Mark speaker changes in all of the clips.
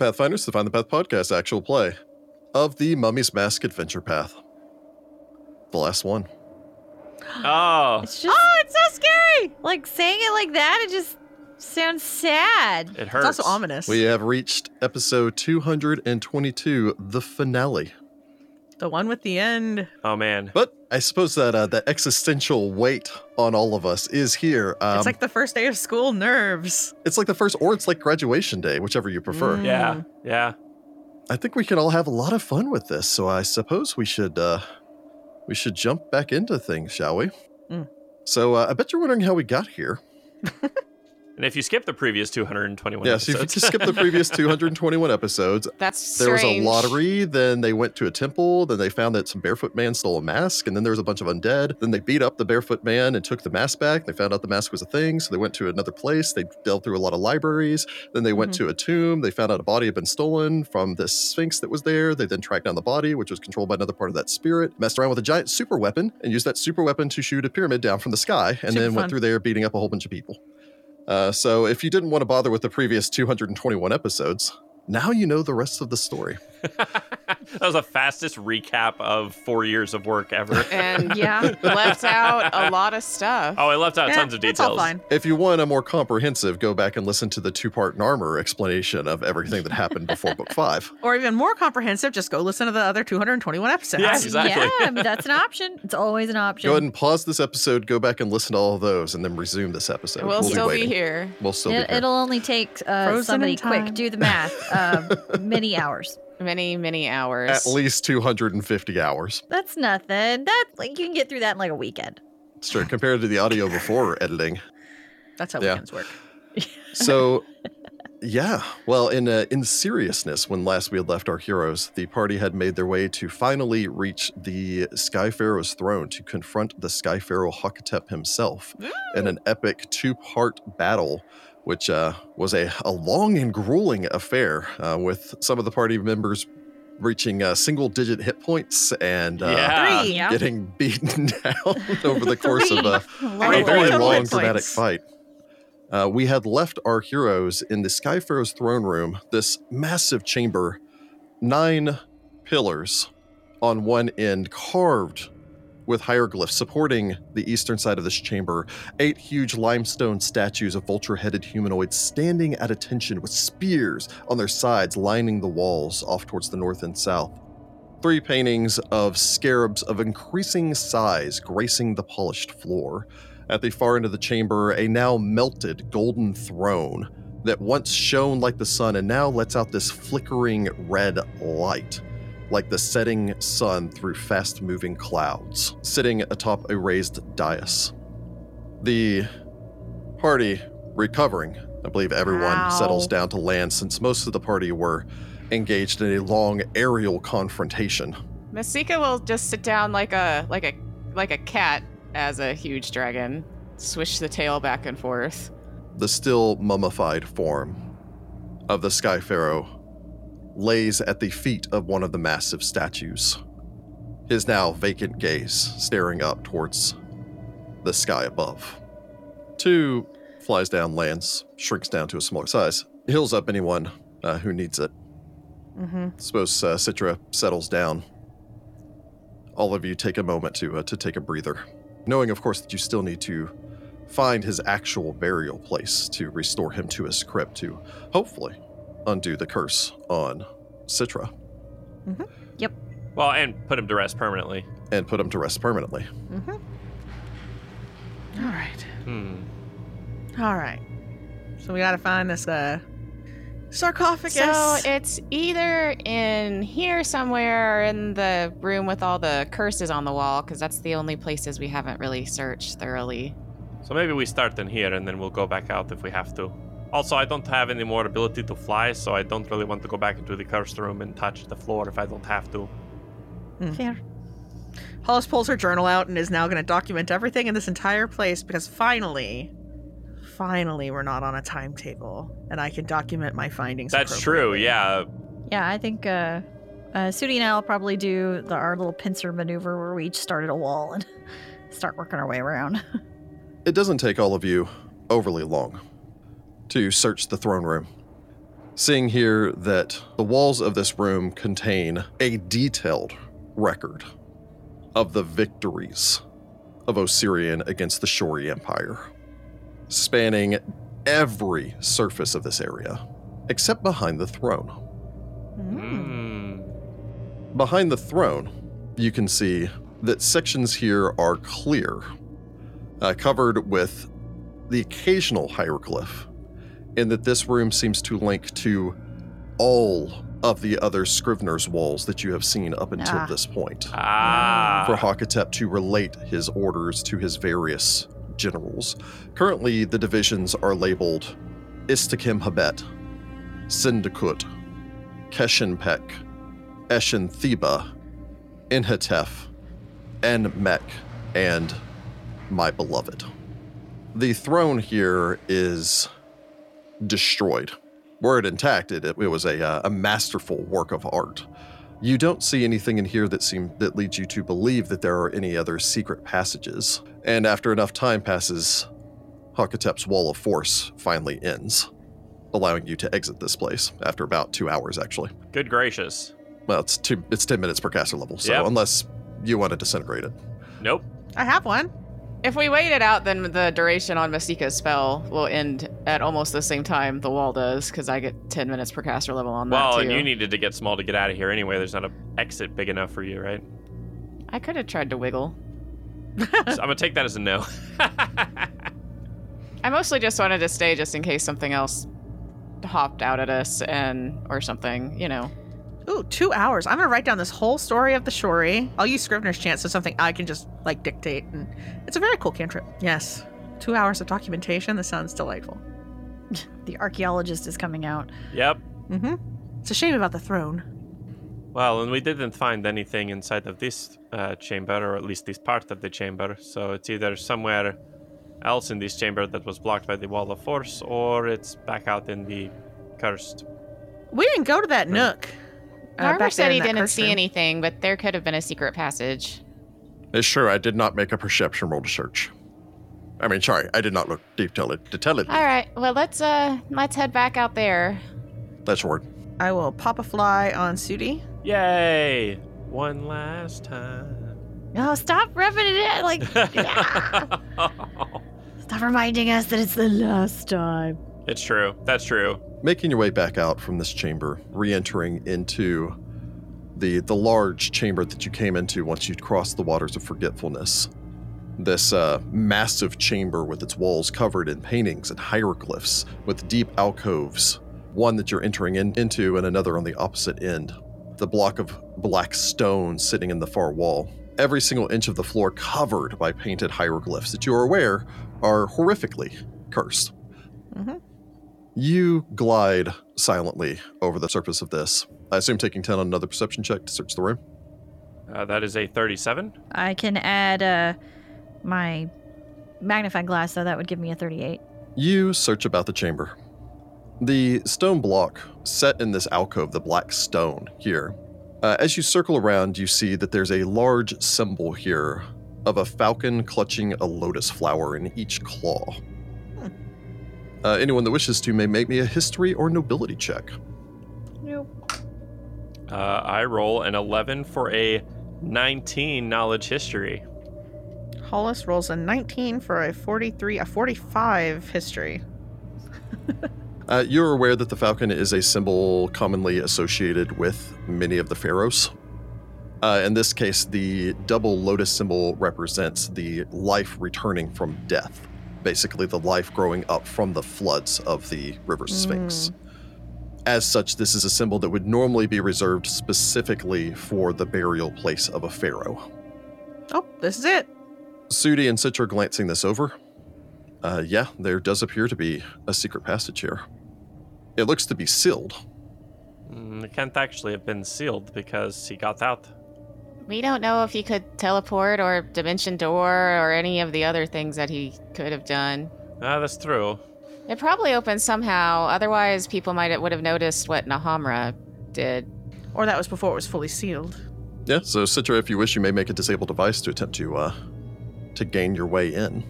Speaker 1: Welcome, Pathfinders, to Find the Path podcast actual play of the Mummy's Mask Adventure Path. The last one.
Speaker 2: Oh,
Speaker 3: It's just
Speaker 4: Oh, it's so scary.
Speaker 3: like saying it like that. It just sounds sad.
Speaker 2: it hurts.
Speaker 4: It's also ominous.
Speaker 1: We have reached episode 222, the finale.
Speaker 4: The one with the end.
Speaker 2: Oh man.
Speaker 1: But I suppose that uh, the existential weight on all of us is here. Um,
Speaker 4: it's like the first day of school nerves.
Speaker 1: it's like the first, or it's like graduation day, whichever you prefer.
Speaker 4: Mm.
Speaker 2: Yeah. Yeah.
Speaker 1: I think we can all have a lot of fun with this, so I suppose we should uh, we should jump back into things, shall we?
Speaker 4: Mm.
Speaker 1: So uh, I bet you're wondering how we got here.
Speaker 2: And if you skip the previous 221
Speaker 1: Yeah, so if you
Speaker 2: episodes,
Speaker 1: skip the previous 221 episodes,
Speaker 5: That's
Speaker 1: there was a lottery, then they went to a temple, then they found that some barefoot man stole a mask, and then there was a bunch of undead. Then they beat up the barefoot man and took the mask back. They found out the mask was a thing, so they went to another place. They delved through a lot of libraries. Then they went mm-hmm. to a tomb. They found out a body had been stolen from this sphinx that was there. They then tracked down the body, which was controlled by another part of that spirit. Messed around with a giant super weapon and used that super weapon to shoot a pyramid down from the sky, and
Speaker 4: Super
Speaker 1: then
Speaker 4: fun.
Speaker 1: went through there beating up a whole bunch of people. Uh, so if you didn't want to bother with the previous 221 episodes, now you know the rest of the story.
Speaker 2: that was the fastest recap of four years of work ever.
Speaker 5: and
Speaker 3: Yeah.
Speaker 5: left out a lot of stuff.
Speaker 2: Oh, I left out
Speaker 4: Yeah,
Speaker 2: tons of
Speaker 4: It's all
Speaker 2: details.
Speaker 4: fine.
Speaker 1: If you want a more comprehensive, go back and listen to the two-part Narmer explanation of everything that happened before book five.
Speaker 4: Or even more comprehensive, just go listen to the other 221 episodes.
Speaker 2: Yeah, exactly.
Speaker 3: Yeah, I mean, that's an option. It's always an option.
Speaker 1: Go ahead and pause this episode, go back and listen to all of those, and then resume this episode.
Speaker 5: we'll still be
Speaker 1: waiting.
Speaker 5: here.
Speaker 1: We'll still
Speaker 3: It,
Speaker 1: be here.
Speaker 3: it'll only take uh, somebody quick. Do the math. Uh, many hours.
Speaker 5: Many, many hours.
Speaker 1: At least 250 hours.
Speaker 3: That's nothing. That like you can get through that in like a weekend.
Speaker 1: Sure, compared to the audio before editing.
Speaker 4: That's how
Speaker 1: Yeah.
Speaker 4: weekends work.
Speaker 1: So, yeah. Well, in uh, in seriousness, when last we had left our heroes, the party had made their way to finally reach the Sky Pharaoh's throne to confront the Sky Pharaoh Hakotep himself in an epic two-part battle. Which uh, was a, a long and grueling affair, uh, with some of the party members reaching uh, single-digit hit points and uh,
Speaker 2: Yeah.
Speaker 4: Three.
Speaker 3: Yeah.
Speaker 1: getting beaten down over the course of a, a very long
Speaker 4: hit
Speaker 1: dramatic
Speaker 4: points.
Speaker 1: fight. Uh, we had left our heroes in the Sky Pharaoh's throne room, this massive chamber, nine pillars on one end carved with hieroglyphs supporting the eastern side of this chamber, eight huge limestone statues of vulture headed humanoids standing at attention with spears on their sides lining the walls off towards the north and south. Three paintings of scarabs of increasing size gracing the polished floor. At the far end of the chamber, a now melted golden throne that once shone like the sun and now lets out this flickering red light, like the setting sun through fast moving clouds, sitting atop a raised dais. The party recovering. I believe everyone
Speaker 4: Wow.
Speaker 1: settles down to land since most of the party were engaged in a long aerial confrontation.
Speaker 5: Masika will just sit down like a like a like a cat as a huge dragon, swish the tail back and forth.
Speaker 1: The still mummified form of the Sky Pharaoh lays at the feet of one of the massive statues, his now vacant gaze staring up towards the sky above. Two flies down, lands, shrinks down to a smaller size, heals up anyone uh, who needs it.
Speaker 4: Mm-hmm.
Speaker 1: Suppose uh, Citra settles down. All of you take a moment to uh, to take a breather, knowing, of course, that you still need to find his actual burial place to restore him to his crypt to hopefully undo the curse on Citra Yep.
Speaker 2: Well, and put him to rest permanently.
Speaker 1: and put him to rest permanently.
Speaker 4: Mm-hmm. All right.
Speaker 2: Hmm.
Speaker 4: All right. So we got to find this uh sarcophagus.
Speaker 5: So it's either in here somewhere or in the room with all the curses on the wall, because that's the only places we haven't really searched thoroughly.
Speaker 2: So maybe we start in here and then we'll go back out if we have to. Also, I don't have any more ability to fly, so I don't really want to go back into the cursed room and touch the floor if I don't have to.
Speaker 3: Fair.
Speaker 4: Hollis pulls her journal out and is now going to document everything in this entire place because finally, finally, we're not on a timetable and I can document my findings.
Speaker 2: That's true, yeah.
Speaker 3: Yeah, I think uh, uh, Sudi and I will probably do the, our little pincer maneuver where we each start at a wall and start working our way around.
Speaker 1: It doesn't take all of you overly long to search the throne room. seeing here that the walls of this room contain a detailed record of the victories of Osirian against the Shory Empire, spanning every surface of this area, except behind the throne.
Speaker 3: Mm.
Speaker 1: Behind the throne, you can see that sections here are clear, uh, covered with the occasional hieroglyph, and that this room seems to link to all of the other Scrivener's walls that you have seen up until
Speaker 3: Ah.
Speaker 1: this point.
Speaker 2: Ah.
Speaker 1: For Hakotep to relate his orders to his various generals. Currently, the divisions are labeled Istakim Habet, Sindakut, Keshenpek, Eshin Theba, Inhetef, Enmek, and My Beloved. The throne here is destroyed. Were it intact, it, it was a, uh, a masterful work of art. You don't see anything in here that seem that leads you to believe that there are any other secret passages. And after enough time passes, Hakotep's wall of force finally ends, allowing you to exit this place after about two hours, actually.
Speaker 2: Good gracious.
Speaker 1: Well, it's two, it's ten minutes per caster level, so
Speaker 2: Yep.
Speaker 1: unless you want to disintegrate it.
Speaker 2: Nope.
Speaker 4: I have one.
Speaker 5: If we wait it out, then the duration on Masika's spell will end at almost the same time the wall does, because I get 10 minutes per caster level on that
Speaker 2: Well, and you needed to get small to get out of here anyway. There's not an exit big enough for you, right?
Speaker 5: I could have tried to wiggle.
Speaker 2: So I'm gonna take that as a no.
Speaker 5: I mostly just wanted to stay just in case something else hopped out at us and or something, you know.
Speaker 4: Ooh, two hours. I'm gonna write down this whole story of the Shory. I'll use Scrivener's Chant so something I can just like dictate, and it's a very cool cantrip. Yes, two hours of documentation. This sounds delightful.
Speaker 3: The archaeologist is coming out.
Speaker 2: yep.
Speaker 4: Mm-hmm. It's a shame about the throne.
Speaker 2: Well, and we didn't find anything inside of this uh, chamber, or at least this part of the chamber. So it's either somewhere else in this chamber that was blocked by the wall of force, or it's back out in the cursed.
Speaker 4: We didn't go to that
Speaker 2: Right.
Speaker 4: nook. Uh,
Speaker 5: Harper
Speaker 4: back
Speaker 5: said he didn't
Speaker 4: curse
Speaker 5: see
Speaker 4: room.
Speaker 5: anything, but there could have been a secret passage.
Speaker 1: It's true, I did not make a perception roll to search. I mean, sorry, I did not look detailed detailedly.
Speaker 5: All right, well let's uh let's head back out there.
Speaker 1: That's word.
Speaker 4: I will pop a fly on Sudi.
Speaker 2: Yay! One last time.
Speaker 3: Oh, stop rubbing it in. Like, yeah. stop reminding us that it's the last time.
Speaker 2: it's true. That's true.
Speaker 1: Making your way back out from this chamber, re-entering into the the large chamber that you came into once you'd crossed the waters of forgetfulness. This uh, massive chamber with its walls covered in paintings and hieroglyphs, with deep alcoves, one that you're entering in, into and another on the opposite end. The block of black stone sitting in the far wall. Every single inch of the floor covered by painted hieroglyphs that you are aware are horrifically cursed. You glide silently over the surface of this. I assume taking 10 on another perception check to search the room.
Speaker 2: Uh, that is a 37.
Speaker 3: I can add uh, my magnifying glass, though that would give me a 38.
Speaker 1: You search about the chamber. The stone block set in this alcove, the black stone here. Uh, as you circle around, you see that there's a large symbol here of a falcon clutching a lotus flower in each claw. Uh, anyone that wishes to may make me a history or nobility check.
Speaker 2: Uh, I roll an 11 for a 19 knowledge history.
Speaker 4: Hollis rolls a 19 for a 43, a 45 history.
Speaker 1: Uh, you're aware that the falcon is a symbol commonly associated with many of the pharaohs. Uh, in this case, the double lotus symbol represents the life returning from death, basically, the life growing up from the floods of the river Sphinx. As such, this is a symbol that would normally be reserved specifically for the burial place of a pharaoh.
Speaker 4: Oh, this is it.
Speaker 1: Sudi and Citra glancing this over. Uh, yeah, there does appear to be a secret passage here. It looks to be sealed.
Speaker 2: Mm, it can't actually have been sealed because he got out.
Speaker 5: We don't know if he could teleport or dimension door or any of the other things that he could have done.
Speaker 2: Ah, that's true.
Speaker 5: It probably opened somehow. Otherwise, people might would have noticed what Nahamra did.
Speaker 4: Or that was before it was fully sealed.
Speaker 1: Yeah, so Citra, if you wish, you may make a disabled device to attempt to uh, to gain your way in.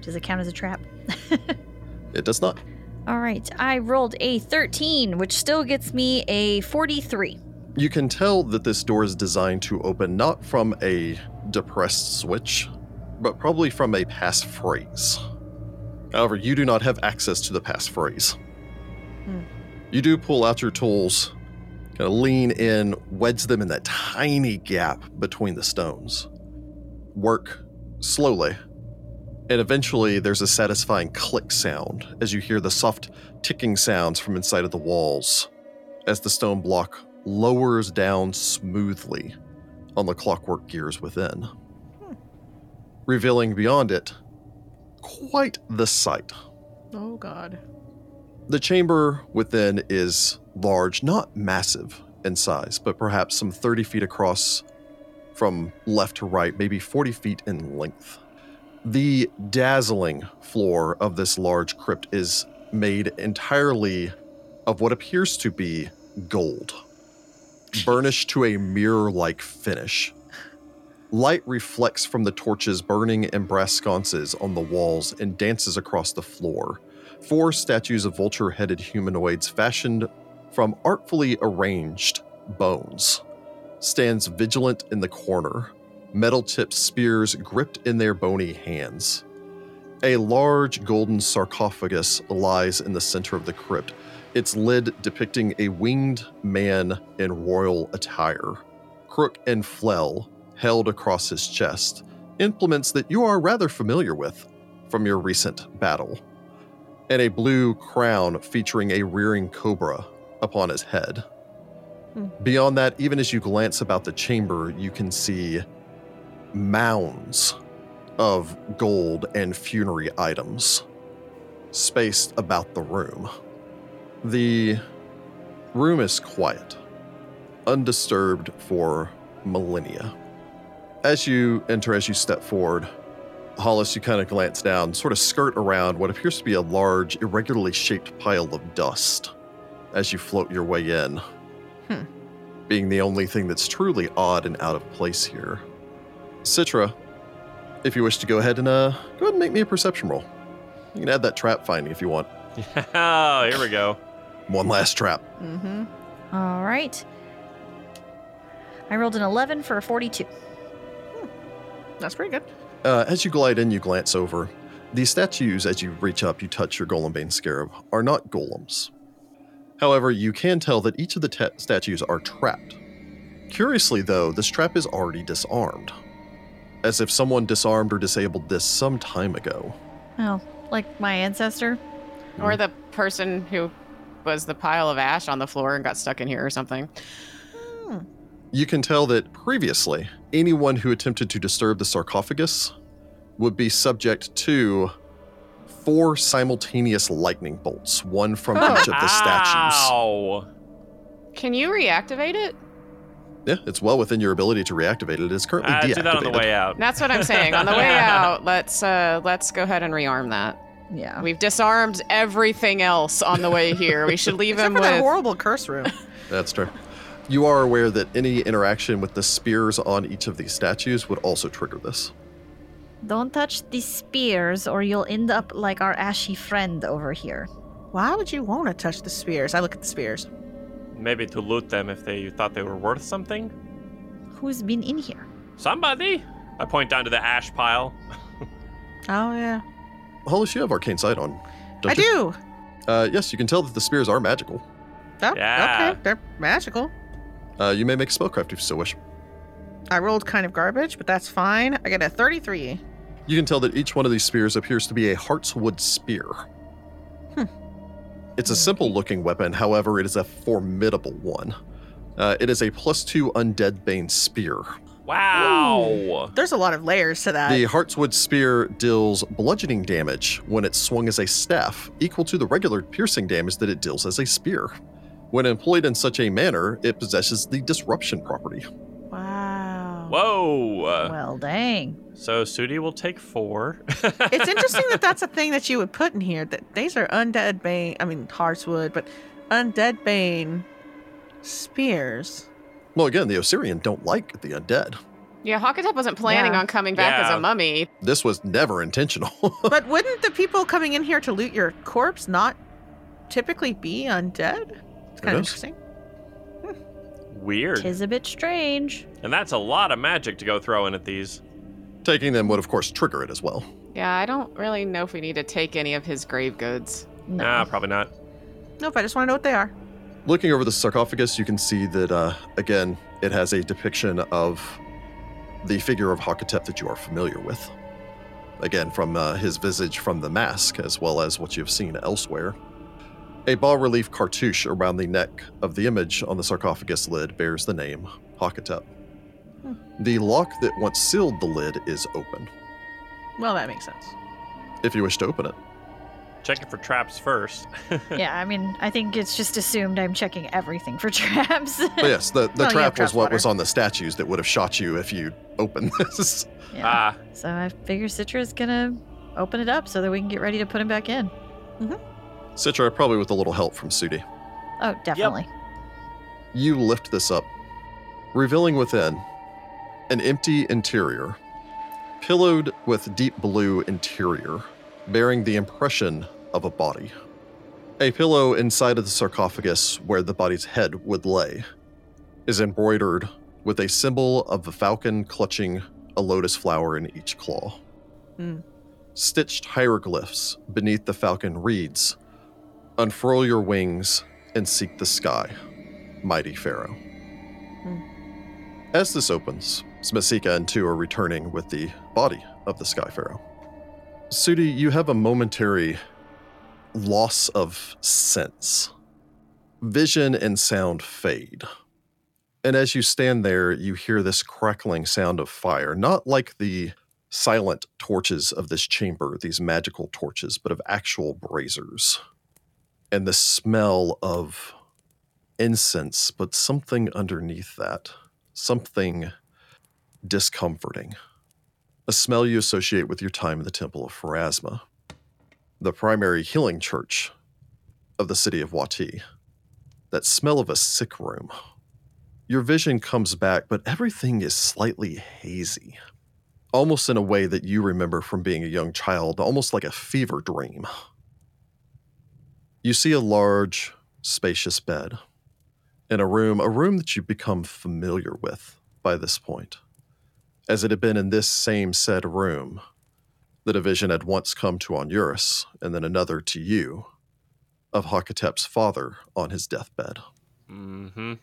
Speaker 3: Does it count as a trap?
Speaker 1: It does not.
Speaker 3: All right, I rolled a 13, which still gets me a 43.
Speaker 1: You can tell that this door is designed to open not from a depressed switch, but probably from a passphrase. However, you do not have access to the passphrase.
Speaker 4: Hmm.
Speaker 1: You do pull out your tools, kind of lean in, wedge them in that tiny gap between the stones. Work slowly, and eventually there's a satisfying click sound as you hear the soft ticking sounds from inside of the walls as the stone block lowers down smoothly on the clockwork gears within, revealing beyond it quite the sight.
Speaker 4: Oh God.
Speaker 1: The chamber within is large, not massive in size, but perhaps some 30 feet across from left to right, maybe 40 feet in length. The dazzling floor of this large crypt is made entirely of what appears to be gold, burnished to a mirror like finish. Light reflects from the torches burning in brass sconces on the walls and dances across the floor. Four statues of vulture headed humanoids fashioned from artfully arranged bones stands vigilant in the corner, metal tipped spears gripped in their bony hands. A large golden sarcophagus lies in the center of the crypt, its lid depicting a winged man in royal attire, crook and flail held across his chest, implements that you are rather familiar with from your recent battle, and a blue crown featuring a rearing cobra upon his head.
Speaker 4: Hmm.
Speaker 1: Beyond that, even as you glance about the chamber, you can see mounds of gold and funerary items spaced about the room. The room is quiet, undisturbed for millennia. As you enter, as you step forward, Hollis, you kind of glance down, sort of skirt around what appears to be a large, irregularly shaped pile of dust as you float your way in.
Speaker 4: Hmm.
Speaker 1: Being the only thing that's truly odd and out of place here. Citra, if you wish to go ahead and uh, go ahead and make me a perception roll. You can add that trap finding if you want.
Speaker 2: oh, here we go.
Speaker 1: One last trap.
Speaker 4: Mm-hmm.
Speaker 3: All right. I rolled an 11 for a 42.
Speaker 4: That's pretty good.
Speaker 1: Uh, as you glide in, you glance over. These statues, as you reach up, you touch your Golembane scarab, are not golems. However, you can tell that each of the ta- statues are trapped. Curiously, though, this trap is already disarmed, as if someone disarmed or disabled this some time ago.
Speaker 3: Oh, like my ancestor?
Speaker 5: Or the person who was the pile of ash on the floor and got stuck in here or something.
Speaker 4: Hmm.
Speaker 1: You can tell that previously, anyone who attempted to disturb the sarcophagus would be subject to four simultaneous lightning bolts, one from
Speaker 4: Oh.
Speaker 1: each of the statues.
Speaker 2: Ow.
Speaker 5: Can you reactivate it?
Speaker 1: Yeah, it's well within your ability to reactivate it. It is currently
Speaker 2: Uh,
Speaker 1: deactivated.
Speaker 2: do that on the way out.
Speaker 5: That's what I'm saying. On the way out, let's uh let's go ahead and rearm that.
Speaker 3: Yeah.
Speaker 5: We've disarmed everything else on the way here. We should leave
Speaker 4: Except
Speaker 5: him
Speaker 4: for that
Speaker 5: with
Speaker 4: horrible curse room.
Speaker 1: That's true. You are aware that any interaction with the spears on each of these statues would also trigger this.
Speaker 3: Don't touch the spears or you'll end up like our ashy friend over here.
Speaker 4: Why would you want to touch the spears? I look at the spears.
Speaker 2: Maybe to loot them if they you thought they were worth something.
Speaker 3: Who's been in here?
Speaker 2: Somebody. I point down to the ash pile.
Speaker 4: Oh yeah,
Speaker 1: Hollis, you have arcane sight on. Don't
Speaker 4: I
Speaker 1: you?
Speaker 4: do.
Speaker 1: Uh, yes, you can tell that the spears are magical.
Speaker 4: Oh,
Speaker 2: Yeah.
Speaker 4: Okay, they're magical.
Speaker 1: Uh, you may make a spellcraft if you so wish.
Speaker 4: I rolled kind of garbage, but that's fine. I get a 33.
Speaker 1: You can tell that each one of these spears appears to be a heartswood spear.
Speaker 4: Hmm.
Speaker 1: It's a simple looking weapon, however, it is a formidable one. Uh, it is a plus two undead bane spear.
Speaker 2: Wow.
Speaker 4: There's a lot of layers to that.
Speaker 1: The Heartswood Spear deals bludgeoning damage when it's swung as a staff, equal to the regular piercing damage that it deals as a spear. When employed in such a manner, it possesses the disruption property.
Speaker 4: wow.
Speaker 2: Whoa.
Speaker 3: Well, dang.
Speaker 2: so Sudi will take four.
Speaker 4: It's interesting that that's a thing that you would put in here. That these are undead bane. I mean, Heartswood, but undead bane spears.
Speaker 1: Well, again, the Osirian don't like the undead.
Speaker 5: Yeah, Hakotep wasn't planning
Speaker 3: Yeah.
Speaker 5: on coming back as
Speaker 2: Yeah.
Speaker 5: a mummy.
Speaker 1: This was never intentional.
Speaker 4: but wouldn't the people coming in here to loot your corpse not typically be undead? It's kind
Speaker 1: It
Speaker 4: of
Speaker 1: is.
Speaker 4: interesting. Hmm.
Speaker 2: Weird.
Speaker 3: Tis a bit strange.
Speaker 2: And that's a lot of magic to go throwing at these.
Speaker 1: Taking them would, of course, trigger it as well.
Speaker 5: Yeah, I don't really know if we need to take any of his grave goods.
Speaker 3: No.
Speaker 2: Nah, probably not.
Speaker 4: Nope, I just want to know what they are.
Speaker 1: Looking over the sarcophagus, you can see that, uh, again, it has a depiction of the figure of Hakotep that you are familiar with. Again, from uh, his visage from the mask, as well as what you've seen elsewhere. A bas relief cartouche around the neck of the image on the sarcophagus lid bears the name Hakotep.
Speaker 4: Hmm.
Speaker 1: The lock that once sealed the lid is open,
Speaker 4: Well, that makes sense.
Speaker 1: if you wish to open it.
Speaker 2: Check it for traps first.
Speaker 3: yeah, I mean, I think it's just assumed I'm checking everything for traps.
Speaker 1: But yes, the, the
Speaker 4: Oh, yeah,
Speaker 1: trap was what
Speaker 4: water.
Speaker 1: was on the statues that would have shot you if you opened this.
Speaker 3: yeah.
Speaker 2: Ah,
Speaker 3: So I figure Citra's gonna open it up so that we can get ready to put him back in.
Speaker 1: Citra, probably with a little help from Sudi.
Speaker 3: Oh, definitely.
Speaker 1: You lift this up, revealing within an empty interior, pillowed with deep blue interior, bearing the impression of a body. A pillow inside of the sarcophagus where the body's head would lay is embroidered with a symbol of a falcon clutching a lotus flower in each claw.
Speaker 4: Hmm.
Speaker 1: Stitched hieroglyphs beneath the falcon reads, Unfurl your wings and seek the sky mighty pharaoh. As this opens, Smasika and two are returning with the body of the sky pharaoh. Sudi, you have a momentary loss of sense. Vision and sound fade. And as you stand there, you hear this crackling sound of fire, not like the silent torches of this chamber, these magical torches, but of actual braziers. And the smell of incense, but something underneath that, something discomforting. A smell you associate with your time in the Temple of Pharasma, the primary healing church of the city of Wati. That smell of a sick room. Your vision comes back, but everything is slightly hazy, almost in a way that you remember from being a young child, almost like a fever dream. You see a large, spacious bed in a room, a room that you've become familiar with by this point, as it had been in this same said room The division had once come to Onuris, and then another to you, of Hakotep's father on his deathbed.
Speaker 2: mm-hmm.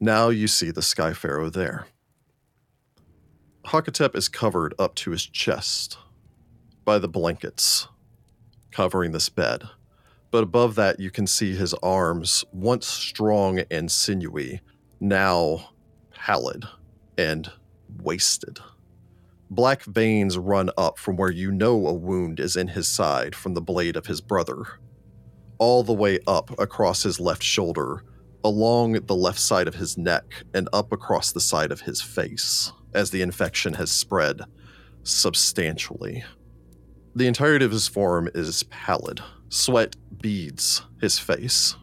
Speaker 1: Now you see the Sky Pharaoh there. Hakotep is covered up to his chest by the blankets covering this bed. But above that, you can see his arms, once strong and sinewy, now pallid and wasted. Black veins run up from where you know a wound is in his side from the blade of his brother, all the way up across his left shoulder, along the left side of his neck, and up across the side of his face, as the infection has spread substantially. The entirety of his form is pallid. Sweat beads his face.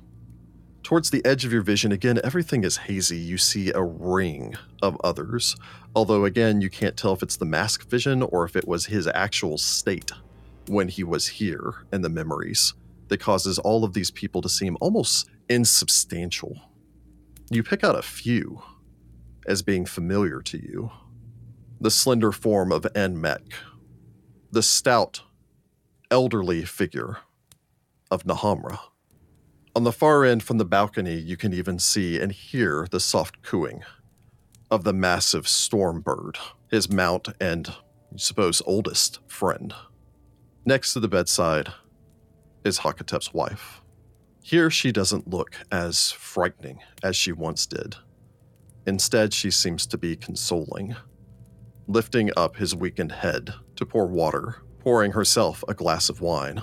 Speaker 1: Towards the edge of your vision, again, everything is hazy. You see a ring of others, although, again, you can't tell if it's the mask vision or if it was his actual state when he was here and the memories that causes all of these people to seem almost insubstantial. You pick out a few as being familiar to you the slender form of Enmek, the stout, elderly figure of Nahamra. On the far end from the balcony, you can even see and hear the soft cooing of the massive storm bird, his mount and, you suppose, oldest friend. Next to the bedside is Hakotep's wife. Here, she doesn't look as frightening as she once did. Instead, she seems to be consoling, lifting up his weakened head to pour water, pouring herself a glass of wine,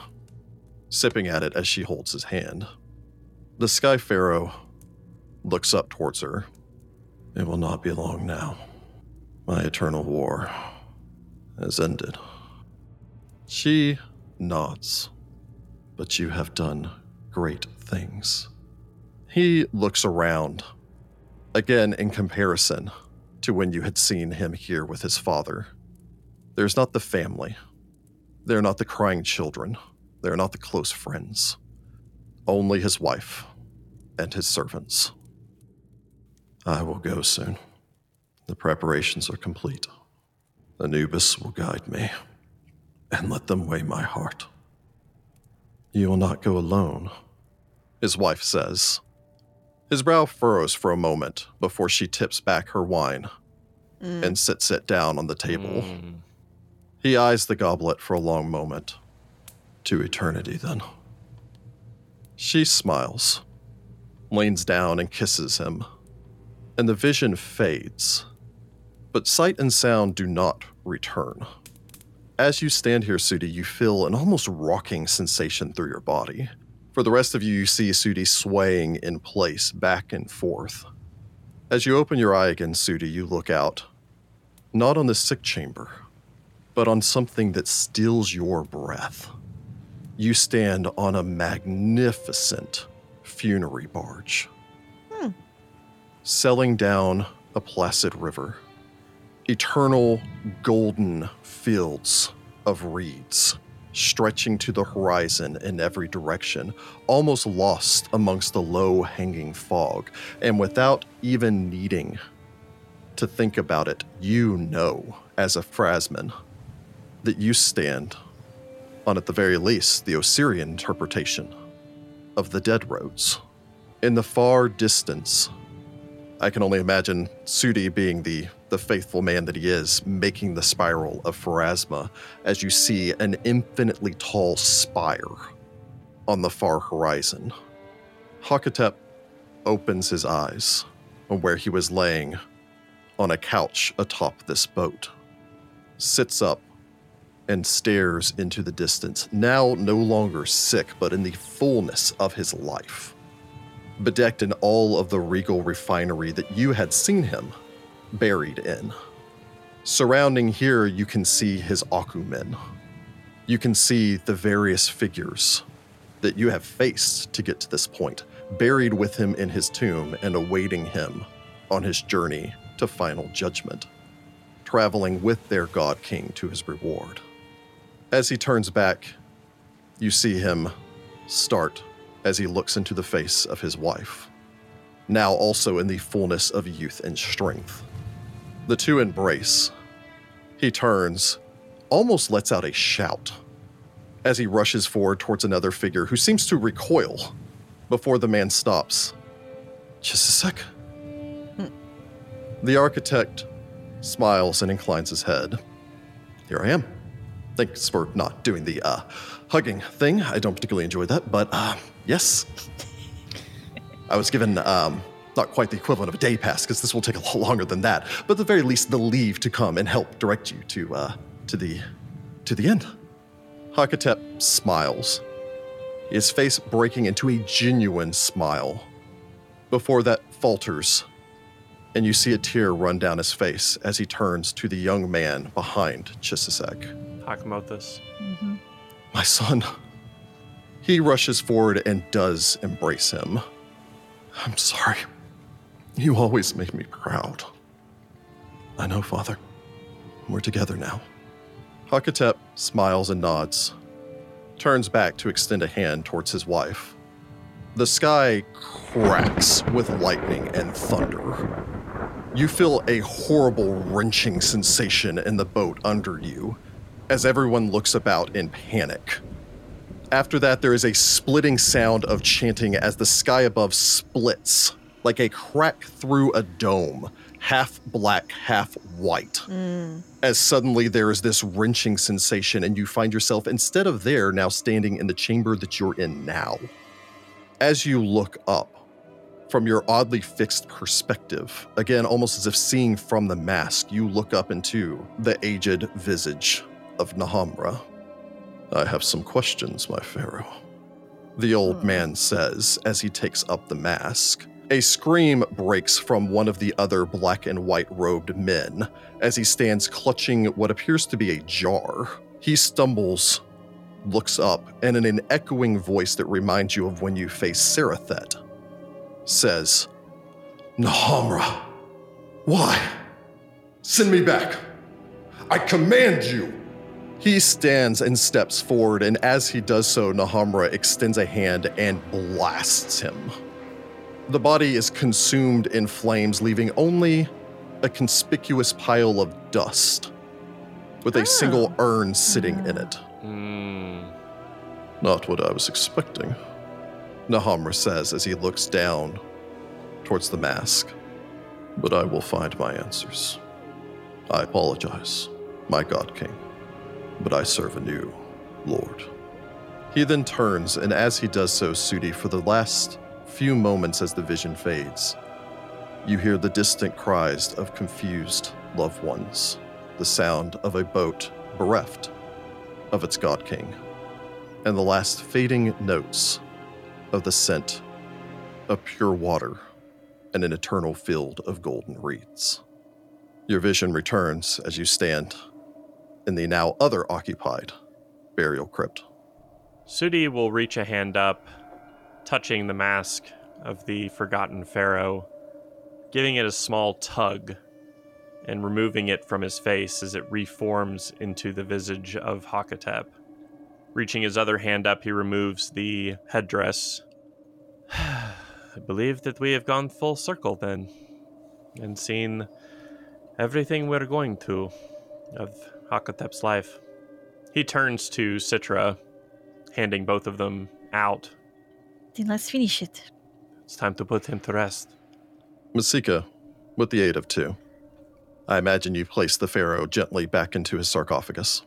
Speaker 1: sipping at it as she holds his hand. The Sky Pharaoh looks up towards her. It will not be long now. My eternal war has ended. She nods. But you have done great things. He looks around, again in comparison to when you had seen him here with his father. There's not the family. They're not the crying children. They're not the close friends. Only his wife and his servants. I will go soon. The preparations are complete. Anubis will guide me, and let them weigh my heart. You will not go alone, his wife says. His brow furrows for a moment before she tips back her wine
Speaker 4: Mm.
Speaker 1: and sits it down on the table.
Speaker 2: Mm.
Speaker 1: He eyes the goblet for a long moment. To eternity, then. She smiles, leans down, and kisses him, and the vision fades. But sight and sound do not return. As you stand here, Sudi, you feel an almost rocking sensation through your body. For the rest of you, you see Sudi swaying in place, back and forth. As you open your eye again, Sudi, you look out. Not on the sick chamber, but on something that steals your breath. You stand on a magnificent funerary barge,
Speaker 4: Hmm.
Speaker 1: sailing down a placid river. Eternal golden fields of reeds stretching to the horizon in every direction, almost lost amongst the low hanging fog, and without even needing to think about it, you know, as a Pharasmin, that you stand on, at the very least, the Osirian interpretation of the dead roads. In the far distance, I can only imagine Sudi being the, the faithful man that he is, making the spiral of Pharasma as you see an infinitely tall spire on the far horizon. Hakotep opens his eyes on where he was laying on a couch atop this boat, sits up and stares into the distance, now no longer sick, but in the fullness of his life. Bedecked in all of the regal refinery that you had seen him buried in. Surrounding here, you can see his Akumen. You can see the various figures that you have faced to get to this point, buried with him in his tomb and awaiting him on his journey to final judgment, traveling with their god king to his reward. As he turns back, you see him start as he looks into the face of his wife, now also in the fullness of youth and strength. The two embrace. He turns, almost lets out a shout as he rushes forward towards another figure who seems to recoil before the man stops. Just a sec. The architect smiles and inclines his head. Here I am. Thanks for not doing the uh, hugging thing. I don't particularly enjoy that, but uh, yes. I was given um, not quite the equivalent of a day pass because this will take a lot longer than that, but at the very least, the leave to come and help direct you to uh, to the to the end. Hakotep smiles, his face breaking into a genuine smile. Before that falters, and you see a tear run down his face as he turns to the young man behind Chisisek.
Speaker 2: Hakamotus. Mm-hmm.
Speaker 1: My son. He rushes forward and does embrace him. I'm sorry. You always make me proud. I know, Father. We're together now. Hakotep smiles and nods, turns back to extend a hand towards his wife. The sky cracks with lightning and thunder. You feel a horrible wrenching sensation in the boat under you as everyone looks about in panic. After that, there is a splitting sound of chanting as the sky above splits like a crack through a dome, half black, half white. Mm. As suddenly there is this wrenching sensation, and you find yourself, instead of there, now standing in the chamber that you're in now. As you look up, from your oddly fixed perspective, again, almost as if seeing from the mask, you look up into the aged visage of Nahamra. I have some questions, my pharaoh. The old hmm. man says as he takes up the mask. A scream breaks from one of the other black and white robed men as he stands clutching what appears to be a jar. He stumbles, looks up, and in an echoing voice that reminds you of when you faced Sarathet, says, Nahamra, why? Send me back. I command you. He stands and steps forward, and as he does so, Nahamra extends a hand and blasts him. The body is consumed in flames, leaving only a conspicuous pile of dust with a single urn sitting in it.
Speaker 2: Hmm.
Speaker 1: Not what I was expecting, Nahamra says as he looks down towards the mask. But I will find my answers. I apologize, my God King, but I serve a new Lord. He then turns, and as he does so, Sudi, for the last few moments as the vision fades, you hear the distant cries of confused loved ones, the sound of a boat bereft of its God King, and the last fading notes of the scent of pure water and an eternal field of golden reeds. Your vision returns as you stand in the now other occupied burial crypt.
Speaker 2: Sudi will reach a hand up, touching the mask of the forgotten pharaoh, giving it a small tug and removing it from his face as it reforms into the visage of Hakotep. Reaching his other hand up, he removes the headdress. I believe that we have gone full circle then and seen everything we're going to of Hakotep's life. He turns to Citra, handing both of them out.
Speaker 3: Then let's finish it.
Speaker 2: It's time to put him to rest.
Speaker 1: Masika, with the aid of two, I imagine you place the pharaoh gently back into his sarcophagus.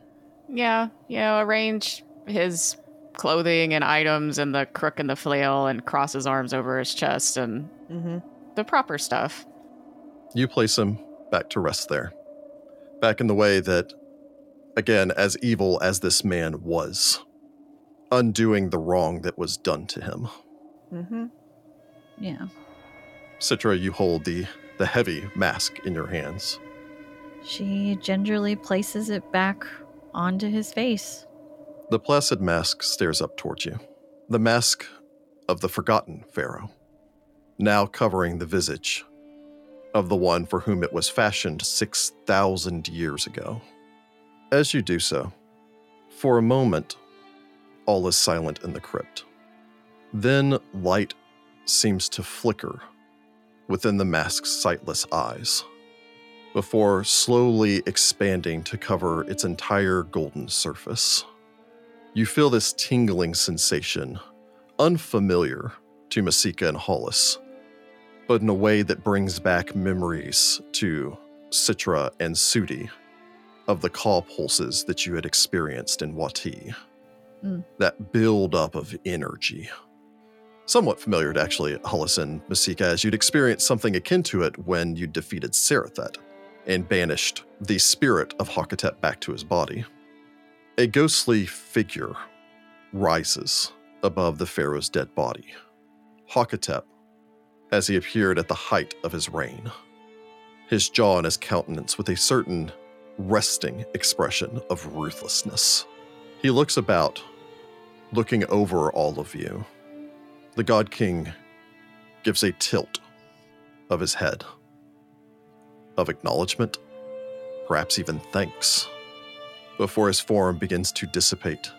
Speaker 5: Yeah, you know, arrange his clothing and items and the crook and the flail and cross his arms over his chest and
Speaker 4: Mm-hmm.
Speaker 5: the proper stuff.
Speaker 1: You place him back to rest there. Back in the way that, again, as evil as this man was, undoing the wrong that was done to him.
Speaker 4: Mm-hmm.
Speaker 3: Yeah.
Speaker 1: Citra, you hold the, the heavy mask in your hands.
Speaker 3: She gingerly places it back onto his face.
Speaker 1: The placid mask stares up towards you. The mask of the forgotten pharaoh, now covering the visage of the one for whom it was fashioned 6,000 years ago. As you do so, for a moment, all is silent in the crypt. Then light seems to flicker within the mask's sightless eyes, before slowly expanding to cover its entire golden surface. You feel this tingling sensation, unfamiliar to Masika and Hollis, but in a way that brings back memories to Citra and Sudi of the call pulses that you had experienced in Wati.
Speaker 3: Mm.
Speaker 1: That build up of energy. Somewhat familiar to actually Hollis and Masika, as you'd experienced something akin to it when you defeated Sarathet and banished the spirit of Hakotep back to his body. A ghostly figure rises above the pharaoh's dead body. Hakotep, as he appeared at the height of his reign, his jaw and his countenance with a certain resting expression of ruthlessness. He looks about, looking over all of you. The God King gives a tilt of his head, of acknowledgement, perhaps even thanks, before his form begins to dissipate,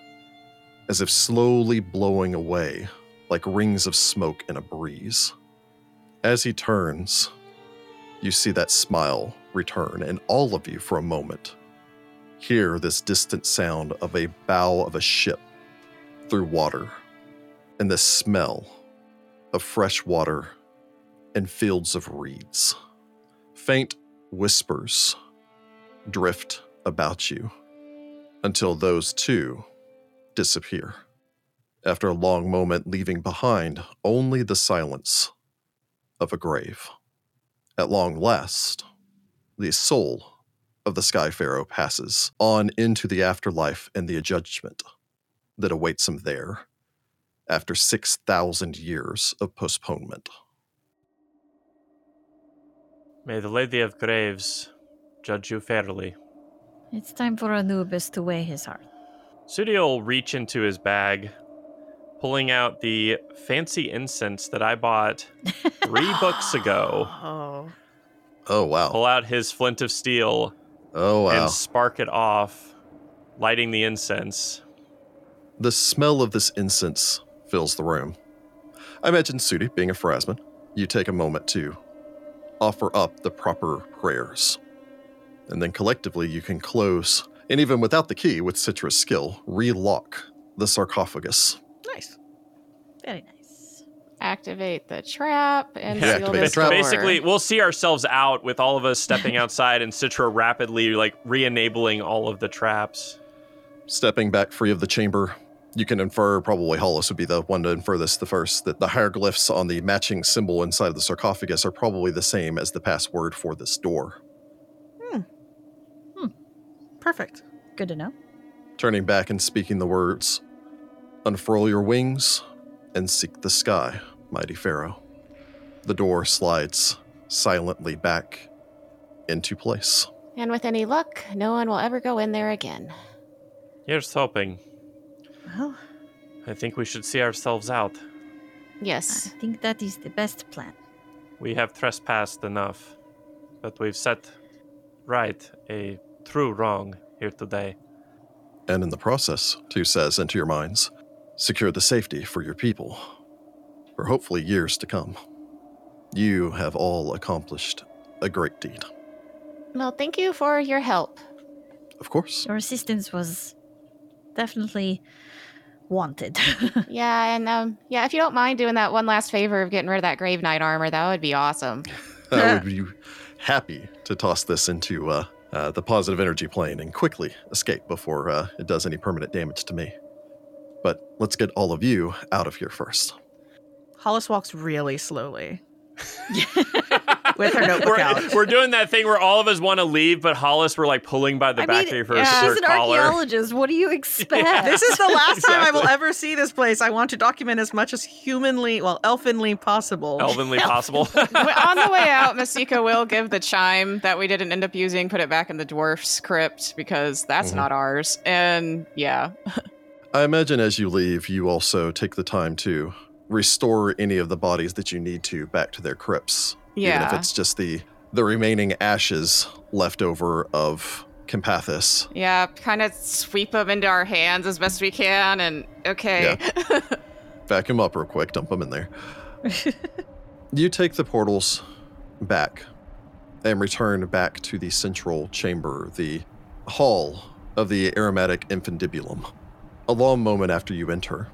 Speaker 1: as if slowly blowing away like rings of smoke in a breeze. As he turns, you see that smile return, and all of you, for a moment, hear this distant sound of a bow of a ship through water, and the smell of fresh water and fields of reeds. Faint whispers drift about you until those too disappear. After a long moment, leaving behind only the silence of a grave. At long last, the soul of the Sky Pharaoh passes on into the afterlife and the judgment that awaits him there after 6,000 years of postponement.
Speaker 2: May the Lady of Graves judge you fairly.
Speaker 3: It's time for Anubis to weigh his heart.
Speaker 2: Sudi will reach into his bag, pulling out the fancy incense that I bought three books ago.
Speaker 4: Oh.
Speaker 1: Oh, wow.
Speaker 2: Pull out his flint of steel
Speaker 1: Oh, wow.
Speaker 2: and spark it off lighting the incense.
Speaker 1: The smell of this incense fills the room. I imagine Sudi, being a Pharasmin, you take a moment to offer up the proper prayers. And then collectively you can close, and even without the key, with Citra's skill, relock the sarcophagus.
Speaker 4: Nice.
Speaker 3: Very nice.
Speaker 5: Activate the trap and
Speaker 1: Yeah,
Speaker 5: seal this
Speaker 1: the trap.
Speaker 5: door.
Speaker 2: Basically, we'll see ourselves out with all of us stepping outside and Citra rapidly like re-enabling all of the traps.
Speaker 1: Stepping back free of the chamber, you can infer, probably Hollis would be the one to infer this the first, that the hieroglyphs on the matching symbol inside of the sarcophagus are probably the same as the password for this door. Hmm. Hmm.
Speaker 4: Perfect.
Speaker 3: Good to know.
Speaker 1: Turning back and speaking the words, Unfurl your wings and seek the sky, mighty Pharaoh. The door slides silently back into place.
Speaker 5: And with any luck, no one will ever go in there again.
Speaker 2: Here's hoping.
Speaker 4: Well,
Speaker 2: I think we should see ourselves out.
Speaker 5: Yes.
Speaker 3: I think that is the best plan.
Speaker 2: We have trespassed enough, but we've set right a true wrong here today.
Speaker 1: And in the process, Tu says into your minds, secure the safety for your people for hopefully years to come. You have all accomplished a great deed.
Speaker 5: Well, thank you for your help.
Speaker 1: Of course.
Speaker 3: Your assistance was definitely wanted.
Speaker 5: Yeah, and um, yeah, if you don't mind doing that one last favor of getting rid of that Grave Knight armor, that would be awesome.
Speaker 1: I would be happy to toss this into uh, uh, the positive energy plane and quickly escape before uh, it does any permanent damage to me. But let's get all of you out of here first.
Speaker 4: Hollis walks really slowly with her notebook
Speaker 2: We're,
Speaker 4: out.
Speaker 2: we're doing that thing where all of us want to leave, but Hollis we're like pulling by the
Speaker 3: I
Speaker 2: back
Speaker 3: mean,
Speaker 2: of her,
Speaker 5: yeah.
Speaker 2: her
Speaker 3: She's an
Speaker 2: collar.
Speaker 3: archaeologist. What do you expect?
Speaker 4: This is the last time I will ever see this place. I want to document as much as humanly, well, elfinly possible.
Speaker 2: Elvenly possible.
Speaker 5: on the way out, Masika will give the chime that we didn't end up using, put it back in the dwarf's crypt because that's
Speaker 1: Mhm.
Speaker 5: not ours. And yeah,
Speaker 1: I imagine as you leave, you also take the time to restore any of the bodies that you need to back to their crypts. Yeah. Even if it's just the the remaining ashes left over of Campathus.
Speaker 5: yeah, kind of sweep them into our hands as best we can. And okay, Yeah.
Speaker 1: Vacuum up real quick, dump them in there. you take the portals back and return back to the central chamber, the hall of the aromatic infundibulum. A long moment after you enter,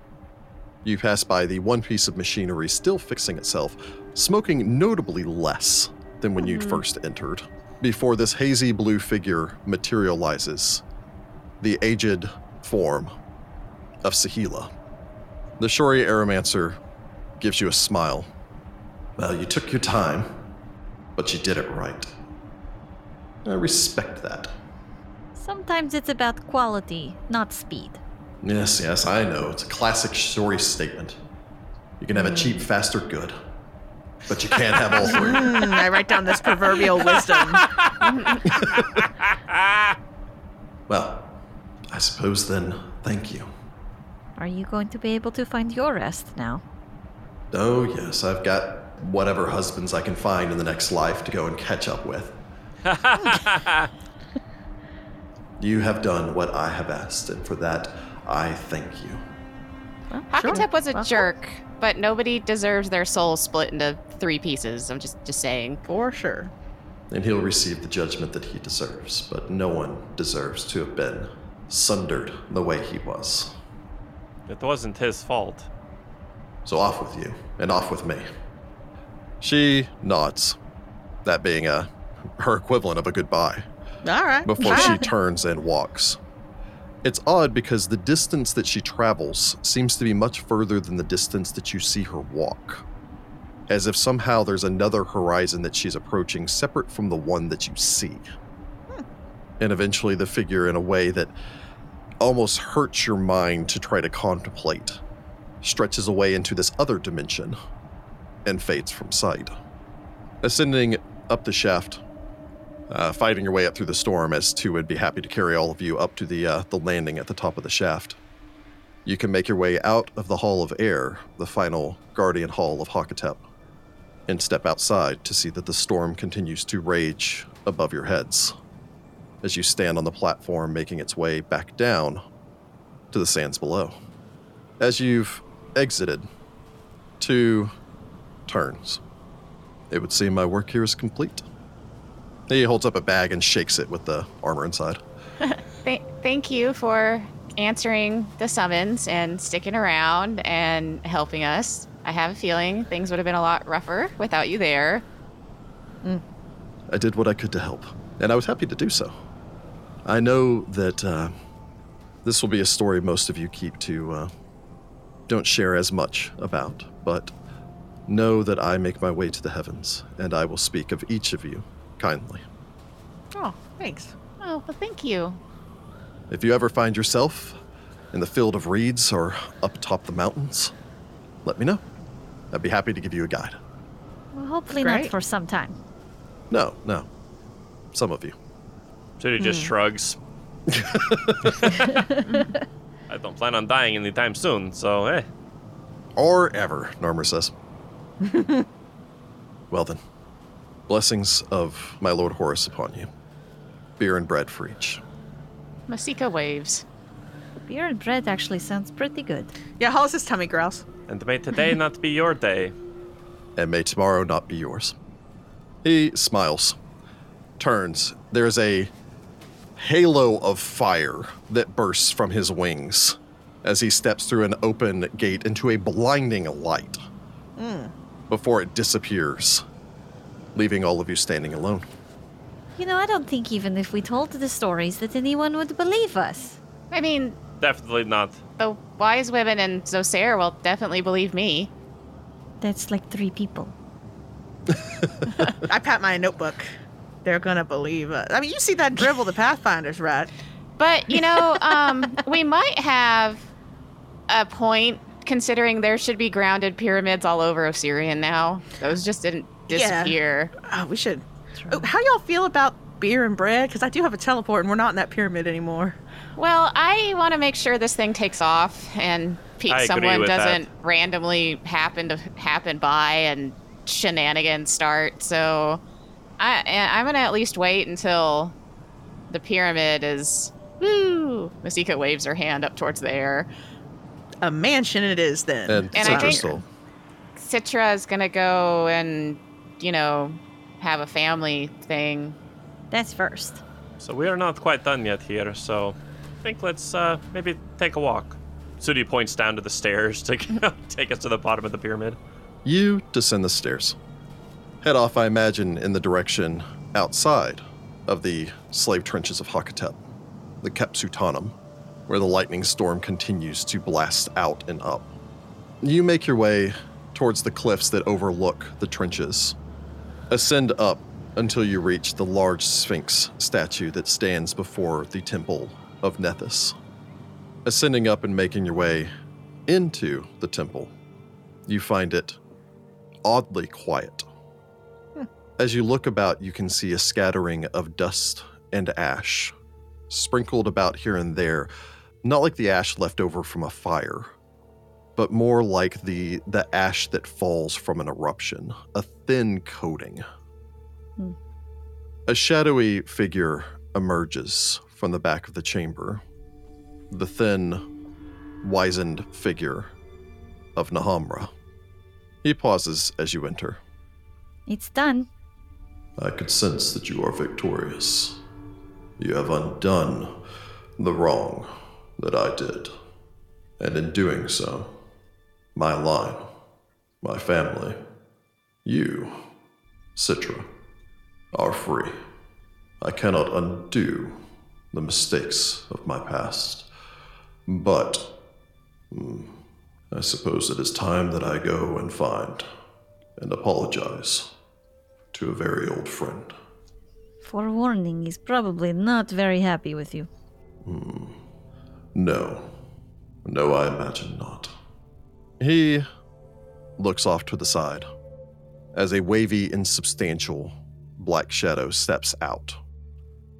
Speaker 1: you pass by the one piece of machinery still fixing itself, smoking notably less than when you'd
Speaker 5: Mhm.
Speaker 1: first entered, before this hazy blue figure materializes the aged form of Sahila. The Shory Aeromancer gives you a smile. Well, you took your time, but you did it right. I respect that.
Speaker 3: Sometimes it's about quality, not speed.
Speaker 1: Yes, yes, I know. It's a classic story statement. You can have a cheap, fast, or good, but you can't have all three.
Speaker 4: Hmm, I write down this proverbial wisdom.
Speaker 1: Well, I suppose then, thank you.
Speaker 3: Are you going to be able to find your rest now?
Speaker 1: Oh, yes, I've got whatever husbands I can find in the next life to go and catch up with. You have done what I have asked, and for that, I thank you.
Speaker 3: Well,
Speaker 5: Hakotep was a
Speaker 3: Well,
Speaker 5: jerk, but nobody deserves their soul split into three pieces. I'm just just saying.
Speaker 4: For sure.
Speaker 1: And he'll receive the judgment that he deserves, but no one deserves to have been sundered the way he was.
Speaker 2: it wasn't his fault.
Speaker 1: So off with you, and off with me. She nods, that being a her equivalent of a goodbye.
Speaker 4: All right.
Speaker 1: before she turns and walks. It's odd because the distance that she travels seems to be much further than the distance that you see her walk. As if somehow there's another horizon that she's approaching separate from the one that you see. Hmm. And eventually, the figure, in a way that almost hurts your mind to try to contemplate, stretches away into this other dimension and fades from sight. Ascending up the shaft, uh, fighting your way up through the storm as two would be happy to carry all of you up to the uh, the landing at the top of the shaft. You can make your way out of the Hall of Air, the final guardian hall of Hakotep, and step outside to see that the storm continues to rage above your heads. as you stand on the platform making its way back down to the sands below. As you've exited two turns, it would seem my work here is complete. He holds up a bag and shakes it with the armor inside.
Speaker 5: Th- thank you for answering the summons and sticking around and helping us. I have a feeling things would have been a lot rougher without you there.
Speaker 1: I did what I could to help, and I was happy to do so. I know that uh, this will be a story most of you keep to uh, don't share as much about, but know that I make my way to the heavens, and I will speak of each of you kindly.
Speaker 4: Oh, thanks.
Speaker 5: Oh, well, thank you.
Speaker 1: If you ever find yourself in the field of reeds or up atop the mountains, let me know. I'd be happy to give you a guide.
Speaker 3: Well, hopefully not for some time.
Speaker 1: No, no. Some of you.
Speaker 2: Suri just shrugs. I don't plan on dying anytime soon, so eh.
Speaker 1: Or ever, Narmer says. well then, blessings of my Lord Horus upon you. Beer and bread for each.
Speaker 5: Masika waves.
Speaker 3: Beer and bread actually sounds pretty good.
Speaker 4: Yeah, how's his tummy growls?
Speaker 2: And may today not be your day.
Speaker 1: And may tomorrow not be yours. He smiles, turns. There's a halo of fire that bursts from his wings as he steps through an open gate into a blinding light hmm. before it disappears, leaving all of you standing alone.
Speaker 3: You know, I don't think even if we told the stories that anyone would believe us.
Speaker 5: I mean,
Speaker 2: Definitely not.
Speaker 5: the wise women and Zosair will definitely believe me.
Speaker 3: That's like three people.
Speaker 4: I pat my notebook. They're gonna believe us. I mean, you see that dribble the Pathfinder's right?
Speaker 5: But, you know, um, we might have a point considering there should be grounded pyramids all over Osirian now. Those just didn't
Speaker 4: Yeah.
Speaker 5: disappear.
Speaker 4: Oh, we should. Oh, how y'all feel about beer and bread? Because I do have a teleport, and we're not in that pyramid anymore.
Speaker 5: Well, I want to make sure this thing takes off and pe- someone doesn't randomly happen to happen by and shenanigans start. So I, I'm going to at least wait until the pyramid is. Woo! Masika waves her hand up towards the air.
Speaker 4: A mansion it is then.
Speaker 1: And,
Speaker 5: And I
Speaker 1: Citra
Speaker 5: think-
Speaker 1: still.
Speaker 5: Citra is going to go and, you know, have a family thing.
Speaker 3: That's first.
Speaker 2: So we are not quite done yet here, so I think let's uh, maybe take a walk. Sudi points down to the stairs to take us to the bottom of the pyramid.
Speaker 1: You descend the stairs. Head off, I imagine, in the direction outside of the slave trenches of Hakotep, the Kepsutanum, where the lightning storm continues to blast out and up. You make your way towards the cliffs that overlook the trenches. Ascend up until you reach the large Sphinx statue that stands before the temple of Nethys. Ascending up and making your way into the temple, you find it oddly quiet. Hmm. As you look about, you can see a scattering of dust and ash, sprinkled about here and there, not like the ash left over from a fire, but more like the, the ash that falls from an eruption, a thin coating.
Speaker 3: Hmm.
Speaker 1: A shadowy figure emerges from the back of the chamber. The thin, wizened figure of Nahamra. He pauses as you enter.
Speaker 3: It's done.
Speaker 1: I could sense that you are victorious. You have undone the wrong that I did. And in doing so, my line, my family, you, Citra, are free. I cannot undo the mistakes of my past. But hmm, I suppose it is time that I go and find and apologize to a very old friend.
Speaker 3: Forewarning, he's probably not very happy with you.
Speaker 1: No. No, I imagine not. He looks off to the side as a wavy, insubstantial black shadow steps out.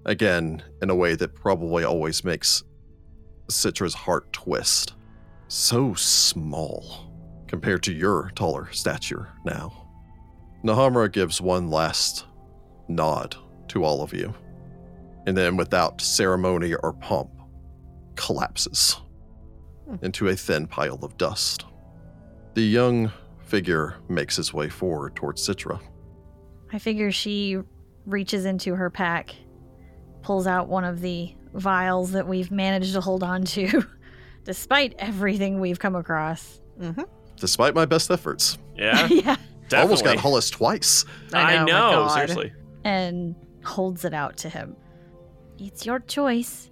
Speaker 1: Again, in a way that probably always makes Citra's heart twist. So small compared to your taller stature now. Nahamra gives one last nod to all of you and then without ceremony or pomp, collapses hmm. into a thin pile of dust. The young figure makes his way forward towards Citra.
Speaker 3: I figure she reaches into her pack, pulls out one of the vials that we've managed to hold on to, despite everything we've come across.
Speaker 4: Mm-hmm.
Speaker 1: Despite my best efforts,
Speaker 2: Yeah,
Speaker 3: yeah.
Speaker 2: definitely.
Speaker 1: almost got Hollis twice.
Speaker 2: I
Speaker 4: my
Speaker 2: know, seriously.
Speaker 3: And holds it out to him. It's your choice.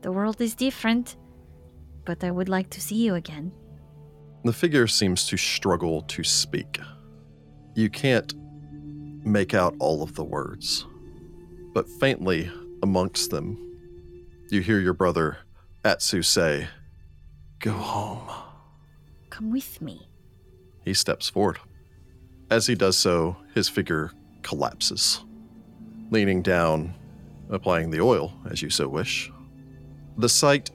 Speaker 3: The world is different, but I would like to see you again.
Speaker 1: The figure seems to struggle to speak. You can't make out all of the words, but faintly amongst them, you hear your brother Atsu say, Go home.
Speaker 3: Come with me.
Speaker 1: He steps forward. As he does so, his figure collapses, leaning down, applying the oil as you so wish. The sight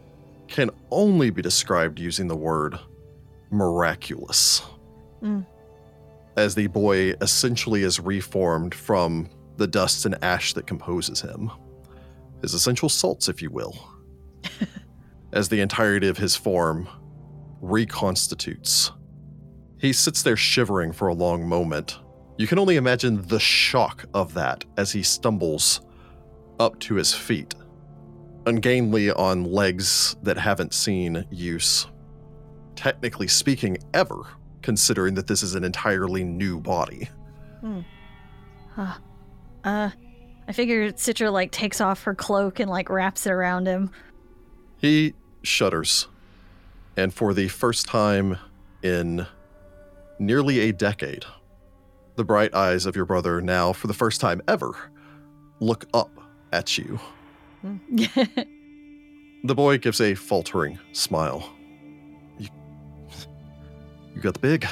Speaker 1: can only be described using the word miraculous.
Speaker 4: Mm.
Speaker 1: As the boy essentially is reformed from the dust and ash that composes him, his essential salts, if you will, as the entirety of his form reconstitutes. He sits there shivering for a long moment. You can only imagine the shock of that as he stumbles up to his feet, ungainly on legs that haven't seen use. Technically speaking, ever, considering that this is an entirely new body.
Speaker 3: Uh, uh, I figure Citra like takes off her cloak and like wraps it around him.
Speaker 1: He shudders, and for the first time in nearly a decade, the bright eyes of your brother now, for the first time ever, look up at you. The boy gives a faltering smile. You, got the big.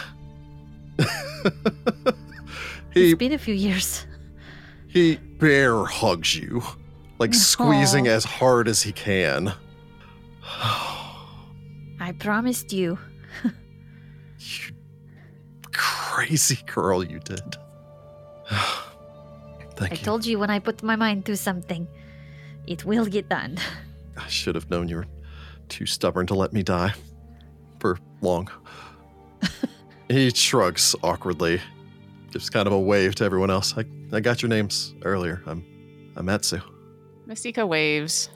Speaker 1: he
Speaker 3: it's been a few years.
Speaker 1: he bear hugs you, like squeezing as hard as he can.
Speaker 3: I promised you.
Speaker 1: You crazy girl, you did. Thank you.
Speaker 3: I
Speaker 1: you.
Speaker 3: told you when I put my mind to something, it will get done.
Speaker 1: I should have known you were too stubborn to let me die for long. He shrugs awkwardly, gives kind of a wave to everyone else. I, I got your names earlier. I'm I'm Atsu.
Speaker 5: Masika waves.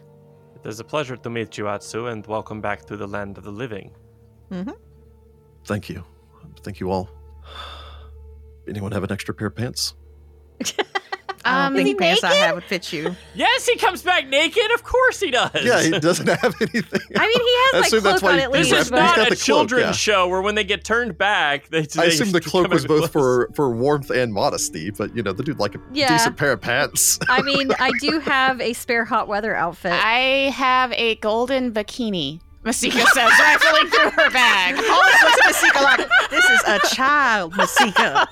Speaker 2: It is a pleasure to meet you, Atsu, and welcome back to the land of the living. Mm-hmm.
Speaker 1: Thank you. Thank you all. Anyone have an extra pair of pants?
Speaker 4: I
Speaker 5: Um,
Speaker 4: don't
Speaker 5: is he
Speaker 4: think pants I
Speaker 5: naked?
Speaker 4: have would fit you.
Speaker 2: Yes, he comes back naked. Of course he does.
Speaker 1: Yeah, he doesn't have anything.
Speaker 3: I mean, he has
Speaker 1: I
Speaker 3: like
Speaker 1: assume that's why
Speaker 3: on at
Speaker 1: he
Speaker 2: This is not a children's
Speaker 1: yeah.
Speaker 2: show where when they get turned back, they.
Speaker 1: I assume the cloak was both
Speaker 2: clothes.
Speaker 1: for, for warmth and modesty, but you know, the dude like a
Speaker 3: Yeah.
Speaker 1: decent pair of pants.
Speaker 3: I mean, I do have a spare hot weather outfit.
Speaker 5: I have a golden bikini. Masika says, rifling through her bag.
Speaker 4: Hollis looks at Masika like, this is a child, Masika.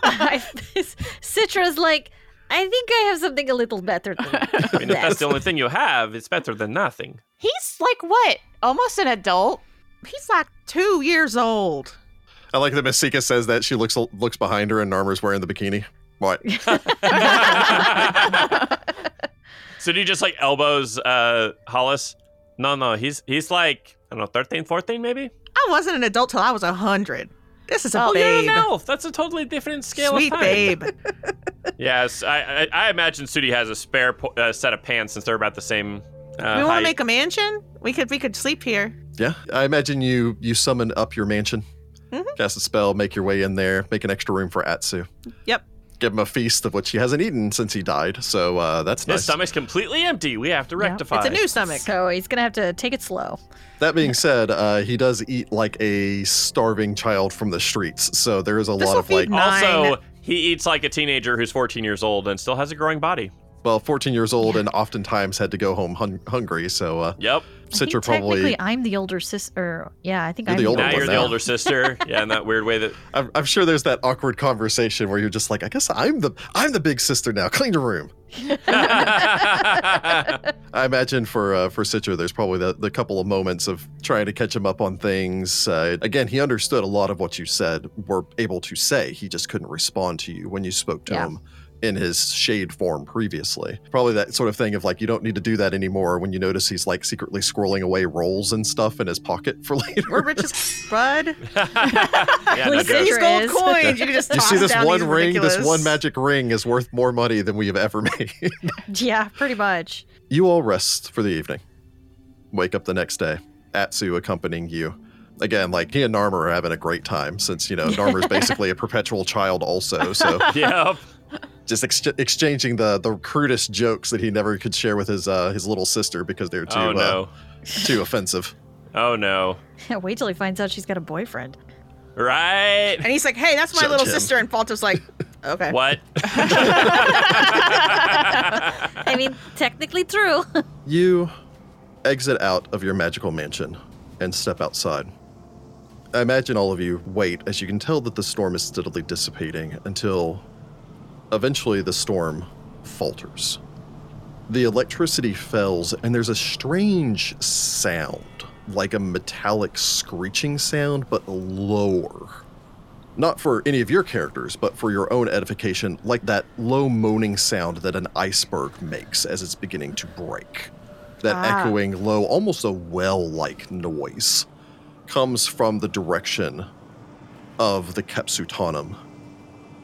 Speaker 3: Citra's like, I think I have something a little better than
Speaker 2: I mean, if that's the only thing you have, it's better than nothing.
Speaker 5: He's like what? Almost an adult.
Speaker 4: He's like two years old.
Speaker 1: I like that Masika says that. She looks looks behind her and Narmer's wearing the bikini. What?
Speaker 2: So do you just like elbows uh Hollis? No, no, he's he's like I don't know, 13, 14 maybe?
Speaker 4: I wasn't an adult till I was a hundred. This is a
Speaker 2: Oh,
Speaker 4: babe.
Speaker 2: you're an elf. That's a totally different scale
Speaker 4: Sweet
Speaker 2: of time.
Speaker 4: babe.
Speaker 2: Yes, I, I I imagine Sudi has a spare po- uh, set of pants since they're about the same uh,
Speaker 4: we want to make a mansion. We could we could sleep here.
Speaker 1: Yeah, I imagine you you summon up your mansion,
Speaker 4: Mhm.
Speaker 1: cast a spell, make your way in there, make an extra room for Atsu.
Speaker 4: Yep.
Speaker 1: Give him a feast of which he hasn't eaten since he died. So uh, that's nice.
Speaker 2: His
Speaker 1: nice.
Speaker 2: stomach's completely empty. We have to
Speaker 3: Yeah.
Speaker 2: rectify.
Speaker 4: It's a new stomach.
Speaker 3: So he's gonna have to take it slow.
Speaker 1: That being said, uh, he does eat like a starving child from the streets. So there is a lot
Speaker 4: This'll
Speaker 1: of like,
Speaker 4: Nine.
Speaker 2: Also, he eats like a teenager who's 14 years old and still has a growing body.
Speaker 1: Well, 14 years old and oftentimes had to go home hun- hungry. So uh,
Speaker 2: Yep.
Speaker 3: I
Speaker 1: Citra
Speaker 3: think
Speaker 1: probably.
Speaker 3: technically I'm the older sister. Yeah, I think
Speaker 1: You're
Speaker 3: I'm
Speaker 1: the older
Speaker 2: now
Speaker 1: one
Speaker 2: you're the older sister. Yeah, in that weird way that
Speaker 1: I'm, I'm sure there's that awkward conversation where you're just like, I guess I'm the I'm the big sister now. Clean your room. I imagine for uh, for Citra, there's probably the, the couple of moments of trying to catch him up on things. Uh, again, he understood a lot of what you said, were able to say. He just couldn't respond to you when you spoke to
Speaker 3: Yeah.
Speaker 1: him in his shade form previously. Probably that sort of thing of like you don't need to do that anymore when you notice he's like secretly squirreling away rolls and stuff in his pocket for later.
Speaker 4: We're rich as bud.
Speaker 2: yeah, no
Speaker 3: Listen.
Speaker 4: These gold
Speaker 3: is.
Speaker 4: coins. You can just
Speaker 1: you see this
Speaker 4: down
Speaker 1: one
Speaker 4: these
Speaker 1: ring, this one magic ring is worth more money than we have ever made.
Speaker 3: Yeah, pretty much.
Speaker 1: you all rest for the evening. Wake up the next day. Atsu accompanying you. Again, like he and Narmer are having a great time since, you know, Narmer's basically a perpetual child also. So
Speaker 2: Yep.
Speaker 1: Just ex- exchanging the the crudest jokes that he never could share with his uh, his little sister because they're too
Speaker 2: Oh
Speaker 1: uh, too offensive.
Speaker 2: Oh no.
Speaker 3: Wait till he finds out she's got a boyfriend.
Speaker 2: Right.
Speaker 4: And he's like, "Hey, that's my
Speaker 1: Judge
Speaker 4: little
Speaker 1: him.
Speaker 4: sister." And Falto's like, "Okay."
Speaker 2: What?
Speaker 3: I mean, technically true.
Speaker 1: You exit out of your magical mansion and step outside. I imagine all of you wait as you can tell that the storm is steadily dissipating until eventually the storm falters. The electricity fells, and there's a strange sound, like a metallic screeching sound, but lower. Not for any of your characters, but for your own edification, like that low moaning sound that an iceberg makes as it's beginning to break. That
Speaker 4: Ah.
Speaker 1: echoing low, almost a well like noise, comes from the direction of the Kepsutanum.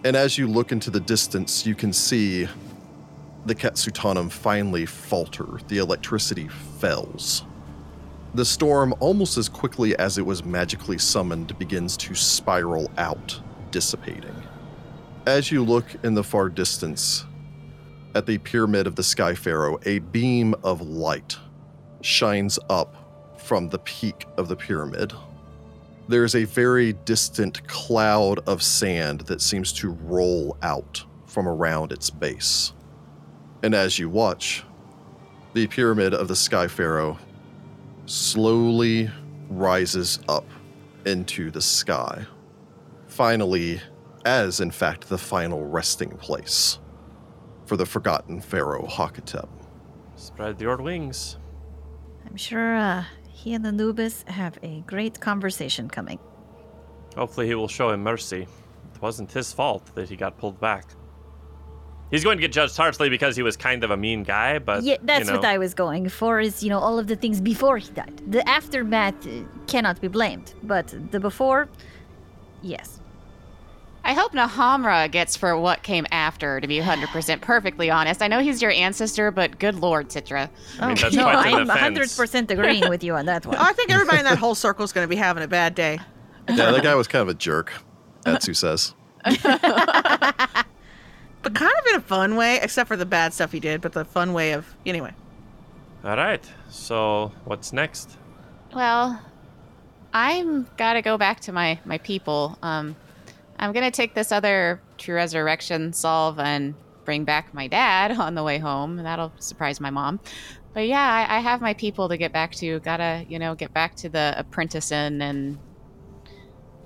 Speaker 1: And as you look into the distance, you can see the Kepsutanum finally falter. The electricity fells. The storm, almost as quickly as it was magically summoned, begins to spiral out, dissipating. As you look in the far distance at the pyramid of the Sky Pharaoh, a beam of light shines up from the peak of the pyramid. There is a very distant cloud of sand that seems to roll out from around its base. And as you watch, the pyramid of the Sky Pharaoh slowly rises up into the sky. Finally, as in fact the final resting place for the forgotten pharaoh Hakotep.
Speaker 2: Spread your wings.
Speaker 3: I'm sure uh, he and Anubis have a great conversation coming.
Speaker 2: Hopefully, he will show him mercy. It wasn't his fault that he got pulled back. He's going to get judged harshly because he was kind of a mean guy, but
Speaker 3: yeah, that's
Speaker 2: you know,
Speaker 3: what I was going for. Is you know all of the things before he died. The aftermath cannot be blamed, but the before, yes.
Speaker 5: I hope Nahamra gets for what came after, to be 100% perfectly honest. I know he's your ancestor, but good lord, Citra.
Speaker 2: I mean, that's
Speaker 3: no,
Speaker 2: quite
Speaker 3: I'm
Speaker 2: offense.
Speaker 3: 100% agreeing with you on that one.
Speaker 4: I think everybody in that whole circle is going to be having a bad day.
Speaker 1: Yeah, that guy was kind of a jerk, Atsu says.
Speaker 4: But kind of in a fun way, except for the bad stuff he did, but the fun way of anyway.
Speaker 2: All right. So what's next?
Speaker 5: Well, I'm gotta go back to my my people. Um, I'm gonna take this other true resurrection solve and bring back my dad on the way home. That'll surprise my mom. But yeah, I, I have my people to get back to. Gotta you know get back to the apprentice inn and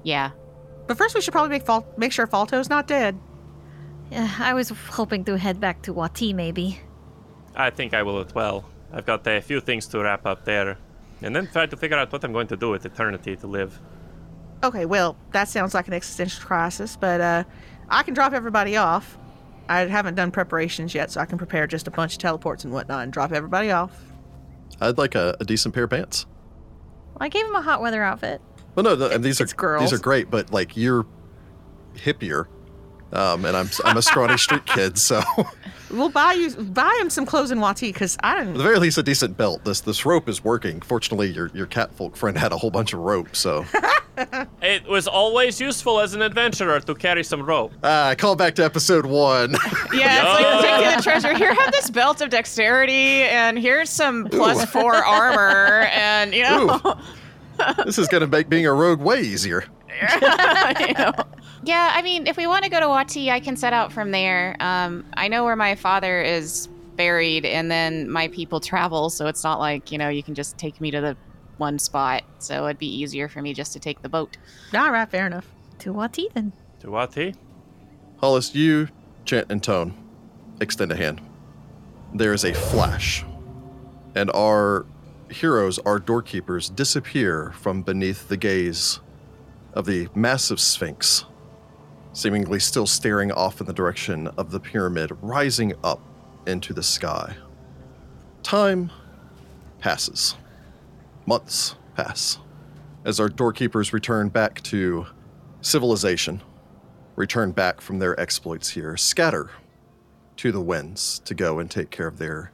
Speaker 5: yeah.
Speaker 4: But first, we should probably make Fal- make sure Falto's not dead.
Speaker 3: Yeah, I was hoping to head back to Wati maybe.
Speaker 2: I think I will as well. I've got a few things to wrap up there, and then try to figure out what I'm going to do with eternity to live.
Speaker 4: Okay, well, that sounds like an existential crisis, but uh, I can drop everybody off. I haven't done preparations yet, so I can prepare just a bunch of teleports and whatnot and drop everybody off.
Speaker 1: I'd like a, a decent pair of pants.
Speaker 3: I gave him a hot weather outfit.
Speaker 1: Well, no, no and these are
Speaker 4: girls.
Speaker 1: these are great, but like you're hippier, um, and I'm I'm a scrawny street kid, so
Speaker 4: We'll buy you buy him some clothes in Wati because I don't.
Speaker 1: at the very least a decent belt. This this rope is working. Fortunately, your your catfolk friend had a whole bunch of rope, so
Speaker 2: It was always useful as an adventurer to carry some rope.
Speaker 1: ah, call back to episode one.
Speaker 5: Yeah, it's
Speaker 2: Yo.
Speaker 5: like take the treasure. Here, have this belt of dexterity, and here's some plus
Speaker 1: Ooh.
Speaker 5: four armor, and you know,
Speaker 1: this is gonna make being a rogue way easier.
Speaker 5: you know. Yeah, I mean, if we want to go to Wati, I can set out from there. Um, I know where my father is buried, and then my people travel, so it's not like you know you can just take me to the one spot. So it'd be easier for me just to take the boat.
Speaker 4: All right, fair enough.
Speaker 3: To Wati then.
Speaker 2: To Wati?
Speaker 1: Hollis, you, Chant, and Tone extend a hand. There is a flash, and our heroes, our doorkeepers, disappear from beneath the gaze of the massive sphinx seemingly still staring off in the direction of the pyramid rising up into the sky. Time passes. Months pass as our doorkeepers return back to civilization, return back from their exploits here, scatter to the winds to go and take care of their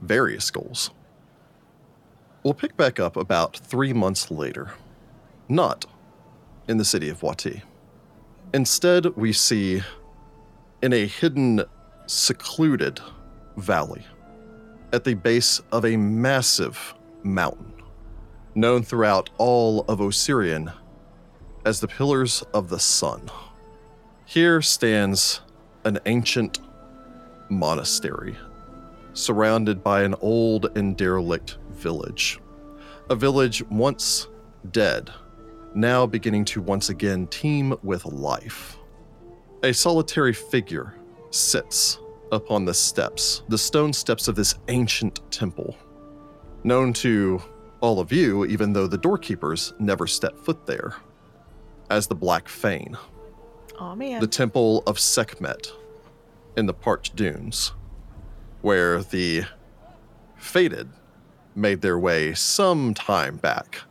Speaker 1: various goals. We'll pick back up about three months later, not in the city of Wati. Instead, we see in a hidden, secluded valley at the base of a massive mountain, known throughout all of Osirian as the Pillars of the Sun. Here stands an ancient monastery surrounded by an old and derelict village. A village once dead, now beginning to once again teem with life. A solitary figure sits upon the steps, the stone steps of this ancient temple, known to all of you, even though the doorkeepers never step foot there, as the Black Fane,
Speaker 4: Oh man.
Speaker 1: the temple of Sekhmet in the parched dunes, where the fated made their way some time back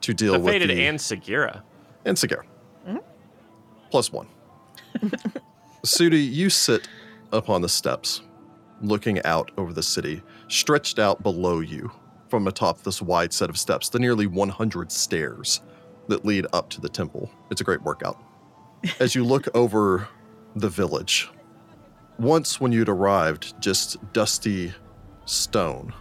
Speaker 1: to deal
Speaker 2: The
Speaker 1: with
Speaker 2: Fated
Speaker 1: the
Speaker 2: and Segura.
Speaker 1: and Segura. Mm-hmm. Plus one. Sudi, you sit upon the steps, looking out over the city, stretched out below you from atop this wide set of steps, the nearly 100 stairs that lead up to the temple. It's a great workout. As you look over the village, once when you'd arrived, just dusty stone,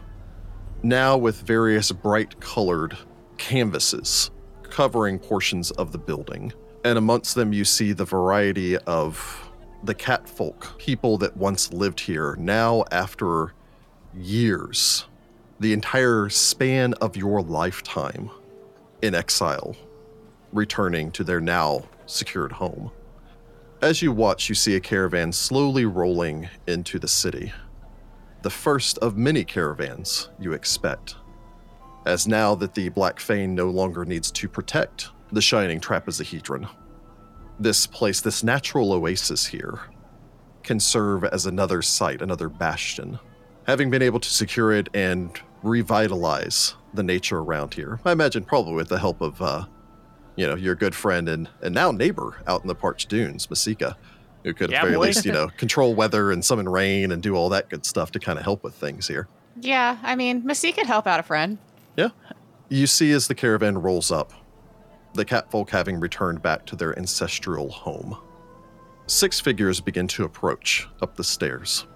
Speaker 1: now with various bright colored canvases covering portions of the building. And amongst them, you see the variety of the catfolk, people that once lived here, now after years, the entire span of your lifetime in exile, returning to their now secured home. As you watch, you see a caravan slowly rolling into the city. The first of many caravans you expect as now that the Black Fane no longer needs to protect the shining trapezohedron. This place, this natural oasis here, can serve as another site, another bastion. Having been able to secure it and revitalize the nature around here, I imagine probably with the help of, uh, you know, your good friend and, and now neighbor out in the parched dunes, Masika, who could
Speaker 2: Yeah,
Speaker 1: at the very
Speaker 2: boy.
Speaker 1: least, you know, control weather and summon rain and do all that good stuff to kind of help with things here.
Speaker 5: Yeah, I mean, Missy could help out a friend.
Speaker 1: Yeah. You see as the caravan rolls up, the catfolk having returned back to their ancestral home. Six figures begin to approach up the stairs.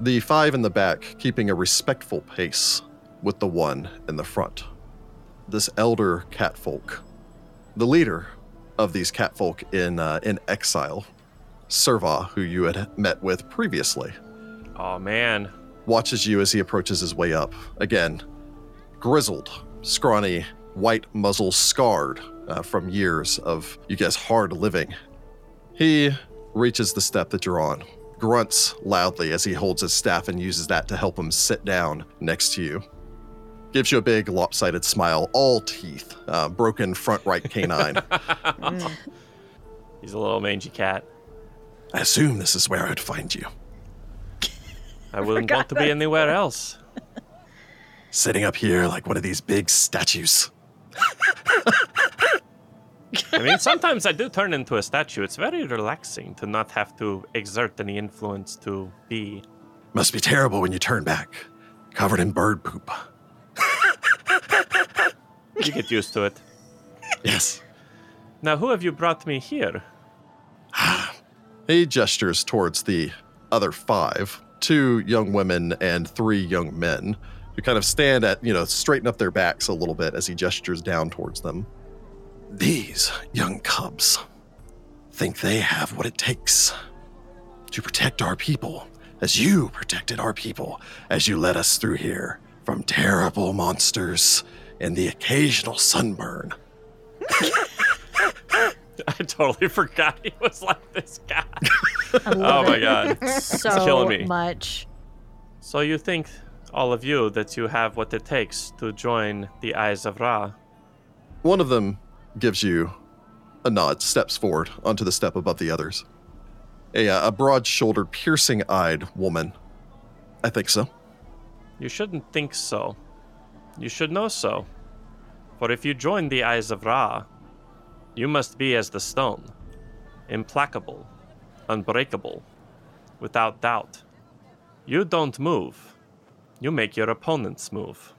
Speaker 1: The five in the back keeping a respectful pace with the one in the front. This elder catfolk, the leader of these catfolk in uh, in exile, Serva, who you had met with previously,
Speaker 2: Oh man.
Speaker 1: watches you as he approaches his way up. Again, grizzled, scrawny, white muzzle scarred uh, from years of, you guess, hard living. He reaches the step that you're on, grunts loudly as he holds his staff and uses that to help him sit down next to you. Gives you a big lopsided smile, all teeth, uh, broken front right canine.
Speaker 2: He's a little mangy cat.
Speaker 1: I assume this is where I'd find you.
Speaker 2: I wouldn't
Speaker 3: forgot
Speaker 2: want to be anywhere else.
Speaker 1: Sitting up here like one of these big statues.
Speaker 2: I mean, sometimes I do turn into a statue. It's very relaxing to not have to exert any influence to be.
Speaker 1: Must be terrible when you turn back, covered in bird poop.
Speaker 2: You get used to it.
Speaker 1: Yes.
Speaker 2: Now, who have you brought me here?
Speaker 1: He gestures towards the other five, two young women and three young men, who kind of stand at, you know, straighten up their backs a little bit as he gestures down towards them. These young cubs think they have what it takes to protect our people, as you protected our people as you led us through here from terrible monsters and the occasional sunburn.
Speaker 2: I totally forgot he was like this guy. Oh my god.
Speaker 3: so
Speaker 2: killing me.
Speaker 3: much.
Speaker 2: So you think, all of you, that you have what it takes to join the Eyes of Ra?
Speaker 1: One of them gives you a nod, steps forward onto the step above the others. A, uh, a broad shouldered, piercing eyed woman. I think so.
Speaker 2: You shouldn't think so. You should know so. For if you join the Eyes of Ra, you must be as the stone, implacable, unbreakable, without doubt. You don't move, you make your opponents move.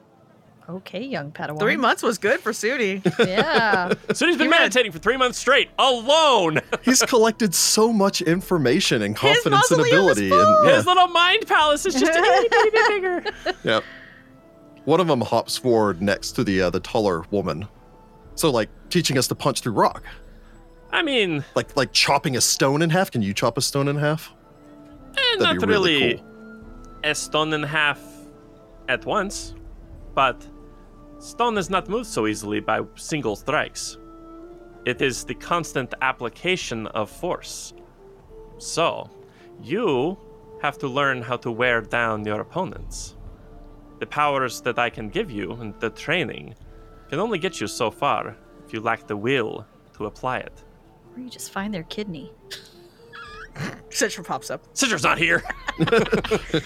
Speaker 3: Okay, young Padawan.
Speaker 4: Three months was good for Sudi.
Speaker 3: Yeah.
Speaker 2: So he's been
Speaker 4: He
Speaker 2: meditating for three months straight, alone!
Speaker 1: He's collected so much information and confidence and
Speaker 4: mausoleum is
Speaker 1: ability.
Speaker 4: full.
Speaker 1: And, yeah.
Speaker 2: His little mind palace is just a itty bitty bit bigger.
Speaker 1: Yep. One of them hops forward next to the uh, the taller woman. So like teaching us to punch through rock.
Speaker 2: I mean,
Speaker 1: Like like chopping a stone in half. Can you chop a stone in half?
Speaker 2: eh,
Speaker 1: That'd
Speaker 2: not
Speaker 1: be really
Speaker 2: really
Speaker 1: cool.
Speaker 2: a stone in a half at once, but stone is not moved so easily by single strikes. It is the constant application of force. So, you have to learn how to wear down your opponents. The powers that I can give you and the training can only get you so far if you lack the will to apply it.
Speaker 3: or you just find their kidney.
Speaker 4: Citra pops up.
Speaker 2: Citra's not here.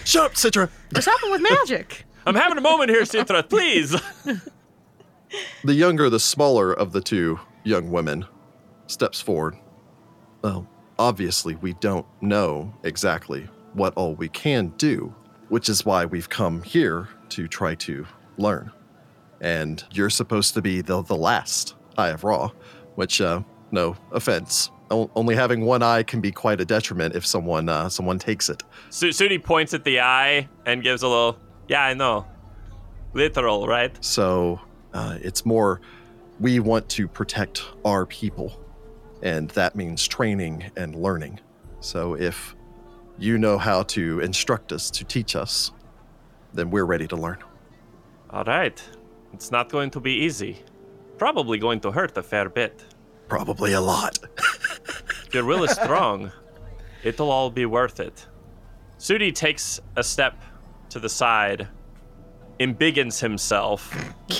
Speaker 1: Shut up, Citra.
Speaker 4: What's happened with magic?
Speaker 2: I'm having a moment here, Citra, please.
Speaker 1: The younger, the smaller of the two young women steps forward. Well, obviously, we don't know exactly what all we can do, which is why we've come here to try to learn. And you're supposed to be the, the last Eye of Ra, which, uh, no offense. O- only having one eye can be quite a detriment if someone uh, someone takes it.
Speaker 2: Su- Sudi points at the eye and gives a little, yeah, I know. Literal, right?
Speaker 1: So uh, it's more, we want to protect our people, and that means training and learning. So if you know how to instruct us, to teach us, then we're ready to learn.
Speaker 2: All right. It's not going to be easy. Probably going to hurt a fair bit.
Speaker 1: Probably a lot.
Speaker 2: If your will is strong, it'll all be worth it. Sudi takes a step to the side, embiggens himself,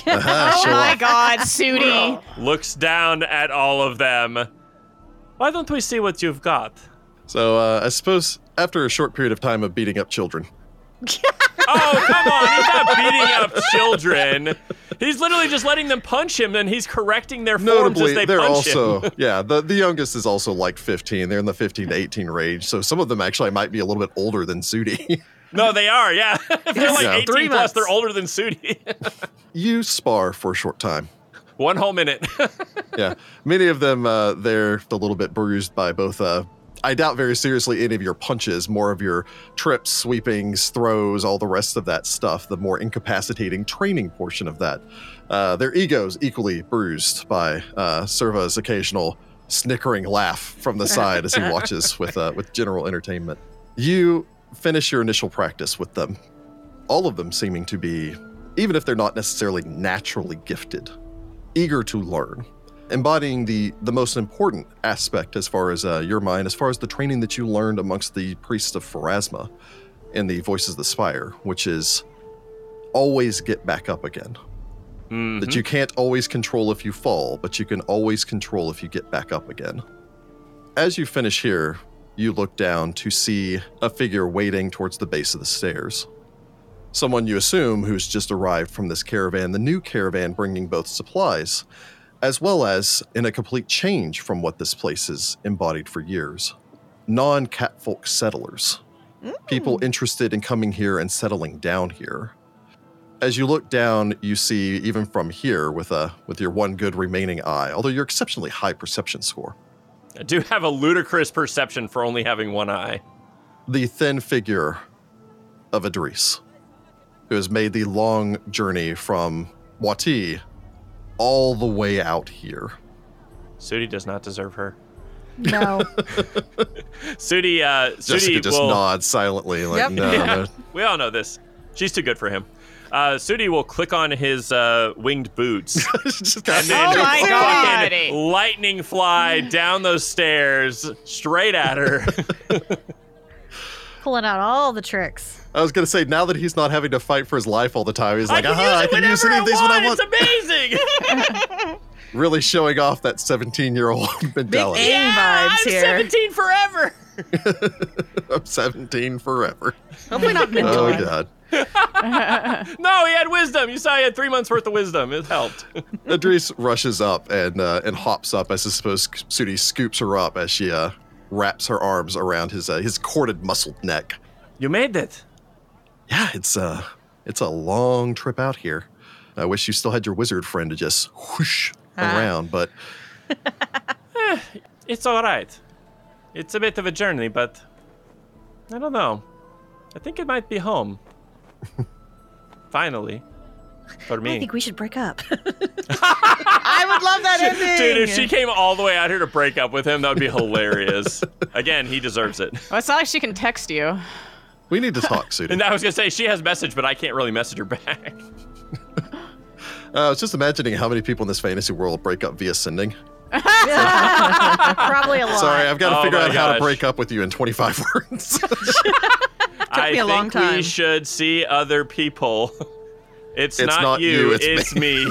Speaker 1: Aha,
Speaker 5: Oh my god, Sudi.
Speaker 2: looks down at all of them. Why don't we see what you've got?
Speaker 1: So uh, I suppose after a short period of time of beating up children,
Speaker 2: Oh, come on. He's not beating up children. He's literally just letting them punch him, and he's correcting their forms
Speaker 1: notably
Speaker 2: as they
Speaker 1: they're
Speaker 2: punch
Speaker 1: also
Speaker 2: him.
Speaker 1: yeah the, the youngest is also like 15 they're in the 15 to 18 range so some of them actually might be a little bit older than sudi
Speaker 2: No, they are, yeah. if they're like
Speaker 1: Yeah.
Speaker 2: 18 plus,
Speaker 4: months.
Speaker 2: they're older than Sudi.
Speaker 1: you spar for a short time
Speaker 2: One whole minute.
Speaker 1: yeah many of them uh, they're a little bit bruised by both uh, i doubt very seriously any of your punches more of your trips sweepings throws all the rest of that stuff the more incapacitating training portion of that uh, their egos equally bruised by uh, serva's occasional snickering laugh from the side as he watches with uh, with general entertainment you finish your initial practice with them. All of them seeming to be even if they're not necessarily naturally gifted eager to learn embodying the the most important aspect as far as uh, your mind as far as the training that you learned amongst the priests of pharasma in the voices of the spire which is always get back up again.
Speaker 2: Mhm.
Speaker 1: that you can't always control if you fall but you can always control if you get back up again. As you finish here you look down to see a figure waiting towards the base of the stairs. Someone you assume who's just arrived from this caravan the new caravan bringing both supplies as well as in a complete change from what this place has embodied for years. Non catfolk settlers, mm. people interested in coming here and settling down here. As you look down, you see even from here with a with your one good remaining eye, although your exceptionally high perception score,
Speaker 2: I do have a ludicrous perception for only having one eye.
Speaker 1: the thin figure of Idris, who has made the long journey from Wati all the way out here.
Speaker 2: Sudi does not deserve her.
Speaker 3: No.
Speaker 2: Sudi, uh,
Speaker 1: Jessica just
Speaker 2: will.
Speaker 1: nods silently, like,
Speaker 4: Yep.
Speaker 1: no,
Speaker 2: Yeah,
Speaker 1: no.
Speaker 2: we all know this. She's too good for him. Uh, Sudi will click on his uh, winged boots and then
Speaker 5: Oh my God.
Speaker 2: lightning fly down those stairs straight at her.
Speaker 3: Pulling out all the tricks.
Speaker 1: I was gonna say now that he's not having to fight for his life all the time, he's like,
Speaker 2: I can
Speaker 1: aha, I
Speaker 2: use it
Speaker 1: can use
Speaker 2: whenever
Speaker 1: any of these when I
Speaker 2: want.
Speaker 1: want.
Speaker 2: It's amazing.
Speaker 1: really showing off that 17 year old mentality.
Speaker 4: Big Aang vibes
Speaker 2: I'm
Speaker 4: here.
Speaker 2: 17 forever.
Speaker 1: I'm 17 forever.
Speaker 4: Hopefully not mental.
Speaker 1: Oh, God.
Speaker 2: No, he had wisdom. You saw he had three months worth of wisdom. It helped.
Speaker 1: Idris rushes up and uh, and hops up. I suppose Sudi scoops her up as she uh, wraps her arms around his uh, his corded, muscled neck.
Speaker 2: You made it.
Speaker 1: Yeah, it's uh, it's a long trip out here. I wish you still had your wizard friend to just whoosh
Speaker 4: Ah.
Speaker 1: around, but
Speaker 2: It's all right. It's a bit of a journey, but I don't know. I think it might be home. Finally. For me.
Speaker 3: I think we should break up.
Speaker 4: I would love that ending.
Speaker 2: Dude, if she came all the way out here to break up with him, that would be hilarious. Again, he deserves it.
Speaker 5: Well, it's not like she can text you.
Speaker 1: we need to talk, Sudi.
Speaker 2: And I was gonna say she has message, but I can't really message her back.
Speaker 1: Uh, I was just imagining how many people in this fantasy world break up via sending.
Speaker 3: Probably a lot.
Speaker 1: Sorry, I've got to
Speaker 2: Oh
Speaker 1: figure
Speaker 2: my
Speaker 1: out how to break up with you in 25 words.
Speaker 2: I
Speaker 4: me a
Speaker 2: think
Speaker 4: long time.
Speaker 2: we should see other people. It's,
Speaker 1: It's
Speaker 2: not,
Speaker 1: not
Speaker 2: you,
Speaker 1: you, it's
Speaker 2: it's, me.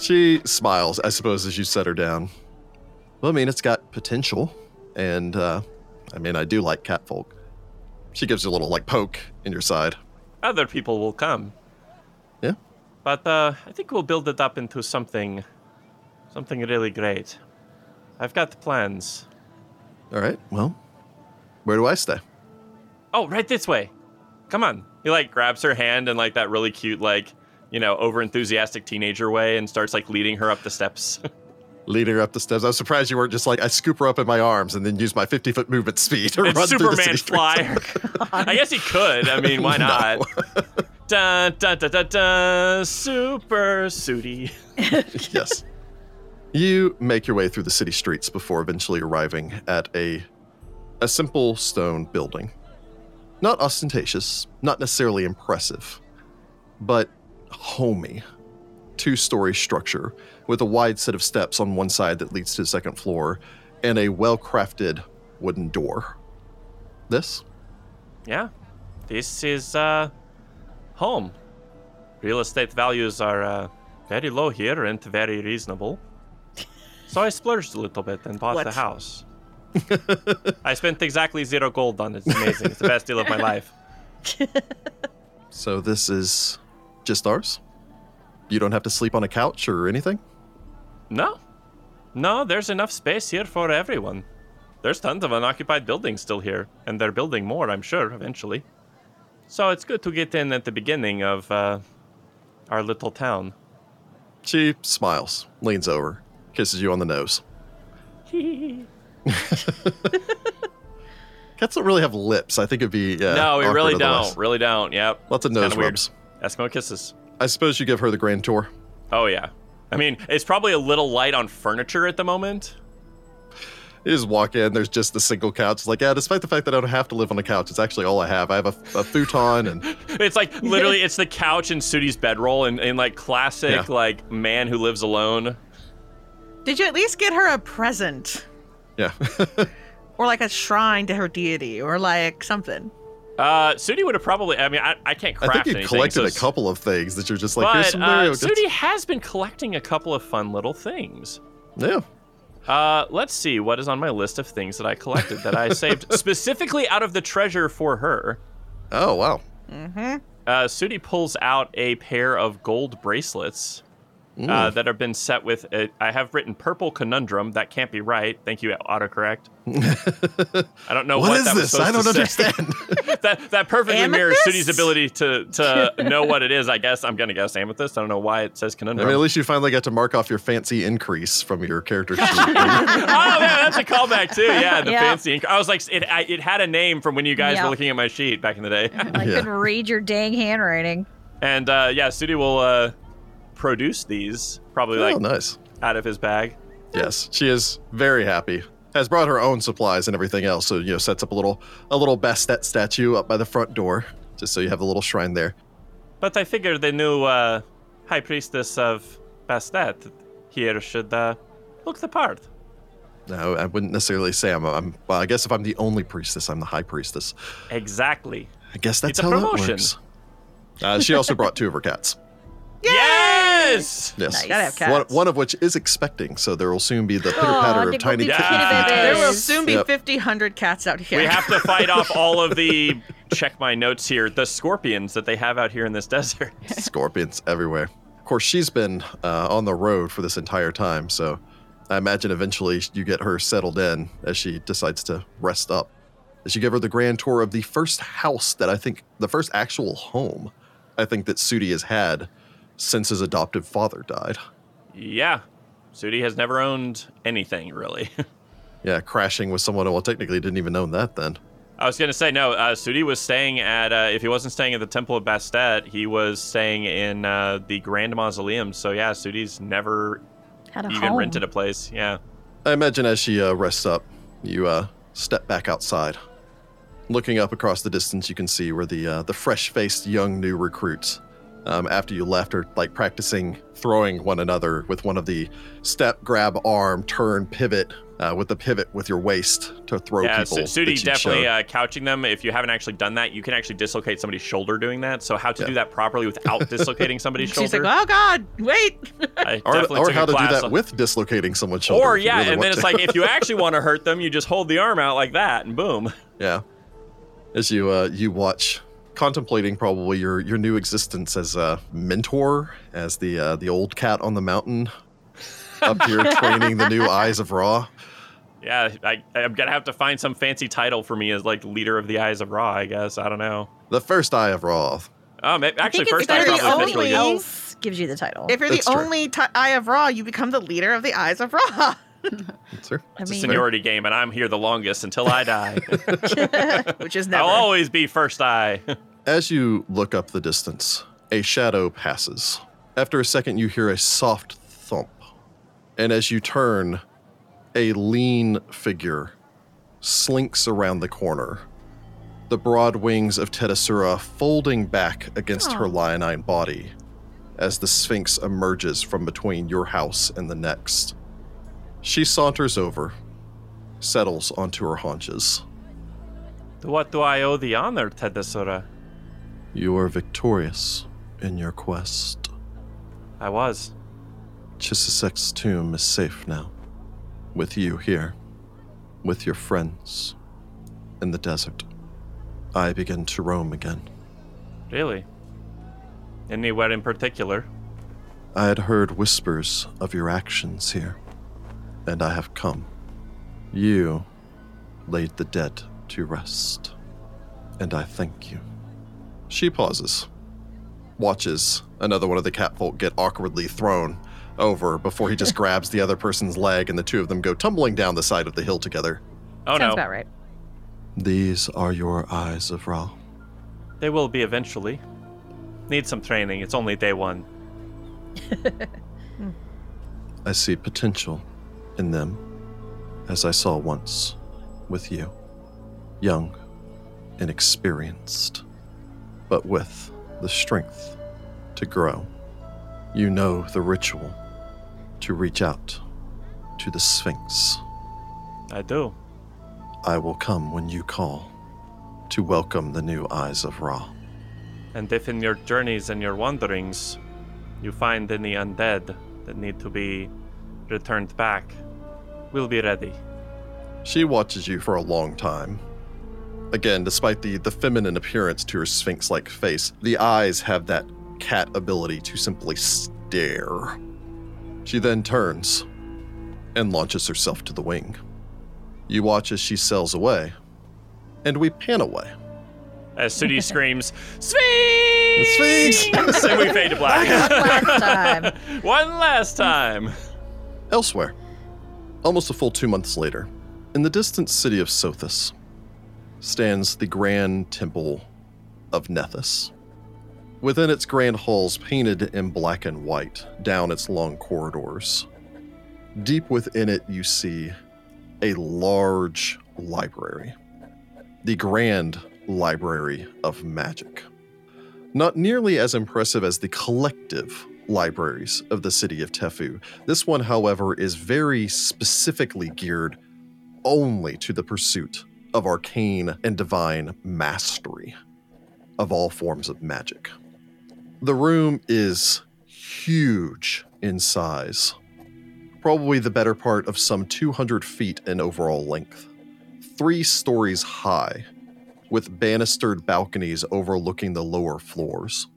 Speaker 1: she smiles, I suppose, as you set her down. Well, I mean, it's got potential, and uh, I mean, I do like catfolk. She gives you a little like poke in your side.
Speaker 2: other people will come. But uh, I think we'll build it up into something, something really great. I've got plans.
Speaker 1: All right. Well, where do I stay?
Speaker 2: Oh, right this way. Come on. He like grabs her hand in like that really cute, like you know, over enthusiastic teenager way, and starts like leading her up the steps.
Speaker 1: Leading her up the steps. I was surprised you weren't just like I scoop her up in my arms and then use my 50 foot movement speed to
Speaker 2: it's
Speaker 1: run through the city
Speaker 2: Superman fly. I guess he could. I mean, why not? Dun, dun, dun, dun, dun, super Sudi.
Speaker 1: yes. You make your way through the city streets before eventually arriving at a a simple stone building. Not ostentatious, not necessarily impressive, but homey. Two-story structure with a wide set of steps on one side that leads to the second floor and a well-crafted wooden door. This?
Speaker 2: Yeah, this is uh, home. Real estate values are uh, very low here and very reasonable. So I splurged a little bit and bought the house. I spent exactly zero gold on it. It's amazing. It's the best deal of my life.
Speaker 1: So this is just ours? You don't have to sleep on a couch or anything?
Speaker 2: No, no, there's enough space here for everyone. There's tons of unoccupied buildings still here, and they're building more, I'm sure, eventually. So it's good to get in at the beginning of uh, our little town.
Speaker 1: She smiles, leans over, kisses you on the nose. Cats don't really have lips. I think it'd be uh,
Speaker 2: no, we really don't. Really don't. Yep.
Speaker 1: Lots of
Speaker 2: It's
Speaker 1: nose rubs.
Speaker 2: Eskimo kisses.
Speaker 1: I suppose you give her the grand tour.
Speaker 2: Oh yeah. I mean, it's probably a little light on furniture at the moment.
Speaker 1: You just walk in. There's just a single couch. It's like, yeah, despite the fact that I don't have to live on a couch, it's actually all I have. I have a, a futon and
Speaker 2: It's like literally, it's the couch and Sudi's bedroll, and, and like classic
Speaker 1: Yeah.
Speaker 2: like man who lives alone.
Speaker 4: Did you at least get her a present?
Speaker 1: yeah.
Speaker 4: Or like a shrine to her deity, or like something.
Speaker 2: Uh, Sudi would have probably. I mean, I, I can't
Speaker 1: I think you
Speaker 2: anything,
Speaker 1: collected
Speaker 2: so
Speaker 1: a
Speaker 2: s-
Speaker 1: couple of things that you're just like, here's some
Speaker 2: uh,
Speaker 1: Mario. Just-
Speaker 2: Sudi has been collecting a couple of fun little things.
Speaker 1: Yeah.
Speaker 2: Uh, let's see what is on my list of things that I collected that I saved specifically out of the treasure for her.
Speaker 1: Oh wow.
Speaker 4: Mm-hmm.
Speaker 2: Uh, Sudi pulls out a pair of gold bracelets
Speaker 1: Mm.
Speaker 2: uh, that have been set with. A, I have written purple conundrum. That can't be right. Thank you, autocorrect. I don't know what,
Speaker 1: what is
Speaker 2: that was
Speaker 1: this? I don't understand.
Speaker 2: that that perfectly mirrors
Speaker 4: Amethyst?
Speaker 2: Sudi's ability to to know what it is. I guess I'm gonna guess amethyst. I don't know why it says
Speaker 1: I
Speaker 2: conundrum.
Speaker 1: mean, at least you finally got to mark off your fancy increase from your character sheet.
Speaker 2: oh yeah, that's a callback too. Yeah, the
Speaker 3: Yeah.
Speaker 2: fancy. Inc- I was like, it I, it had a name from when you guys
Speaker 3: Yeah.
Speaker 2: were looking at my sheet back in the day.
Speaker 3: I
Speaker 1: Yeah.
Speaker 3: couldn't read your dang handwriting.
Speaker 2: and uh, yeah, Sudi will uh, produce these probably
Speaker 1: oh,
Speaker 2: like
Speaker 1: nice.
Speaker 2: out of his bag.
Speaker 1: Yes, she is very happy. Has brought her own supplies and everything else. So you know, sets up a little a little Bastet statue up by the front door, just so you have a little shrine there.
Speaker 2: But I figured the new uh, high priestess of Bastet here should uh, look the part.
Speaker 1: No, I wouldn't necessarily say I'm. I'm well, I guess if I'm the only priestess, I'm the high priestess.
Speaker 2: Exactly.
Speaker 1: I guess that's how
Speaker 2: promotion.
Speaker 1: that works. Uh, she also brought two of her cats.
Speaker 2: Yes!
Speaker 1: Yes.
Speaker 3: Nice.
Speaker 4: Gotta have cats.
Speaker 1: One, one of which is expecting, so there will soon be the pitter patter of tiny
Speaker 3: dick
Speaker 1: kitten
Speaker 2: kitty
Speaker 1: feet.
Speaker 4: There will soon be
Speaker 1: Yep.
Speaker 4: 50, 100 cats out here.
Speaker 2: We have to fight off all of the check my notes here, the scorpions that they have out here in this desert.
Speaker 1: Scorpions everywhere. Of course, she's been uh, on the road for this entire time, so I imagine eventually you get her settled in as she decides to rest up. As you give her the grand tour of the first house that I think, the first actual home I think that Sudi has had since his adoptive father died.
Speaker 2: Yeah. Sudi has never owned anything, really.
Speaker 1: Yeah, crashing with someone, well, technically didn't even own that then.
Speaker 2: I was going to say, no, uh, Sudi was staying at, uh, if he wasn't staying at the Temple of Bastet, he was staying in uh, the Grand Mausoleum. So, yeah, Sudi's never
Speaker 3: Had a
Speaker 2: even
Speaker 3: home.
Speaker 2: rented a place. Yeah.
Speaker 1: I imagine as she uh, rests up, you uh, step back outside. Looking up across the distance, you can see where the uh, the fresh-faced young new recruits, um, after you left, are like practicing throwing one another with one of the step, grab, arm, turn, pivot, uh, with the pivot with your waist to throw
Speaker 2: yeah,
Speaker 1: people.
Speaker 2: Su- Sudi definitely uh, couching them. If you haven't actually done that, you can actually dislocate somebody's shoulder doing that. So, how to
Speaker 1: Yeah.
Speaker 2: do that properly without dislocating somebody's
Speaker 4: She's
Speaker 2: shoulder?
Speaker 4: like, oh God, wait.
Speaker 1: Or, or how to do that with dislocating someone's shoulder.
Speaker 2: Or yeah,
Speaker 1: really
Speaker 2: and then
Speaker 1: want
Speaker 2: it's like if you actually want to hurt them, you just hold the arm out like that, and boom.
Speaker 1: Yeah. As you uh, you watch, contemplating probably your your new existence as a mentor, as the uh, the old cat on the mountain, up here training the new eyes of Ra.
Speaker 2: Yeah, I, I'm gonna have to find some fancy title for me as like leader of the Eyes of Ra. I guess I don't know.
Speaker 1: The first eye of Ra.
Speaker 2: Oh, maybe, actually, first eye
Speaker 4: they're
Speaker 2: probably
Speaker 4: the
Speaker 2: fits really
Speaker 4: only-
Speaker 2: good.
Speaker 3: else gives you the title.
Speaker 4: If you're
Speaker 1: That's
Speaker 4: the
Speaker 1: true.
Speaker 4: only t- Eye of Ra, you become the leader of the Eyes of Ra.
Speaker 1: Sir.
Speaker 3: I
Speaker 2: It's a
Speaker 3: mean,
Speaker 2: seniority game, and I'm here the longest until I die.
Speaker 4: Which is never.
Speaker 2: I'll always be first eye.
Speaker 1: As you look up the distance, a shadow passes. After a second, you hear a soft thump. And as you turn, a lean figure slinks around the corner. The broad wings of Tedasura folding back against her lionine body as the Sphinx emerges from between your house and the next. She saunters over, settles onto her haunches.
Speaker 2: To what do I owe the honor, Tedasura?
Speaker 1: You are victorious in your quest.
Speaker 2: I was.
Speaker 1: Chissisek's tomb is safe now. With you here. With your friends. In the desert. I begin to roam again.
Speaker 2: Really? Anywhere in particular?
Speaker 1: I had heard whispers of your actions here, and I have come. You laid the dead to rest, and I thank you. She pauses, watches another one of the catfolk get awkwardly thrown over before he just grabs the other person's leg, and the two of them go tumbling down the side of the hill together.
Speaker 2: Oh
Speaker 3: sounds
Speaker 2: no,
Speaker 3: about right.
Speaker 1: These are your eyes of Ra.
Speaker 2: they will be eventually. Need some training. It's only day one.
Speaker 1: I see potential in them, as I saw once with you. Young, inexperienced, but with the strength to grow. You know the ritual to reach out to the Sphinx.
Speaker 2: I do.
Speaker 1: I will come when you call to welcome the new eyes of Ra.
Speaker 2: And if in your journeys and your wanderings you find any undead that need to be returned back, we'll be ready.
Speaker 1: She watches you for a long time. Again, despite the, the feminine appearance to her sphinx like face, the eyes have that cat ability to simply stare. She then turns and launches herself to the wing. You watch as she sails away, and we pan away.
Speaker 2: As Sudi screams, Sphinx!
Speaker 1: Sphinx!
Speaker 2: and we fade to black.
Speaker 3: Last time.
Speaker 2: One last time.
Speaker 1: Elsewhere, almost a full two months later, in the distant city of Sothis, stands the grand temple of Nethys. Within its grand halls, painted in black and white down its long corridors, deep within it, you see a large library. The Grand Library of Magic. Not nearly as impressive as the collective libraries of the city of Tefu. This one, however, is very specifically geared only to the pursuit of arcane and divine mastery of all forms of magic. The room is huge in size, probably the better part of some 200 feet in overall length, three stories high, with banistered balconies overlooking the lower floors.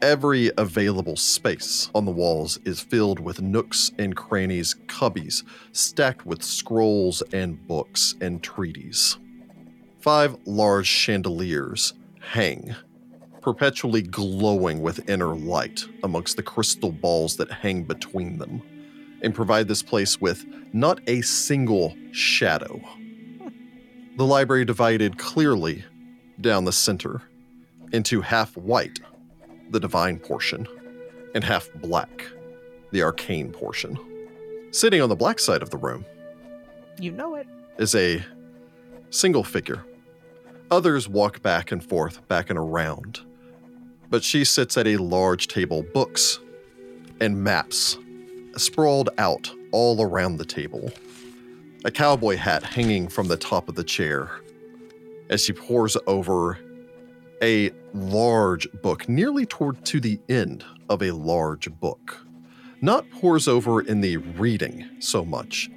Speaker 1: Every available space on the walls is filled with nooks and crannies, cubbies stacked with scrolls and books and treaties. Five large chandeliers hang, perpetually glowing with inner light amongst the crystal balls that hang between them, and provide this place with not a single shadow. The library divided clearly down the center into half white, the divine portion, and half black, the arcane portion. Sitting on the black side of the room
Speaker 4: You know it.
Speaker 1: is a single figure. Others walk back and forth, back and around. But she sits at a large table, books and maps sprawled out all around the table. A cowboy hat hanging from the top of the chair as she pores over a large book, nearly toward to the end of a large book. Not pores over in the reading so much,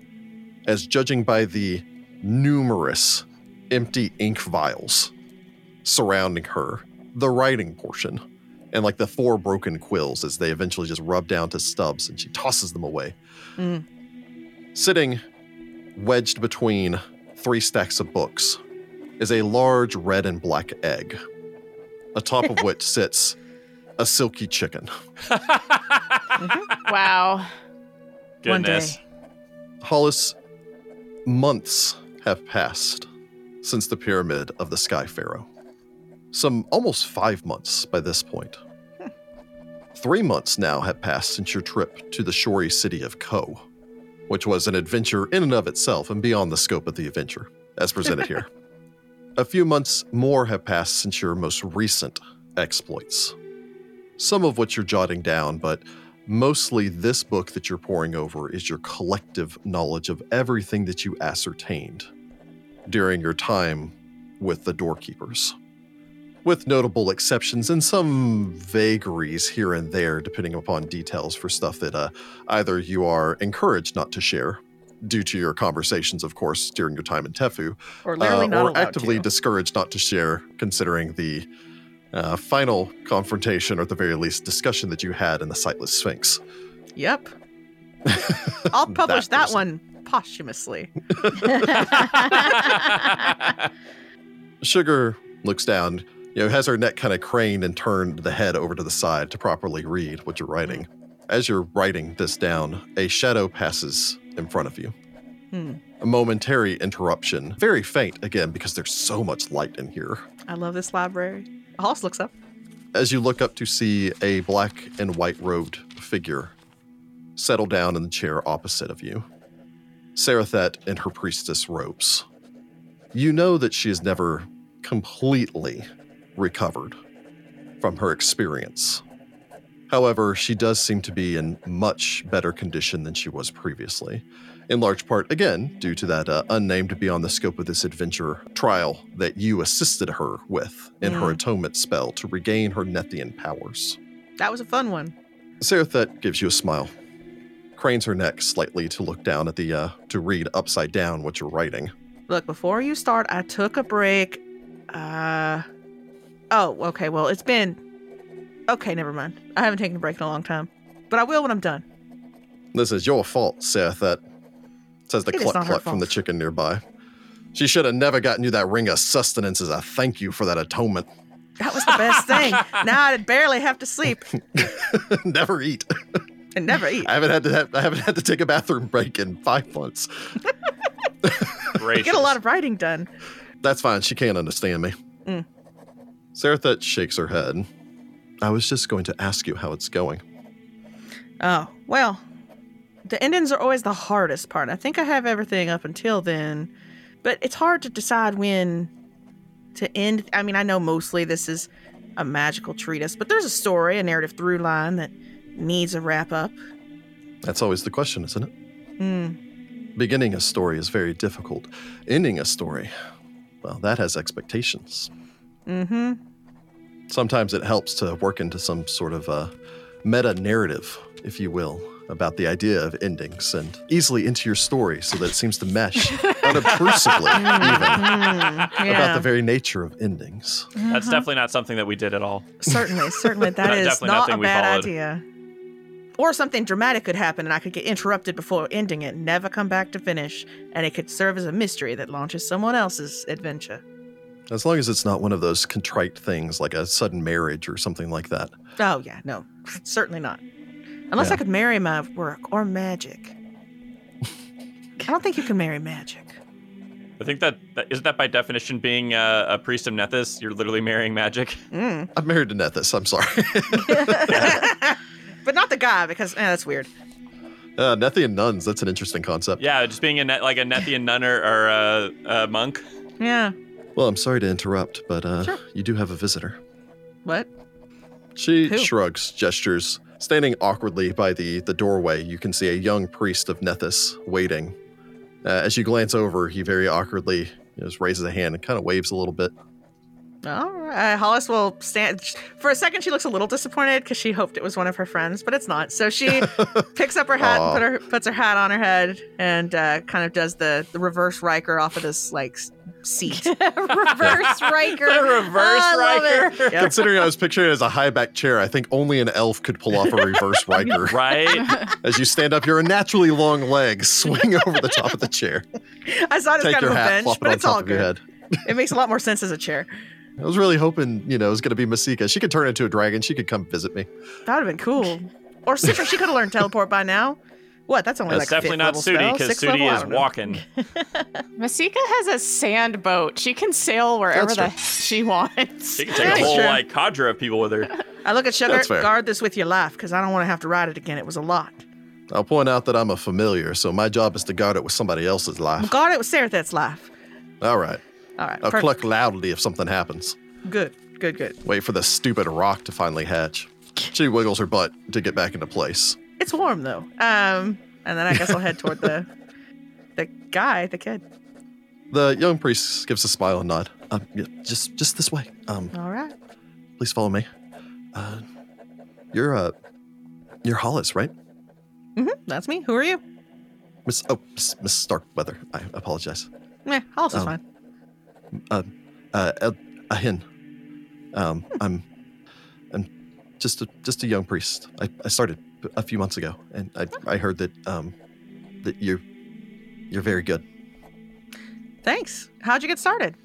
Speaker 1: as judging by the numerous empty ink vials surrounding her, the writing portion, and like the four broken quills as they eventually just rub down to stubs and she tosses them away.
Speaker 4: Mm.
Speaker 1: Sitting wedged between three stacks of books is a large red and black egg, atop of which sits a silky chicken. Mm-hmm.
Speaker 5: Wow.
Speaker 4: One day.
Speaker 2: Goodness.
Speaker 1: Hollis, months have passed since the pyramid of the Sky Pharaoh. Some almost five months by this point. Three months now have passed since your trip to the shory city of Ko, which was an adventure in and of itself and beyond the scope of the adventure, as presented here. A few months more have passed since your most recent exploits. Some of which you're jotting down, but mostly this book that you're poring over is your collective knowledge of everything that you ascertained during your time with the doorkeepers. With notable exceptions and some vagaries here and there, depending upon details for stuff that uh, either you are encouraged not to share, due to your conversations, of course, during your time in Tefu,
Speaker 4: Or
Speaker 1: uh,
Speaker 4: not
Speaker 1: or actively
Speaker 4: to.
Speaker 1: discouraged not to share, considering the uh, final confrontation, or at the very least, discussion that you had in the Sightless Sphinx.
Speaker 4: Yep. I'll publish that,
Speaker 1: person.
Speaker 4: one posthumously.
Speaker 1: Sugar looks down, you know, has her neck kind of craned and turned the head over to the side to properly read what you're writing. As you're writing this down, a shadow passes in front of you.
Speaker 4: Hmm.
Speaker 1: A momentary interruption, very faint again because there's so much light in here.
Speaker 4: I love this library. Hollis looks up.
Speaker 1: As you look up to see a black and white robed figure settle down in the chair opposite of you, Sarathet in her priestess robes. You know that she has never completely recovered from her experience. However, she does seem to be in much better condition than she was previously, in large part, again, due to that uh, unnamed beyond the scope of this adventure trial that you assisted her with in her
Speaker 4: Mm.
Speaker 1: atonement spell to regain her Nethian powers.
Speaker 4: That was a fun one.
Speaker 1: Sarathet gives you a smile, cranes her neck slightly to look down at the, uh, to read upside down what you're writing.
Speaker 4: Look, before you start, I took a break. Uh oh, okay. Well, it's been okay. Never mind. I haven't taken a break in a long time, but I will when I'm done.
Speaker 1: This is your fault, Seth, that says the
Speaker 4: It is
Speaker 1: cluck cluck from the chicken nearby. She should have never gotten you that ring of sustenance as a thank you for that atonement.
Speaker 4: That was the best thing. Now I'd barely have to sleep
Speaker 1: never eat.
Speaker 4: and never eat.
Speaker 1: I haven't had to have, I haven't had to take a bathroom break in five months.
Speaker 2: Gracious.
Speaker 4: Get a lot of writing done.
Speaker 1: That's fine. She can't understand me.
Speaker 4: Mm.
Speaker 1: Sarathet shakes her head. I was just going to ask you how it's going.
Speaker 4: Oh well, the endings are always the hardest part. I think I have everything up until then, but it's hard to decide when to end. I mean, I know mostly this is a magical treatise, but there's a story, a narrative through line that needs a wrap up.
Speaker 1: That's always the question, isn't it?
Speaker 4: Hmm.
Speaker 1: Beginning a story is very difficult. Ending a story, well, that has expectations.
Speaker 4: Mm-hmm.
Speaker 1: Sometimes it helps to work into some sort of uh, meta narrative, if you will, about the idea of endings and easily into your story so that it seems to mesh unobtrusively, even
Speaker 4: Mm,
Speaker 1: about the very nature of endings.
Speaker 2: That's definitely not something that we did at all.
Speaker 4: certainly, certainly. that is
Speaker 2: Not-
Speaker 4: is
Speaker 2: definitely
Speaker 4: not a bad idea. Or something dramatic could happen and I could get interrupted before ending it, never come back to finish, and it could serve as a mystery that launches someone else's adventure.
Speaker 1: As long as it's not one of those contrite things like a sudden marriage or something like that.
Speaker 4: Oh, yeah, no, certainly not. Unless
Speaker 1: Yeah.
Speaker 4: I could marry my work or magic. I don't think you can marry magic.
Speaker 2: I think that, that isn't that by definition being a, a priest of Nethys. You're literally marrying magic.
Speaker 4: Mm.
Speaker 1: I'm married to Nethys, I'm sorry.
Speaker 4: but not the guy because eh, that's weird.
Speaker 1: uh, Nethian nuns, that's an interesting concept.
Speaker 2: Yeah, just being a net, like a Nethian nun or, or a, a monk.
Speaker 4: Yeah.
Speaker 1: Well, I'm sorry to interrupt, but uh,
Speaker 4: Sure.
Speaker 1: you do have a visitor.
Speaker 4: What?
Speaker 1: She
Speaker 4: Who?
Speaker 1: shrugs, gestures. Standing awkwardly by the, the doorway, you can see a young priest of Nethys waiting. Uh, as you glance over, he very awkwardly just raises a hand and kind of waves a little bit.
Speaker 4: All right. Hollis will stand. For a second, she looks a little disappointed because she hoped it was one of her friends, but it's not. So she picks up her hat
Speaker 1: Aw.
Speaker 4: and put her, puts her hat on her head and uh, kind of does the, the reverse Riker off of this like seat.
Speaker 3: Reverse Riker.
Speaker 2: The reverse
Speaker 3: I love it.
Speaker 2: Riker.
Speaker 4: Yep.
Speaker 1: Considering I was picturing it as a high back chair, I think only an elf could pull off a reverse Riker.
Speaker 2: Right?
Speaker 1: As you stand up, your naturally long legs swing over the top of the chair.
Speaker 4: I saw it as
Speaker 1: Take
Speaker 4: kind
Speaker 1: your
Speaker 4: of a
Speaker 1: hat,
Speaker 4: bench,
Speaker 1: flop it
Speaker 4: but it's all
Speaker 1: top of your
Speaker 4: good. It makes a lot more sense as a chair.
Speaker 1: I was really hoping, you know, it was going to be Masika. She could turn into a dragon. She could come visit me.
Speaker 4: That would have been cool. Or Citra, she could have learned teleport by now. What? That's only
Speaker 2: That's
Speaker 4: like
Speaker 2: definitely
Speaker 4: fifth
Speaker 2: not
Speaker 4: level
Speaker 2: Sudi
Speaker 4: spell,
Speaker 2: because
Speaker 4: sixth
Speaker 2: Sudi is walking.
Speaker 5: Masika has a sand boat. She can sail wherever the she wants.
Speaker 2: She can take
Speaker 4: That's
Speaker 2: a whole
Speaker 4: true.
Speaker 2: like cadre of people with her.
Speaker 4: I look at Sugar.
Speaker 1: That's.
Speaker 4: Guard this with your life because I don't want to have to ride it again. It was a lot.
Speaker 1: I'll point out that I'm a familiar, so my job is to guard it with somebody else's life.
Speaker 4: Guard it with Sarathet's life.
Speaker 1: All right.
Speaker 4: All right.
Speaker 1: I'll
Speaker 4: perfect.
Speaker 1: cluck loudly if something happens.
Speaker 4: Good. Good. Good.
Speaker 1: Wait for the stupid rock to finally hatch. She wiggles her butt to get back into place.
Speaker 4: It's warm though. Um, and then I guess I'll head toward the the guy, the kid.
Speaker 1: The young priest gives a smile and nod. Um, yeah, just just this way. Um,
Speaker 4: All right.
Speaker 1: please follow me. Uh, you're uh, you're Hollis, right?
Speaker 4: Mm-hmm. That's me. Who are you?
Speaker 1: Miss oh Miss, Miss Starkweather. I apologize.
Speaker 4: Meh, Hollis is
Speaker 1: Um,
Speaker 4: fine.
Speaker 1: Uh, uh, a, a hin. Um, I'm, I'm just a just a young priest. I, I started a few months ago, and I, I heard that um, that you're you're very good.
Speaker 4: Thanks. How'd you get started?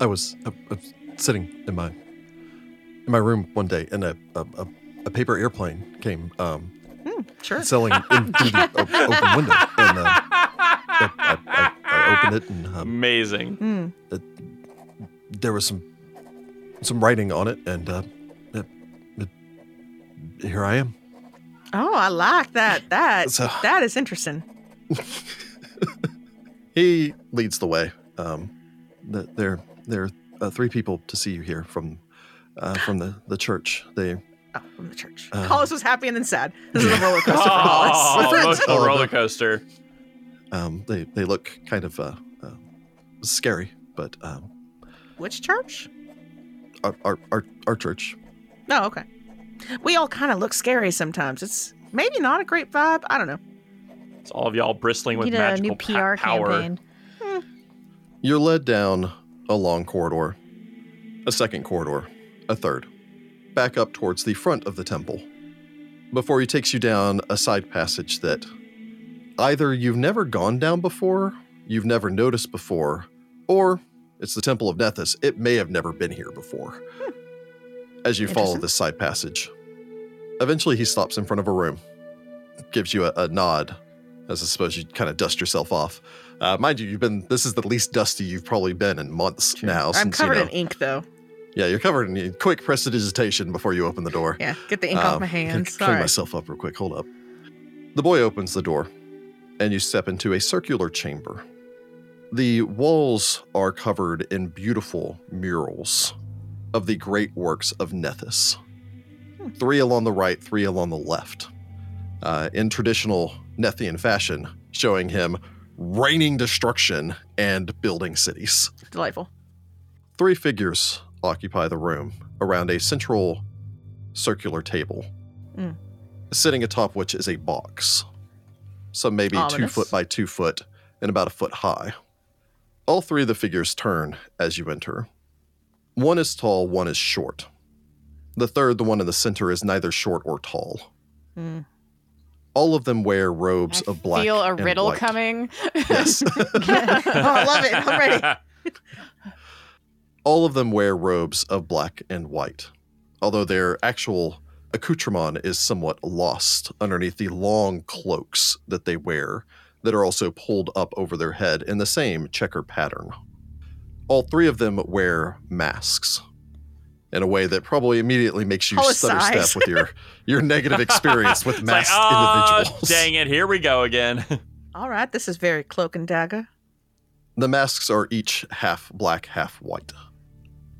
Speaker 1: I was, I, I was sitting in my in my room one day, and a a, a, paper airplane came um,
Speaker 4: Hmm, sure.
Speaker 1: sailing in through the open window, and uh, I, I opened it, and um,
Speaker 2: Amazing.
Speaker 4: Hmm.
Speaker 1: there was some some writing on it, and uh, it, it, here I am.
Speaker 4: Oh, I like that. That
Speaker 1: So-
Speaker 4: that is interesting.
Speaker 1: He leads the way. Um, th- there, there are uh, three people to see you here from uh, from the, the church. They
Speaker 4: Oh, from the church.
Speaker 1: Uh,
Speaker 4: Hollis was happy and then sad. This is a roller coaster for
Speaker 2: Oh,
Speaker 4: Hollis.
Speaker 2: emotional
Speaker 1: Oh,
Speaker 2: roller coaster.
Speaker 1: Um, they they look kind of uh, uh, scary, but um,
Speaker 4: Which church?
Speaker 1: our, our our our church.
Speaker 4: Oh, okay. We all kind of look scary sometimes. It's maybe not a great vibe. I don't know.
Speaker 2: It's all of y'all bristling with
Speaker 3: Need a
Speaker 2: magical
Speaker 3: new
Speaker 2: pa-
Speaker 3: PR
Speaker 2: power.
Speaker 3: campaign.
Speaker 1: You're led down a long corridor, a second corridor, a third, back up towards the front of the temple, before he takes you down a side passage that either you've never gone down before, you've never noticed before, or it's the Temple of Nethys. It may have never been here before. As you follow this side passage, eventually he stops in front of a room, gives you a, a nod, as I suppose you kind of dust yourself off. Uh, mind you, you've been. This is the least dusty you've probably been in months now.
Speaker 4: I'm
Speaker 1: since,
Speaker 4: covered
Speaker 1: you know,
Speaker 4: in ink though.
Speaker 1: Yeah, you're covered in quick prestidigitation before you open the door.
Speaker 4: Yeah, get the ink off
Speaker 1: Um,
Speaker 4: my hands.
Speaker 1: Clean
Speaker 4: right.
Speaker 1: myself up real quick. Hold up. The boy opens the door, and you step into a circular chamber. The walls are covered in beautiful murals of the great works of Nethys.
Speaker 4: Hmm.
Speaker 1: Three along the right, three along the left. Uh, in traditional Nethian fashion, showing him raining destruction and building cities.
Speaker 4: Delightful.
Speaker 1: Three figures occupy the room around a central circular table.
Speaker 4: Mm.
Speaker 1: sitting atop which is a box, some maybe two foot by two foot and about a foot high. All three of the figures turn as you enter. One is tall, one is short. The third, the one in the center, is neither short or tall.
Speaker 4: Mm.
Speaker 1: All of them wear robes
Speaker 5: I
Speaker 1: of black.
Speaker 5: feel a
Speaker 1: and
Speaker 5: riddle
Speaker 1: white.
Speaker 5: coming.
Speaker 1: Yes.
Speaker 4: oh, I love it. I'm ready.
Speaker 1: All of them wear robes of black and white, although their actual accoutrement is somewhat lost underneath the long cloaks that they wear that are also pulled up over their head in the same checker pattern. All three of them wear masks in a way that probably immediately makes you stutter step with your, your negative experience with
Speaker 2: It's like,
Speaker 1: masked
Speaker 2: oh,
Speaker 1: individuals.
Speaker 2: dang it, here we go again.
Speaker 4: All right, this is very cloak and dagger.
Speaker 1: The masks are each half black, half white.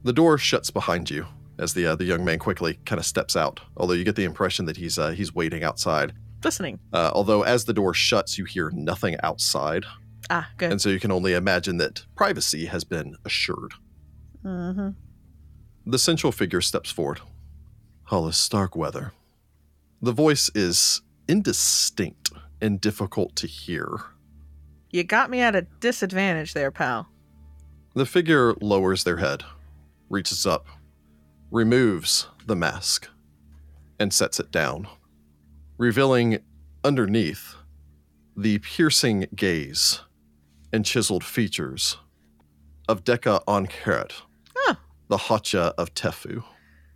Speaker 1: The door shuts behind you as the uh, the young man quickly kind of steps out. Although you get the impression that he's uh, he's waiting outside.
Speaker 4: Listening.
Speaker 1: Uh, although as the door shuts, you hear nothing outside,
Speaker 4: Ah, good.
Speaker 1: and so you can only imagine that privacy has been assured.
Speaker 3: Mm-hmm.
Speaker 1: The central figure steps forward. Hollis Starkweather. The voice is indistinct and difficult to hear.
Speaker 4: You got me at a disadvantage there, pal.
Speaker 1: The figure lowers their head, reaches up, removes the mask, and sets it down, revealing underneath the piercing gaze and chiseled features of Deka Ankeret,
Speaker 4: Huh.
Speaker 1: the Hacha of Tefu.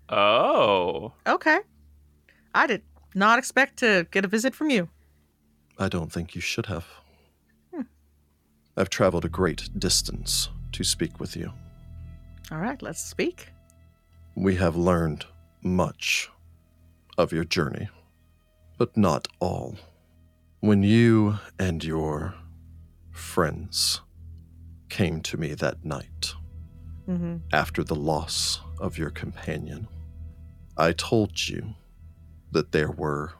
Speaker 2: oh.
Speaker 4: Okay. I did not expect to get a visit from you.
Speaker 1: I don't think you should have. Hmm. I've traveled a great distance to speak with you.
Speaker 4: All right, let's speak.
Speaker 1: We have learned much of your journey, but not all. When you and your friends came to me that night
Speaker 4: Mm-hmm.
Speaker 1: after the loss of your companion, I told you that there were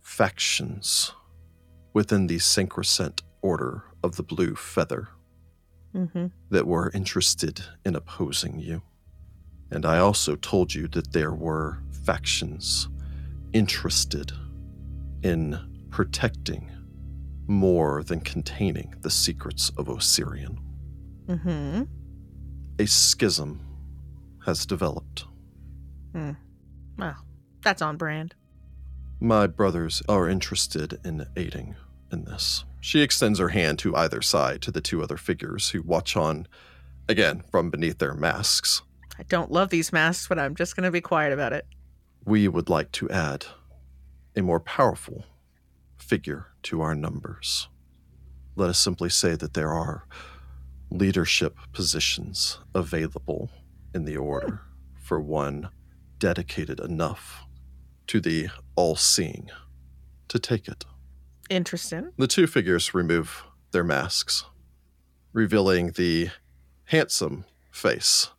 Speaker 1: factions within the Synchrosent Order of the Blue Feather
Speaker 4: Mm-hmm.
Speaker 1: that were interested in opposing you. And I also told you that there were factions interested in protecting more than containing the secrets of Osirian.
Speaker 4: Mm-hmm.
Speaker 1: A schism has developed. Hmm.
Speaker 4: Well, that's on brand.
Speaker 1: My brothers are interested in aiding in this. She extends her hand to either side to the two other figures who watch on, again, from beneath their masks.
Speaker 4: I don't love these masks, but I'm just going to be quiet about it.
Speaker 1: we would like to add a more powerful figure to our numbers. Let us simply say that there are leadership positions available in the order for one dedicated enough to the all seeing to take it.
Speaker 4: Interesting.
Speaker 1: The two figures remove their masks, revealing the handsome face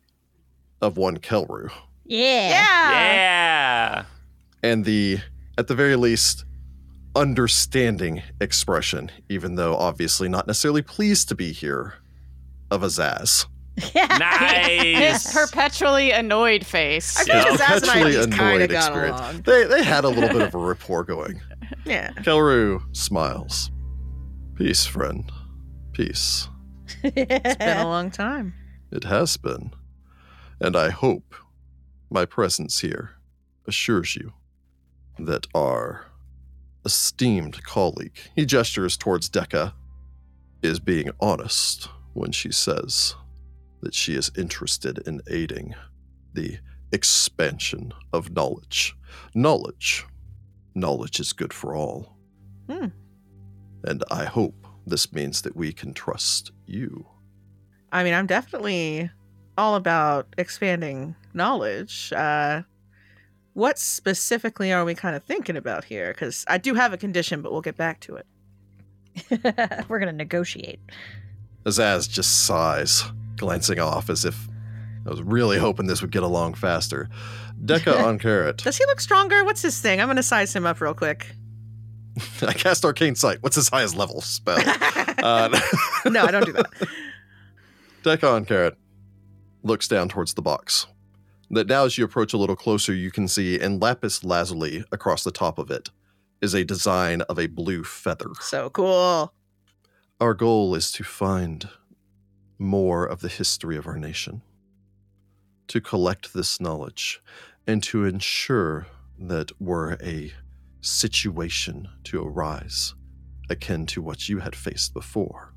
Speaker 1: of one Kelru
Speaker 3: Yeah.
Speaker 2: Yeah.
Speaker 1: and the at the very least understanding expression even though obviously not necessarily pleased to be here of azaz
Speaker 5: His
Speaker 2: Nice.
Speaker 5: perpetually annoyed face.
Speaker 4: I
Speaker 2: Yeah.
Speaker 4: think Zaz and I at
Speaker 1: Perpetually
Speaker 4: kind
Speaker 1: annoyed
Speaker 4: of got
Speaker 1: experience.
Speaker 4: along.
Speaker 1: they, they had a little bit of a rapport going
Speaker 4: Yeah.
Speaker 1: kelru smiles peace friend peace
Speaker 4: It's been a long time.
Speaker 1: it has been and i hope my presence here assures you that our esteemed colleague he gestures towards Deka is being honest when she says that she is interested in aiding the expansion of knowledge. Knowledge. Knowledge is good for all.
Speaker 4: Hmm.
Speaker 1: and i hope this means that we can trust you.
Speaker 4: I mean, I'm definitely all about expanding knowledge. Uh, what specifically are we kind of thinking about here? Because I do have a condition, but we'll get back to it.
Speaker 3: We're gonna negotiate.
Speaker 1: Azaz just sighs, glancing off as if I was really hoping this would get along faster. Deka on carrot.
Speaker 4: Does he look stronger? What's his thing? I'm going to size him up real quick.
Speaker 1: I cast Arcane Sight. What's his highest level spell? Uh,
Speaker 4: no, I don't do that.
Speaker 1: Deka Ankeret looks down towards the box, That now, as you approach a little closer, you can see in lapis lazuli across the top of it is a design of a blue feather.
Speaker 4: So cool.
Speaker 1: Our goal is to find more of the history of our nation, to collect this knowledge, and to ensure that were a situation to arise akin to what you had faced before,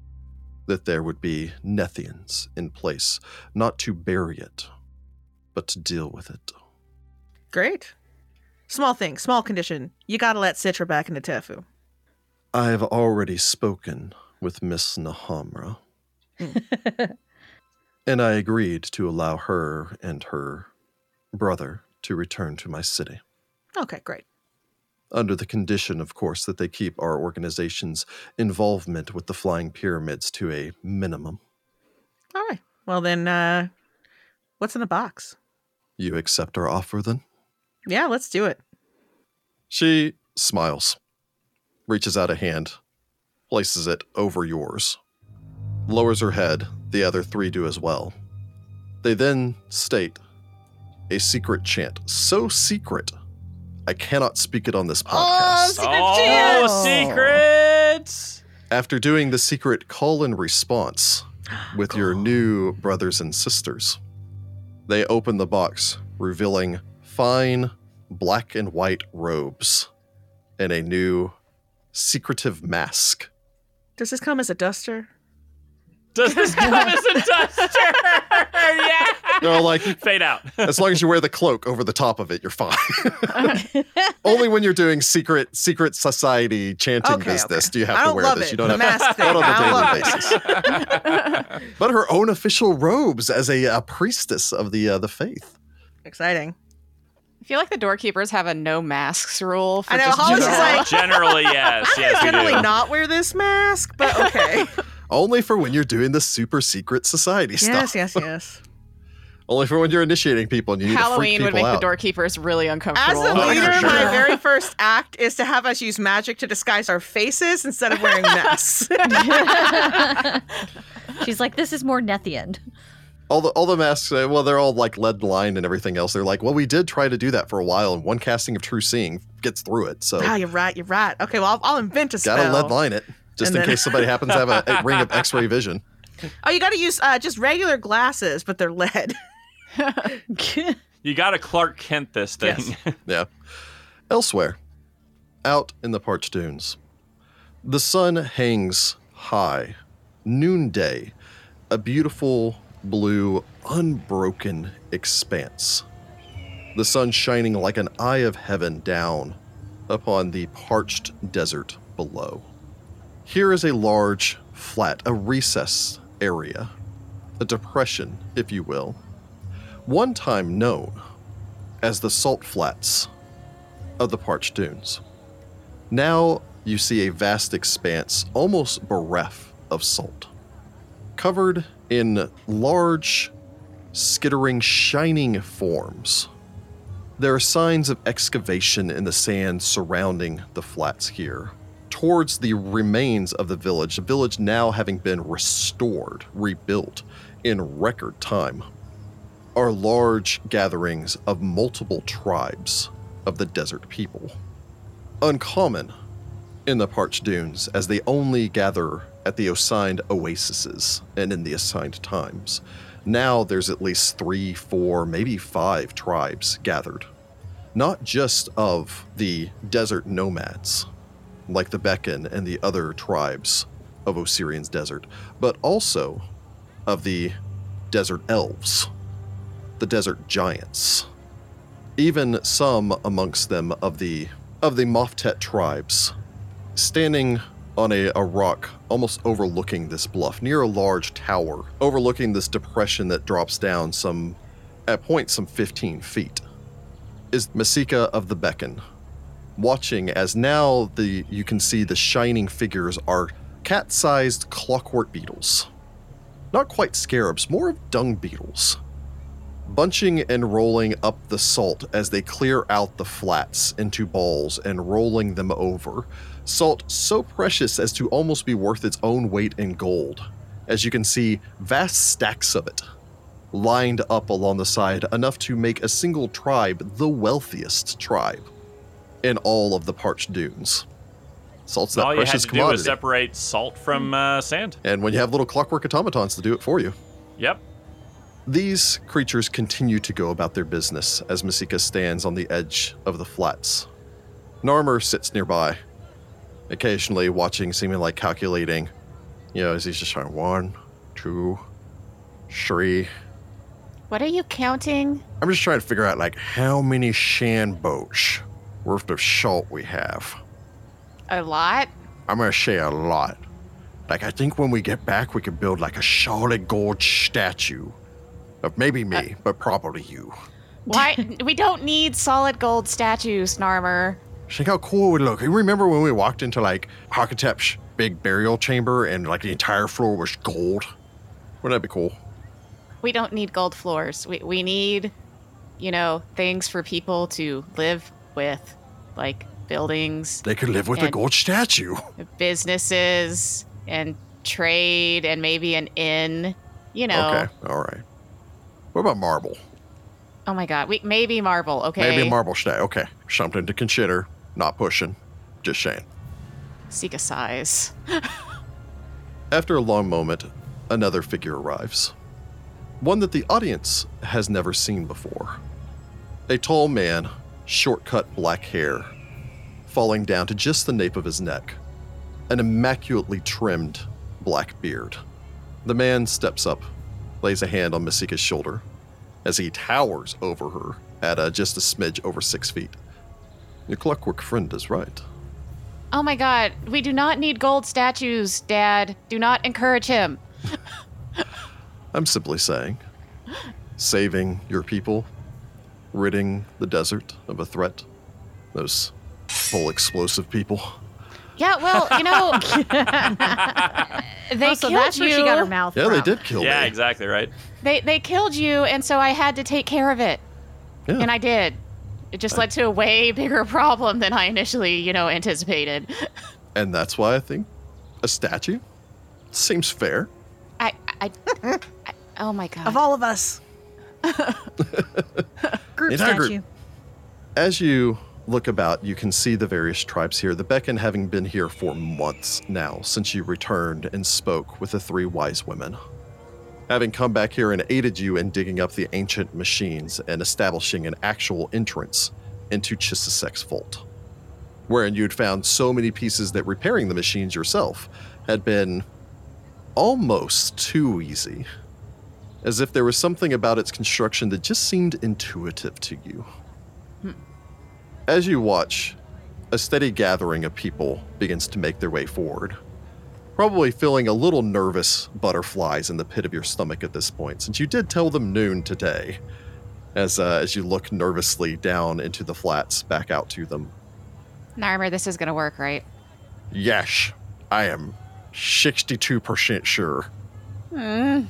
Speaker 1: that there would be Nethians in place, not to bury it, but to deal with it.
Speaker 4: Great. Small thing, small condition. You gotta let Citra back into Tefu.
Speaker 1: I have already spoken with Miss Nahamra, and I agreed to allow her and her brother to return to my city.
Speaker 4: Okay, great.
Speaker 1: Under the condition, of course, that they keep our organization's involvement with the flying pyramids to a minimum.
Speaker 4: All right. Well then, uh, what's in the box?
Speaker 1: You accept our offer then?
Speaker 4: Yeah, let's do it.
Speaker 1: She smiles, reaches out a hand, places it over yours, lowers her head. The other three do as well. They then state a secret chant, so secret I cannot speak it on this oh, podcast.
Speaker 4: Secret
Speaker 2: oh,
Speaker 3: chant!
Speaker 2: secrets!
Speaker 1: After doing the secret call and response with your new brothers and sisters, they open the box, revealing fine black and white robes and a new secretive mask.
Speaker 4: Does this come as a duster?
Speaker 2: Does this come as a duster? yeah.
Speaker 1: No, like
Speaker 2: Fade out.
Speaker 1: as long as you wear the cloak over the top of it, you're fine. Only when you're doing secret secret society chanting
Speaker 4: Okay,
Speaker 1: business
Speaker 4: okay.
Speaker 1: do you have
Speaker 4: I
Speaker 1: to
Speaker 4: don't
Speaker 1: wear
Speaker 4: love
Speaker 1: this.
Speaker 4: it.
Speaker 1: You don't
Speaker 4: the
Speaker 1: have
Speaker 4: mask thing.
Speaker 1: not on
Speaker 4: I don't
Speaker 1: a
Speaker 4: love
Speaker 1: daily basis. but her own official robes as a, uh priestess of the uh, the faith.
Speaker 4: Exciting.
Speaker 5: I feel like the doorkeepers have a no masks rule. For
Speaker 4: I know,
Speaker 5: just
Speaker 4: Hollis is
Speaker 5: general-
Speaker 4: like-
Speaker 2: Generally, yes. Yes, we
Speaker 4: Generally
Speaker 2: do.
Speaker 4: not wear this mask, but okay.
Speaker 1: Only for when you're doing the super secret society
Speaker 4: yes,
Speaker 1: stuff.
Speaker 4: yes, yes. Yes.
Speaker 1: Only for when you're initiating people and you need
Speaker 5: Halloween
Speaker 1: to
Speaker 5: would make
Speaker 1: people
Speaker 5: the doorkeepers really
Speaker 4: As
Speaker 5: uncomfortable.
Speaker 4: the
Speaker 1: Oh,
Speaker 4: leader,
Speaker 1: for
Speaker 4: my very first act is to have us use magic to disguise our faces instead of wearing masks.
Speaker 3: She's like, this is more Nethian.
Speaker 1: all the all the masks, uh, well, they're all like lead lined and everything else. They're like, well, we did try to do that for a while, and one casting of True Seeing gets through it. So
Speaker 4: Ah, you're right. You're right. Okay, well, I'll, I'll invent a spell.
Speaker 1: gotta lead line it just
Speaker 4: And
Speaker 1: in case somebody happens to have a, a ring of X-ray vision.
Speaker 4: Oh, you got to use uh, just regular glasses, but they're lead.
Speaker 2: You got to Clark Kent this thing.
Speaker 4: Yes.
Speaker 1: Yeah. Elsewhere, out in the parched dunes, the sun hangs high, noonday, a beautiful blue, unbroken expanse. The sun shining like an eye of heaven down upon the parched desert below. Here is a large, flat, a recess area, a depression, if you will, one time known as the salt flats of the parched dunes. Now you see a vast expanse, almost bereft of salt, covered in large, skittering, shining forms. There are signs of excavation in the sand surrounding the flats here. Towards the remains of the village, the village now having been restored, rebuilt in record time are large gatherings of multiple tribes of the desert people. Uncommon in the parched dunes, as they only gather at the assigned oases and in the assigned times. Now there's at least three, four, maybe five tribes gathered. Not just of the desert nomads, like the Bekan and the other tribes of Osirian's desert, but also of the desert elves the desert giants. Even some amongst them of the of the Moftet tribes, standing on a, a rock almost overlooking this bluff, near a large tower, overlooking this depression that drops down some at point some 15 feet, is Masika of the Beacon, watching as now the you can see the shining figures are cat-sized clockwork beetles. Not quite scarabs, more of dung beetles bunching and rolling up the salt as they clear out the flats into balls and rolling them over. Salt so precious as to almost be worth its own weight in gold. As you can see, vast stacks of it lined up along the side, enough to make a single tribe the wealthiest tribe in all of the parched dunes. Salt's that
Speaker 6: All you had
Speaker 1: precious
Speaker 6: to do was
Speaker 1: commodity.
Speaker 6: separate salt from uh, sand.
Speaker 1: and when you have little clockwork automatons to do it for you.
Speaker 6: Yep.
Speaker 1: These creatures continue to go about their business as Masika stands on the edge of the flats. Narmer sits nearby, occasionally watching, seeming like calculating. You know, as he's just trying one, two, three.
Speaker 5: What are you counting?
Speaker 1: I'm just trying to figure out like how many shan boats worth of salt we have.
Speaker 5: A lot?
Speaker 1: I'm gonna say a lot. Like I think when we get back, we could build like a solid gold statue of maybe me, uh, but probably you.
Speaker 5: Why? we don't need solid gold statues, Narmer.
Speaker 1: Think how cool it would look. You remember when we walked into like Hakotep's big burial chamber and like the entire floor was gold? Wouldn't that be cool?
Speaker 5: We don't need gold floors. We, we need, you know, things for people to live with, like buildings,
Speaker 1: They could live with a gold statue.
Speaker 5: businesses, and trade, and maybe an inn. You know.
Speaker 1: Okay, all right. What about marble?
Speaker 5: Oh my God. We maybe marble. Okay.
Speaker 1: Maybe a marble statue. Okay, something to consider. Not pushing, just saying.
Speaker 5: Seek a size.
Speaker 1: After a long moment, another figure arrives. One that the audience has never seen before. A tall man, short cut black hair, falling down to just the nape of his neck, an immaculately trimmed black beard. The man steps up, lays a hand on Masika's shoulder, as he towers over her at uh, just a smidge over six feet. Your clockwork friend is right.
Speaker 5: Oh my God. We do not need gold statues, Dad. Do not encourage him.
Speaker 1: I'm simply saying, saving your people, ridding the desert of a threat, those full explosive people.
Speaker 5: Yeah, well, you know, they
Speaker 3: oh, so
Speaker 5: killed
Speaker 3: that's
Speaker 5: you.
Speaker 3: where she got her mouth
Speaker 1: Yeah, they did kill you.
Speaker 6: Yeah,
Speaker 1: me.
Speaker 6: exactly right.
Speaker 5: They they killed you, and so I had to take care of it,
Speaker 1: Yeah.
Speaker 5: and I did. It just led to a way bigger problem than I initially, you know, anticipated.
Speaker 1: and that's why I think a statue seems fair.
Speaker 5: I, I, I oh my god.
Speaker 4: Of all of us.
Speaker 3: Group
Speaker 1: Entire group. As you look about, you can see the various tribes here. The Beacon having been here for months now since you returned and spoke with the three wise women. Having come back here and aided you in digging up the ancient machines and establishing an actual entrance into Chisasek's vault, wherein you'd found so many pieces that repairing the machines yourself had been almost too easy. As if there was something about its construction that just seemed intuitive to you. As you watch, a steady gathering of people begins to make their way forward. Probably feeling a little nervous butterflies in the pit of your stomach at this point, since you did tell them noon today. As uh, as you look nervously down into the flats, back out to them.
Speaker 5: Narmer, this is gonna work, right?
Speaker 1: Yes, I am sixty-two percent sure.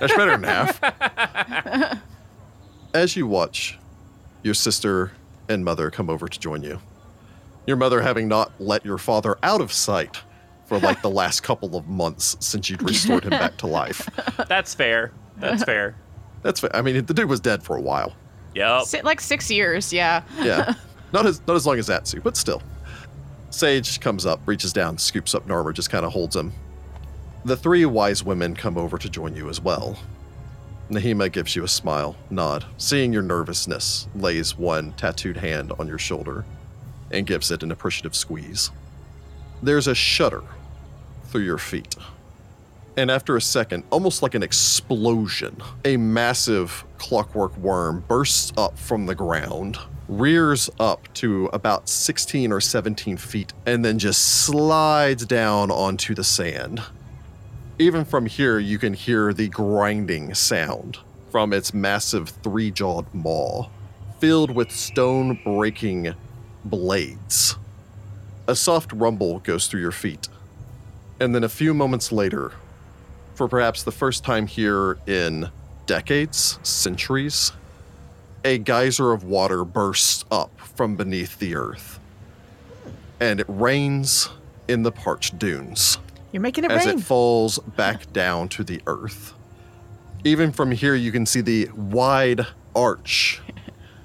Speaker 1: That's better than half. As you watch, your sister and mother come over to join you. Your mother having not let your father out of sight for like the last couple of months since you'd restored him back to life.
Speaker 6: That's fair. That's fair.
Speaker 1: That's fair. I mean, the dude was dead for a while.
Speaker 6: Yep.
Speaker 5: Like six years, yeah.
Speaker 1: Yeah, not as not as long as Atsu, but still. Sage comes up, reaches down, scoops up Narmer, just kind of holds him. The three wise women come over to join you as well. Nahima gives you a smile, nod, seeing your nervousness, lays one tattooed hand on your shoulder, and gives it an appreciative squeeze. There's a shudder through your feet. And after a second, almost like an explosion, a massive clockwork worm bursts up from the ground, rears up to about 16 or 17 feet, and then just slides down onto the sand. Even from here, you can hear the grinding sound from its massive three jawed maw, filled with stone breaking blades. A soft rumble goes through your feet, and then a few moments later, for perhaps the first time here in decades, centuries, a geyser of water bursts up from beneath the earth, and it rains in the parched dunes
Speaker 4: You're making it
Speaker 1: as
Speaker 4: rain.
Speaker 1: it falls back down to the earth. Even from here, you can see the wide arch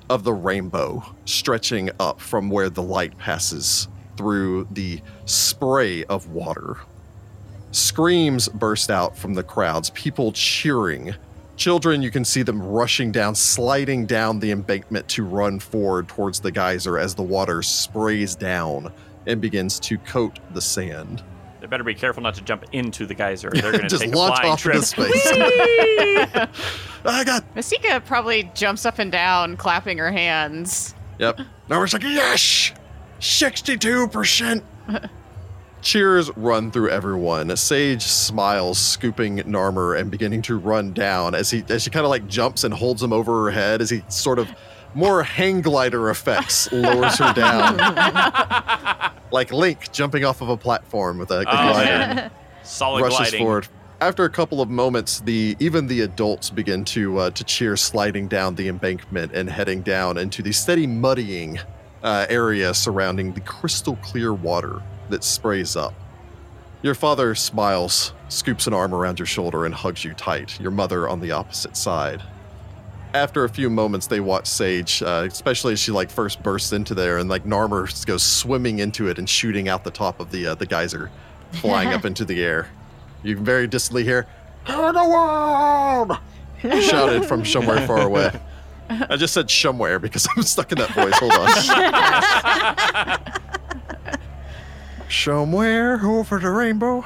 Speaker 1: of the rainbow stretching up from where the light passes through the spray of water. Screams burst out from the crowds, people cheering. Children, you can see them rushing down, sliding down the embankment to run forward towards the geyser as the water sprays down and begins to coat the sand.
Speaker 6: They better be careful not to jump into the geyser. They're going to
Speaker 1: Just
Speaker 6: take a
Speaker 1: launch
Speaker 6: flying
Speaker 1: off
Speaker 6: trip.
Speaker 1: into space. I got.
Speaker 5: Masika probably jumps up and down, clapping her hands.
Speaker 1: Yep. Narmer's like, yes! 62%! Cheers run through everyone. Sage smiles, scooping Narmer and beginning to run down as he as she kind of like jumps and holds him over her head as he sort of more hang glider effects lowers her down. like Link jumping off of a platform with a, a
Speaker 6: Oh,
Speaker 1: glider
Speaker 6: man. Solid
Speaker 1: rushes
Speaker 6: gliding.
Speaker 1: forward. After a couple of moments, the even the adults begin to uh, to cheer, sliding down the embankment and heading down into the steady muddying uh, area surrounding the crystal clear water that sprays up. Your father smiles, scoops an arm around your shoulder, and hugs you tight. Your mother on the opposite side. After a few moments, they watch Sage, uh, especially as she like first bursts into there, and like Narmer goes swimming into it and shooting out the top of the uh, the geyser, flying up into the air. You can very distantly hear, "Hear the world!" shouted from somewhere far away. I just said somewhere because I'm stuck in that voice. Hold on. somewhere over the rainbow.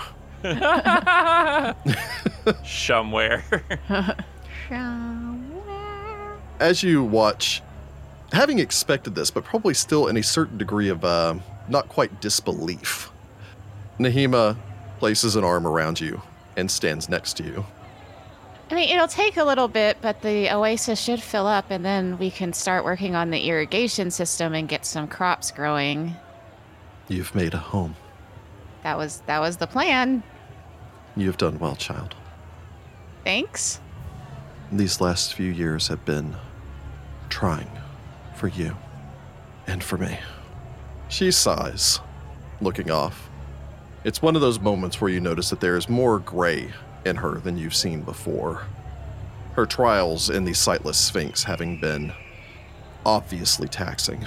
Speaker 6: Somewhere.
Speaker 1: As you watch, having expected this, but probably still in a certain degree of uh, not quite disbelief, Nahima places an arm around you and stands next to you.
Speaker 5: I mean, it'll take a little bit, but the oasis should fill up, and then we can start working on the irrigation system and get some crops growing.
Speaker 1: You've made a home.
Speaker 5: That was that was the plan.
Speaker 1: You've done well, child.
Speaker 5: Thanks.
Speaker 1: These last few years have been trying for you and for me. She sighs, looking off. It's one of those moments where you notice that there is more gray in her than you've seen before. Her trials in the sightless sphinx having been obviously taxing.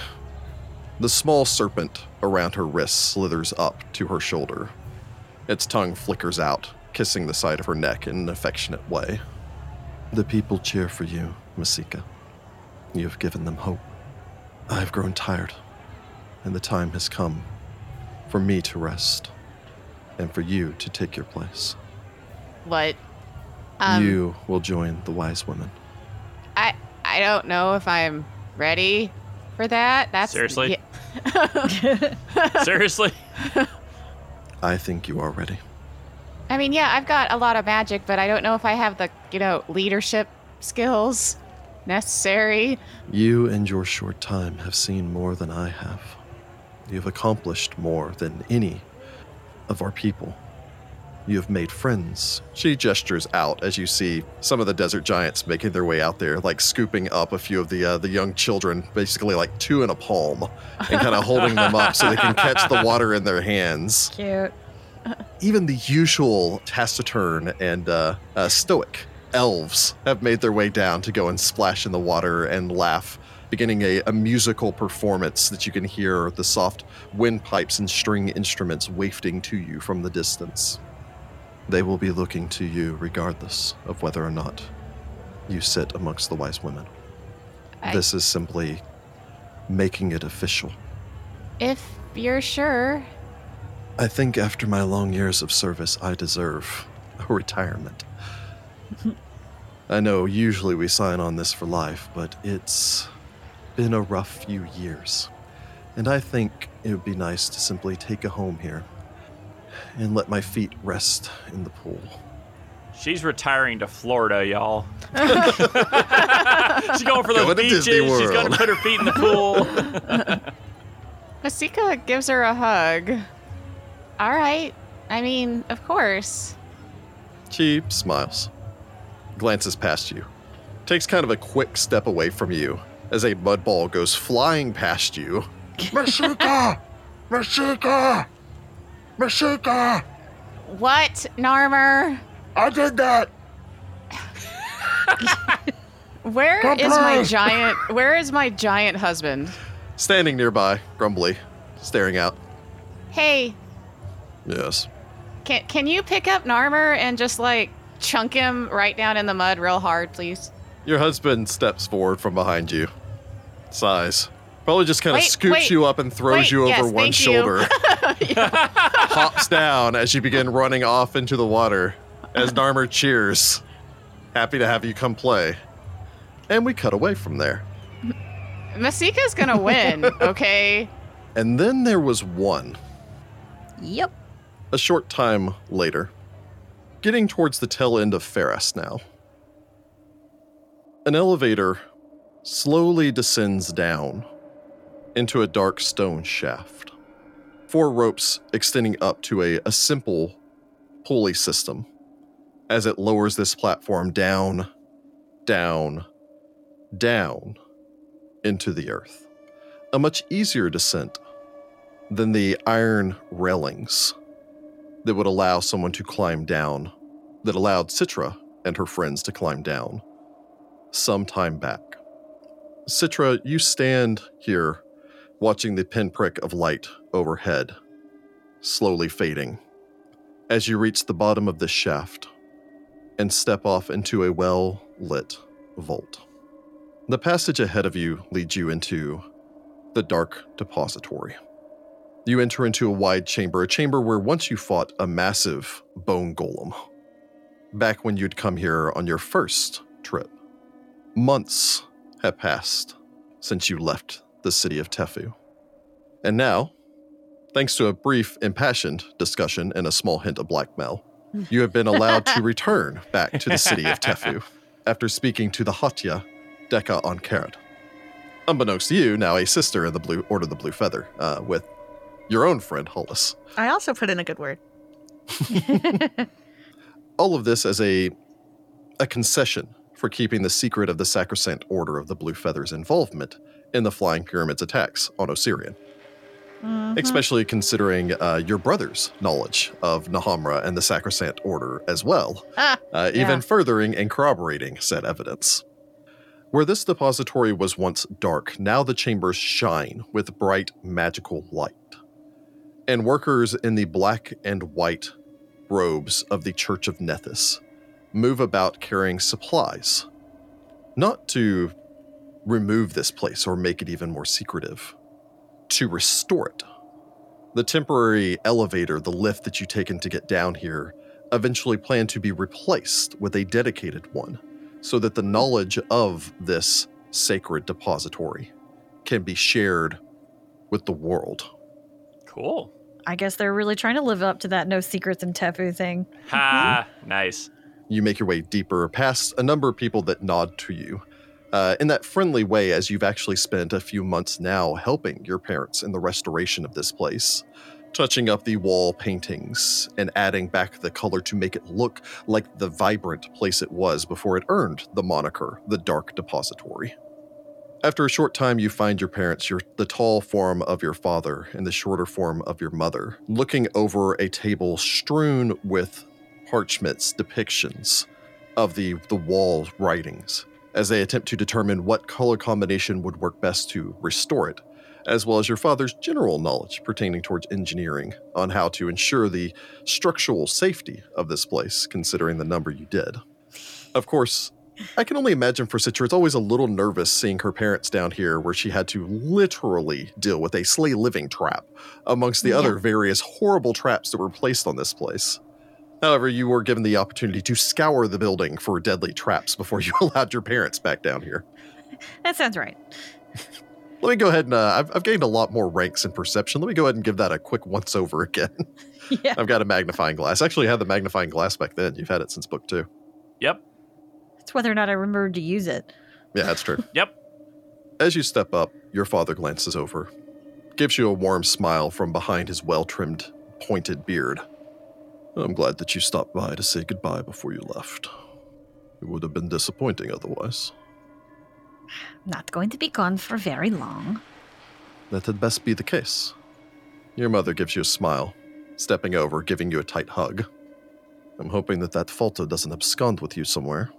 Speaker 1: The small serpent around her wrist slithers up to her shoulder. Its tongue flickers out, kissing the side of her neck in an affectionate way. The people cheer for you, Masika. You have given them hope. I have grown tired, and the time has come for me to rest and for you to take your place.
Speaker 5: What? Um,
Speaker 1: you will join the wise women.
Speaker 5: I I don't know if I'm ready for that. That's
Speaker 6: Seriously?
Speaker 5: yeah.
Speaker 6: Seriously?
Speaker 1: I think you are ready.
Speaker 5: I mean, yeah, I've got a lot of magic, but I don't know if I have the you know leadership skills necessary.
Speaker 1: You and your short time have seen more than I have. You have accomplished more than any of our people. You have made friends. She gestures out as you see some of the desert giants making their way out there, like scooping up a few of the uh, the young children, basically like two in a palm, and kind of holding them up so they can catch the water in their hands.
Speaker 3: Cute.
Speaker 1: Even the usual taciturn and uh, uh, stoic elves have made their way down to go and splash in the water and laugh, beginning a, a musical performance that you can hear the soft windpipes and string instruments wafting to you from the distance. They will be looking to you regardless of whether or not you sit amongst the wise women.
Speaker 5: I-
Speaker 1: This is simply making it official.
Speaker 5: If you're sure.
Speaker 1: I think after my long years of service, I deserve a retirement. I know usually we sign on this for life, but it's been a rough few years. And I think it would be nice to simply take a home here and let my feet rest in the pool.
Speaker 6: She's retiring to Florida, y'all. She's going for the
Speaker 1: Going to
Speaker 6: beaches. She's going to put her feet in the pool.
Speaker 5: Masika gives her a hug. All right. I mean, of course.
Speaker 1: She smiles, glances past you, takes kind of a quick step away from you as a mud ball goes flying past you. Mashika! Mashika! Mashika!
Speaker 5: What, Narmer?
Speaker 1: I did that!
Speaker 5: Where is my giant? Where is my giant husband?
Speaker 1: Standing nearby, grumbly, staring out.
Speaker 5: Hey,
Speaker 1: Yes.
Speaker 5: can can you pick up Narmer and just like chunk him right down in the mud real hard, please?
Speaker 1: Your husband steps forward from behind you, sighs. Probably just kind of scoops
Speaker 5: wait,
Speaker 1: you up and throws
Speaker 5: wait,
Speaker 1: you over
Speaker 5: yes,
Speaker 1: one shoulder. Hops down as you begin running off into the water as Narmer cheers. Happy to have you come play. And we cut away from there.
Speaker 5: Masika's gonna win, okay?
Speaker 1: And then there was one.
Speaker 3: Yep.
Speaker 1: A short time later, getting towards the tail end of Ferris now, an elevator slowly descends down into a dark stone shaft. Four ropes extending up to a, a simple pulley system as it lowers this platform down, down, down into the earth. A much easier descent than the iron railings that would allow someone to climb down, that allowed Citra and her friends to climb down some time back. Citra, you stand here watching the pinprick of light overhead slowly fading as you reach the bottom of this shaft and step off into a well lit vault. The passage ahead of you leads you into the dark depository. You enter into a wide chamber, a chamber where once you fought a massive bone golem. Back when you'd come here on your first trip. Months have passed since you left the city of Tefu. And now, thanks to a brief, impassioned discussion and a small hint of blackmail, you have been allowed to return back to the city of Tefu after speaking to the Hatya Deka Ankeret. Unbeknownst to you, now a sister of the Blue Order of the Blue Feather, uh, with your own friend Hollis.
Speaker 4: I also put in a good word.
Speaker 1: All of this as a a concession for keeping the secret of the Sacrosanct Order of the Blue Feather's involvement in the Flying Pyramid's attacks on Osirian. Especially considering uh, your brother's knowledge of Nahamra and the Sacrosanct Order as well,
Speaker 4: Ah,
Speaker 1: uh,
Speaker 3: yeah.
Speaker 1: even furthering and corroborating said evidence. Where this depository was once dark, now the chambers shine with bright magical light. And workers in the black and white robes of the Church of Nethys move about carrying supplies, not to remove this place or make it even more secretive, to restore it. The temporary elevator, the lift that you taken to get down here, eventually plan to be replaced with a dedicated one so that the knowledge of this sacred depository can be shared with the world.
Speaker 6: Cool.
Speaker 3: I guess they're really trying to live up to that no secrets in Tefu thing.
Speaker 6: Ha! Nice.
Speaker 1: you make your way deeper past a number of people that nod to you uh, in that friendly way as you've actually spent a few months now helping your parents in the restoration of this place touching up the wall paintings and adding back the color to make it look like the vibrant place it was before it earned the moniker the dark depository after a short time you find your parents your the tall form of your father and the shorter form of your mother looking over a table strewn with parchments depictions of the the wall writings as they attempt to determine what color combination would work best to restore it as well as your father's general knowledge pertaining towards engineering on how to ensure the structural safety of this place considering the number you did. Of course I can only imagine for Citra, it's always a little nervous seeing her parents down here where she had to literally deal with a slay living trap amongst the
Speaker 3: Yeah.
Speaker 1: other various horrible traps that were placed on this place. However, you were given the opportunity to scour the building for deadly traps before you allowed your parents back down here.
Speaker 3: That sounds right.
Speaker 1: Let me go ahead and uh, I've, I've gained a lot more ranks in perception. Let me go ahead and give that a quick once over again.
Speaker 3: yeah.
Speaker 1: I've got a magnifying glass. Actually, I had the magnifying glass back then. You've had it since book two.
Speaker 6: Yep.
Speaker 3: It's whether or not I remembered to use it.
Speaker 1: Yeah, that's true.
Speaker 6: Yep.
Speaker 1: As you step up, your father glances over, gives you a warm smile from behind his well trimmed, pointed beard. I'm glad that you stopped by to say goodbye before you left. It would have been disappointing otherwise.
Speaker 3: Not going to be gone for very long.
Speaker 1: That had best be the case. Your mother gives you a smile, stepping over, giving you a tight hug. I'm hoping that that Falta doesn't abscond with you somewhere.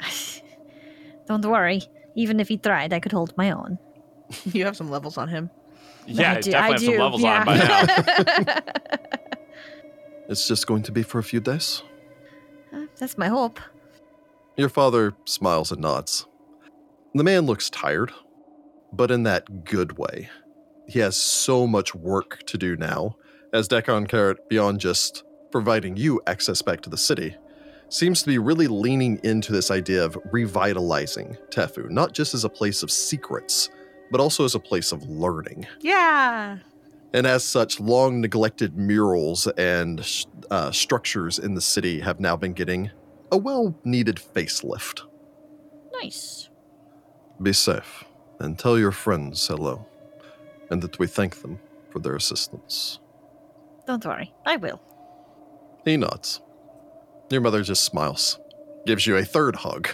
Speaker 3: Don't worry. Even if he tried, I could hold my own.
Speaker 4: You have some levels on him.
Speaker 6: Yeah,
Speaker 3: I
Speaker 6: I
Speaker 3: do-
Speaker 6: definitely
Speaker 3: I
Speaker 6: have some
Speaker 3: do,
Speaker 6: levels on him by
Speaker 3: yeah.
Speaker 6: now.
Speaker 1: It's just going to be for a few days.
Speaker 3: Uh, That's my hope.
Speaker 1: Your father smiles and nods. The man looks tired, but in that good way. He has so much work to do now, as Deka Ankeret, beyond just providing you access back to the city, seems to be really leaning into this idea of revitalizing Tefu, not just as a place of secrets, but also as a place of learning.
Speaker 4: Yeah.
Speaker 1: And as such, long neglected murals and uh, structures in the city have now been getting a well needed facelift.
Speaker 3: Nice.
Speaker 1: Be safe and tell your friends hello, and that we thank them for their assistance.
Speaker 3: Don't worry. I will.
Speaker 1: He nods. Your mother just smiles, gives you a third hug.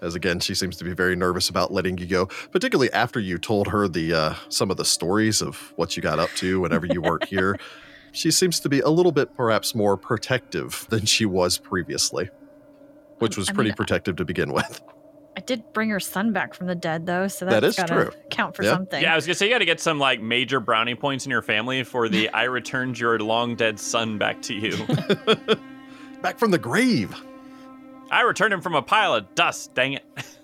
Speaker 1: As again, she seems to be very nervous about letting you go, particularly after you told her the uh, some of the stories of what you got up to whenever you weren't here. She seems to be a little bit, perhaps, more protective than she was previously, which was
Speaker 3: I
Speaker 1: pretty
Speaker 3: mean,
Speaker 1: protective to begin with.
Speaker 3: I did bring her son back from the dead, though, so
Speaker 1: That
Speaker 3: that's
Speaker 1: is
Speaker 3: gotta
Speaker 1: true.
Speaker 3: count for
Speaker 1: Yeah.
Speaker 3: something.
Speaker 6: Yeah, I was gonna say you got to get some like major brownie points in your family for the "I returned your long dead son back to you."
Speaker 1: Back from the grave.
Speaker 6: I returned him from a pile of dust. Dang it!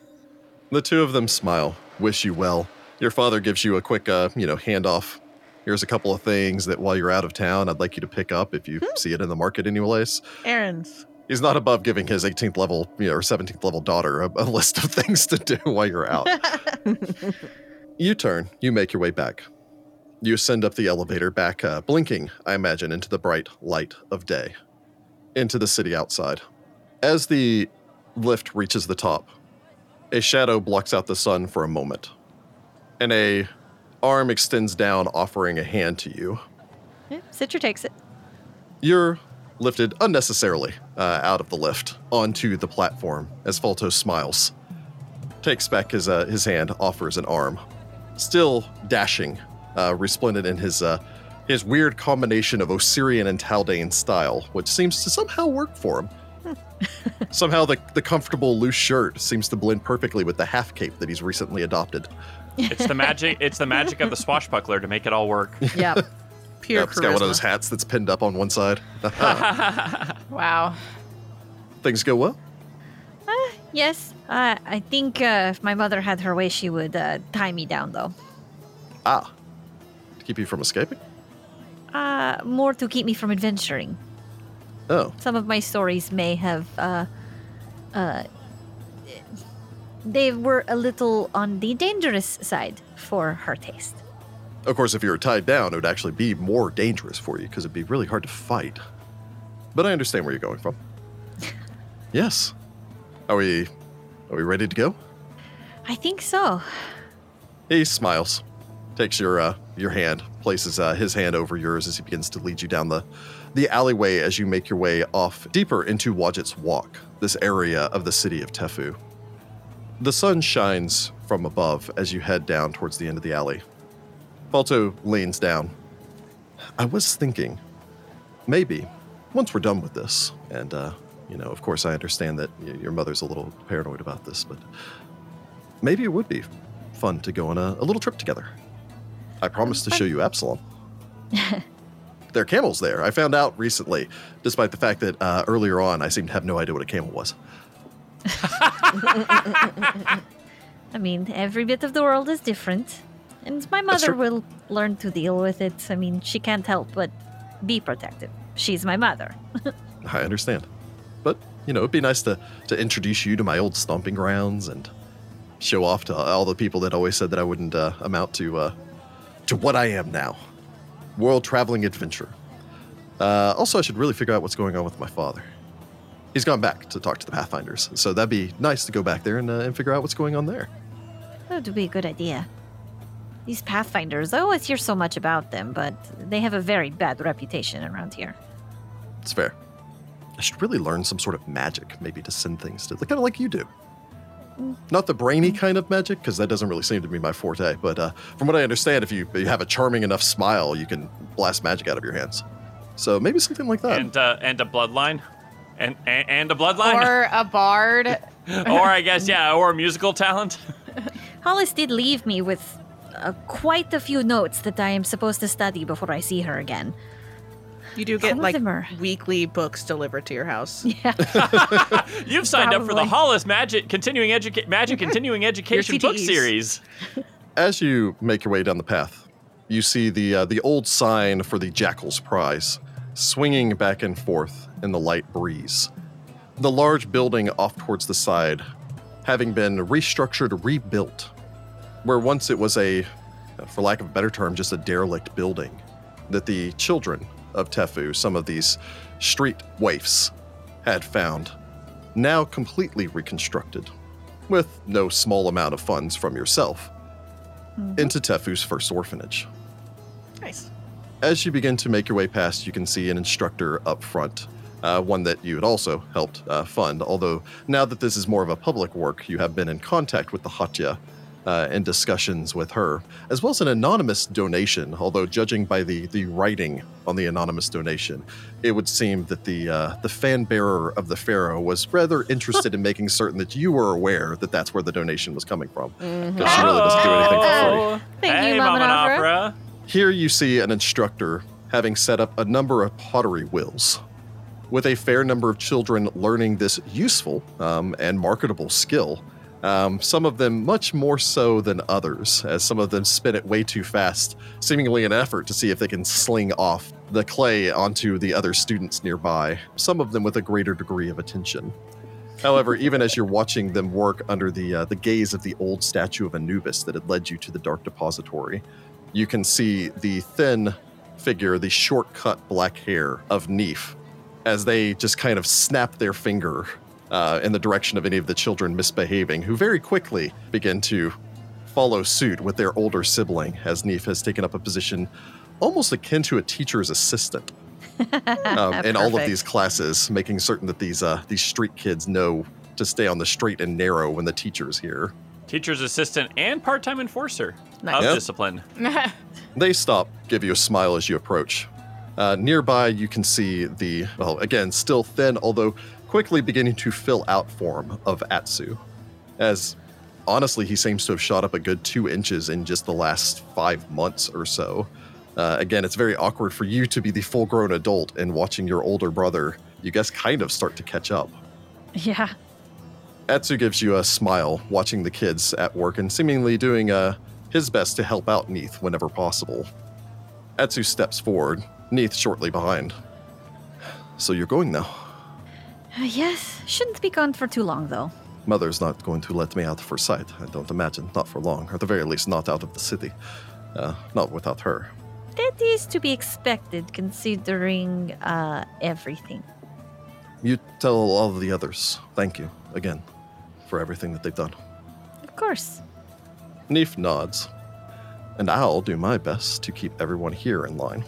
Speaker 1: The two of them smile, wish you well. Your father gives you a quick, uh, you know, handoff. Here's a couple of things that while you're out of town, I'd like you to pick up if you see it in the market anyways.
Speaker 4: Errands.
Speaker 1: He's not above giving his 18th level, you know, or 17th level daughter a, a list of things to do while you're out. you turn, you make your way back. You send up the elevator back, uh, blinking, I imagine, into the bright light of day, into the city outside. As the lift reaches the top, a shadow blocks out the sun for a moment, and a arm extends down, offering a hand to you.
Speaker 3: Yeah, Citra takes it.
Speaker 1: You're lifted unnecessarily uh, out of the lift onto the platform as Falto smiles, takes back his uh, his hand, offers an arm, still dashing, uh, resplendent in his uh, his weird combination of Osirian and Taldane style, which seems to somehow work for him. somehow the the comfortable loose shirt seems to blend perfectly with the half cape that he's recently adopted.
Speaker 6: It's the magic. It's the magic of the swashbuckler to make it all work.
Speaker 3: Yep.
Speaker 4: Pure
Speaker 1: Yep, he's got one of those hats that's pinned up on one side.
Speaker 5: Wow.
Speaker 1: Things go well.
Speaker 3: yes. Uh, I think uh, if my mother had her way, she would uh, tie me down, though.
Speaker 1: Ah, to keep you from escaping.
Speaker 3: Uh, more to keep me from adventuring.
Speaker 1: Oh,
Speaker 3: Some of my stories may have, uh, uh, they were a little on the dangerous side for her taste.
Speaker 1: Of course, if you were tied down, it would actually be more dangerous for you because it'd be really hard to fight. But I understand where you're going from. yes. Are we are we ready to go?
Speaker 3: I think so.
Speaker 1: He smiles, takes your uh, your hand, places uh, his hand over yours as he begins to lead you down the the alleyway as you make your way off deeper into Wadget's Walk, this area of the city of Tefu. The sun shines from above as you head down towards the end of the alley. Balto leans down. I was thinking, maybe once we're done with this, and uh, you know, of course, I understand that your mother's a little paranoid about this, but maybe it would be fun to go on a, a little trip together. I promised to show you Absalom. there are camels there. I found out recently, despite the fact that uh, earlier on I seemed to have no idea what a camel was.
Speaker 3: I mean, every bit of the world is different. And my mother will learn to deal with it. I mean, she can't help but be protective. She's my mother.
Speaker 1: I understand. But, you know, it'd be nice to, to introduce you to my old stomping grounds and show off to all the people that always said that I wouldn't uh, amount to uh, to what I am now. World traveling adventure. Uh, also, I should really figure out what's going on with my father. He's gone back to talk to the Pathfinders, so that'd be nice to go back there and, uh, and figure out what's going on there.
Speaker 3: That would be a good idea. These Pathfinders, I always hear so much about them, but they have a very bad reputation around here.
Speaker 1: It's fair. I should really learn some sort of magic, maybe to send things to, kind of like you do. Not the brainy kind of magic, because that doesn't really seem to be my forte. But uh, from what I understand, if you, you have a charming enough smile, you can blast magic out of your hands. So maybe something like that.
Speaker 6: and uh, and a bloodline, and and, and a bloodline.
Speaker 5: Or a bard
Speaker 6: or I guess yeah, or a musical talent.
Speaker 3: Hollis did leave me with uh, quite a few notes that I am supposed to study before I see her again.
Speaker 4: You do get
Speaker 3: Some of
Speaker 4: like
Speaker 3: them are-
Speaker 4: weekly books delivered to your house.
Speaker 3: Yeah.
Speaker 6: You've signed up for the
Speaker 3: Probably.
Speaker 6: Hollis Magic Continuing Educa- Magic Continuing Education book
Speaker 4: CTEs.
Speaker 6: series.
Speaker 1: As you make your way down the path, you see the uh, the old sign for the Jackal's Prize swinging back and forth in the light breeze. The large building off towards the side, having been restructured, rebuilt, where once it was a, for lack of a better term, just a derelict building, that the children of Tefu, some of these street waifs, had found, now completely reconstructed, with no small amount of funds from yourself into Tefu's first orphanage.
Speaker 4: Nice.
Speaker 1: As you begin to make your way past, you can see an instructor up front, uh, one that you had also helped uh, fund. Although now that this is more of a public work, you have been in contact with the Hatya uh, and discussions with her, as well as an anonymous donation. Although judging by the the writing on the anonymous donation, it would seem that the uh, the fan bearer of the pharaoh was rather interested in making certain that you were aware that that's where the donation was coming from. Because she really doesn't do anything for free.
Speaker 6: Oh,
Speaker 3: Thank
Speaker 6: hey,
Speaker 3: you, Mama Nafra.
Speaker 6: Nafra.
Speaker 1: Here you see an instructor having set up a number of pottery wheels, with a fair number of children learning this useful um, and marketable skill. Um, some of them much more so than others, as some of them spin it way too fast, seemingly in an effort to see if they can sling off the clay onto the other students nearby, some of them with a greater degree of attention. However, even as you're watching them work under the uh, the gaze of the old statue of Anubis that had led you to the dark depository, you can see the thin figure, the short cut black hair of Neef, as they just kind of snap their finger uh, in the direction of any of the children misbehaving, who very quickly begin to follow suit with their older sibling, as Neef has taken up a position almost akin to a teacher's assistant um, in all of these classes, making certain that these uh, these street kids know to stay on the straight and narrow when the teacher's here.
Speaker 6: Teacher's assistant and part-time enforcer
Speaker 4: Nice.
Speaker 6: of
Speaker 1: Yep.
Speaker 6: discipline.
Speaker 1: They stop, give you a smile as you approach. Uh, nearby, you can see the, well, again, still thin, although quickly beginning to fill out form of Atsu. As honestly, he seems to have shot up a good two inches in just the last five months or so. Uh, again, it's very awkward for you to be the full grown adult and watching your older brother, you guys kind of start to catch up.
Speaker 3: Yeah.
Speaker 1: Atsu gives you a smile, watching the kids at work and seemingly doing uh, his best to help out Neith whenever possible. Atsu steps forward, Neith shortly behind. So you're going now.
Speaker 3: Uh, yes. Shouldn't be gone for too long, though.
Speaker 1: Mother's not going to let me out for sight, I don't imagine. Not for long, or at the very least, not out of the city. Uh, not without her.
Speaker 3: That is to be expected, considering uh, everything.
Speaker 1: You tell all of the others, thank you, again, for everything that they've done.
Speaker 3: Of course.
Speaker 1: Neef nods. And I'll do my best to keep everyone here in line.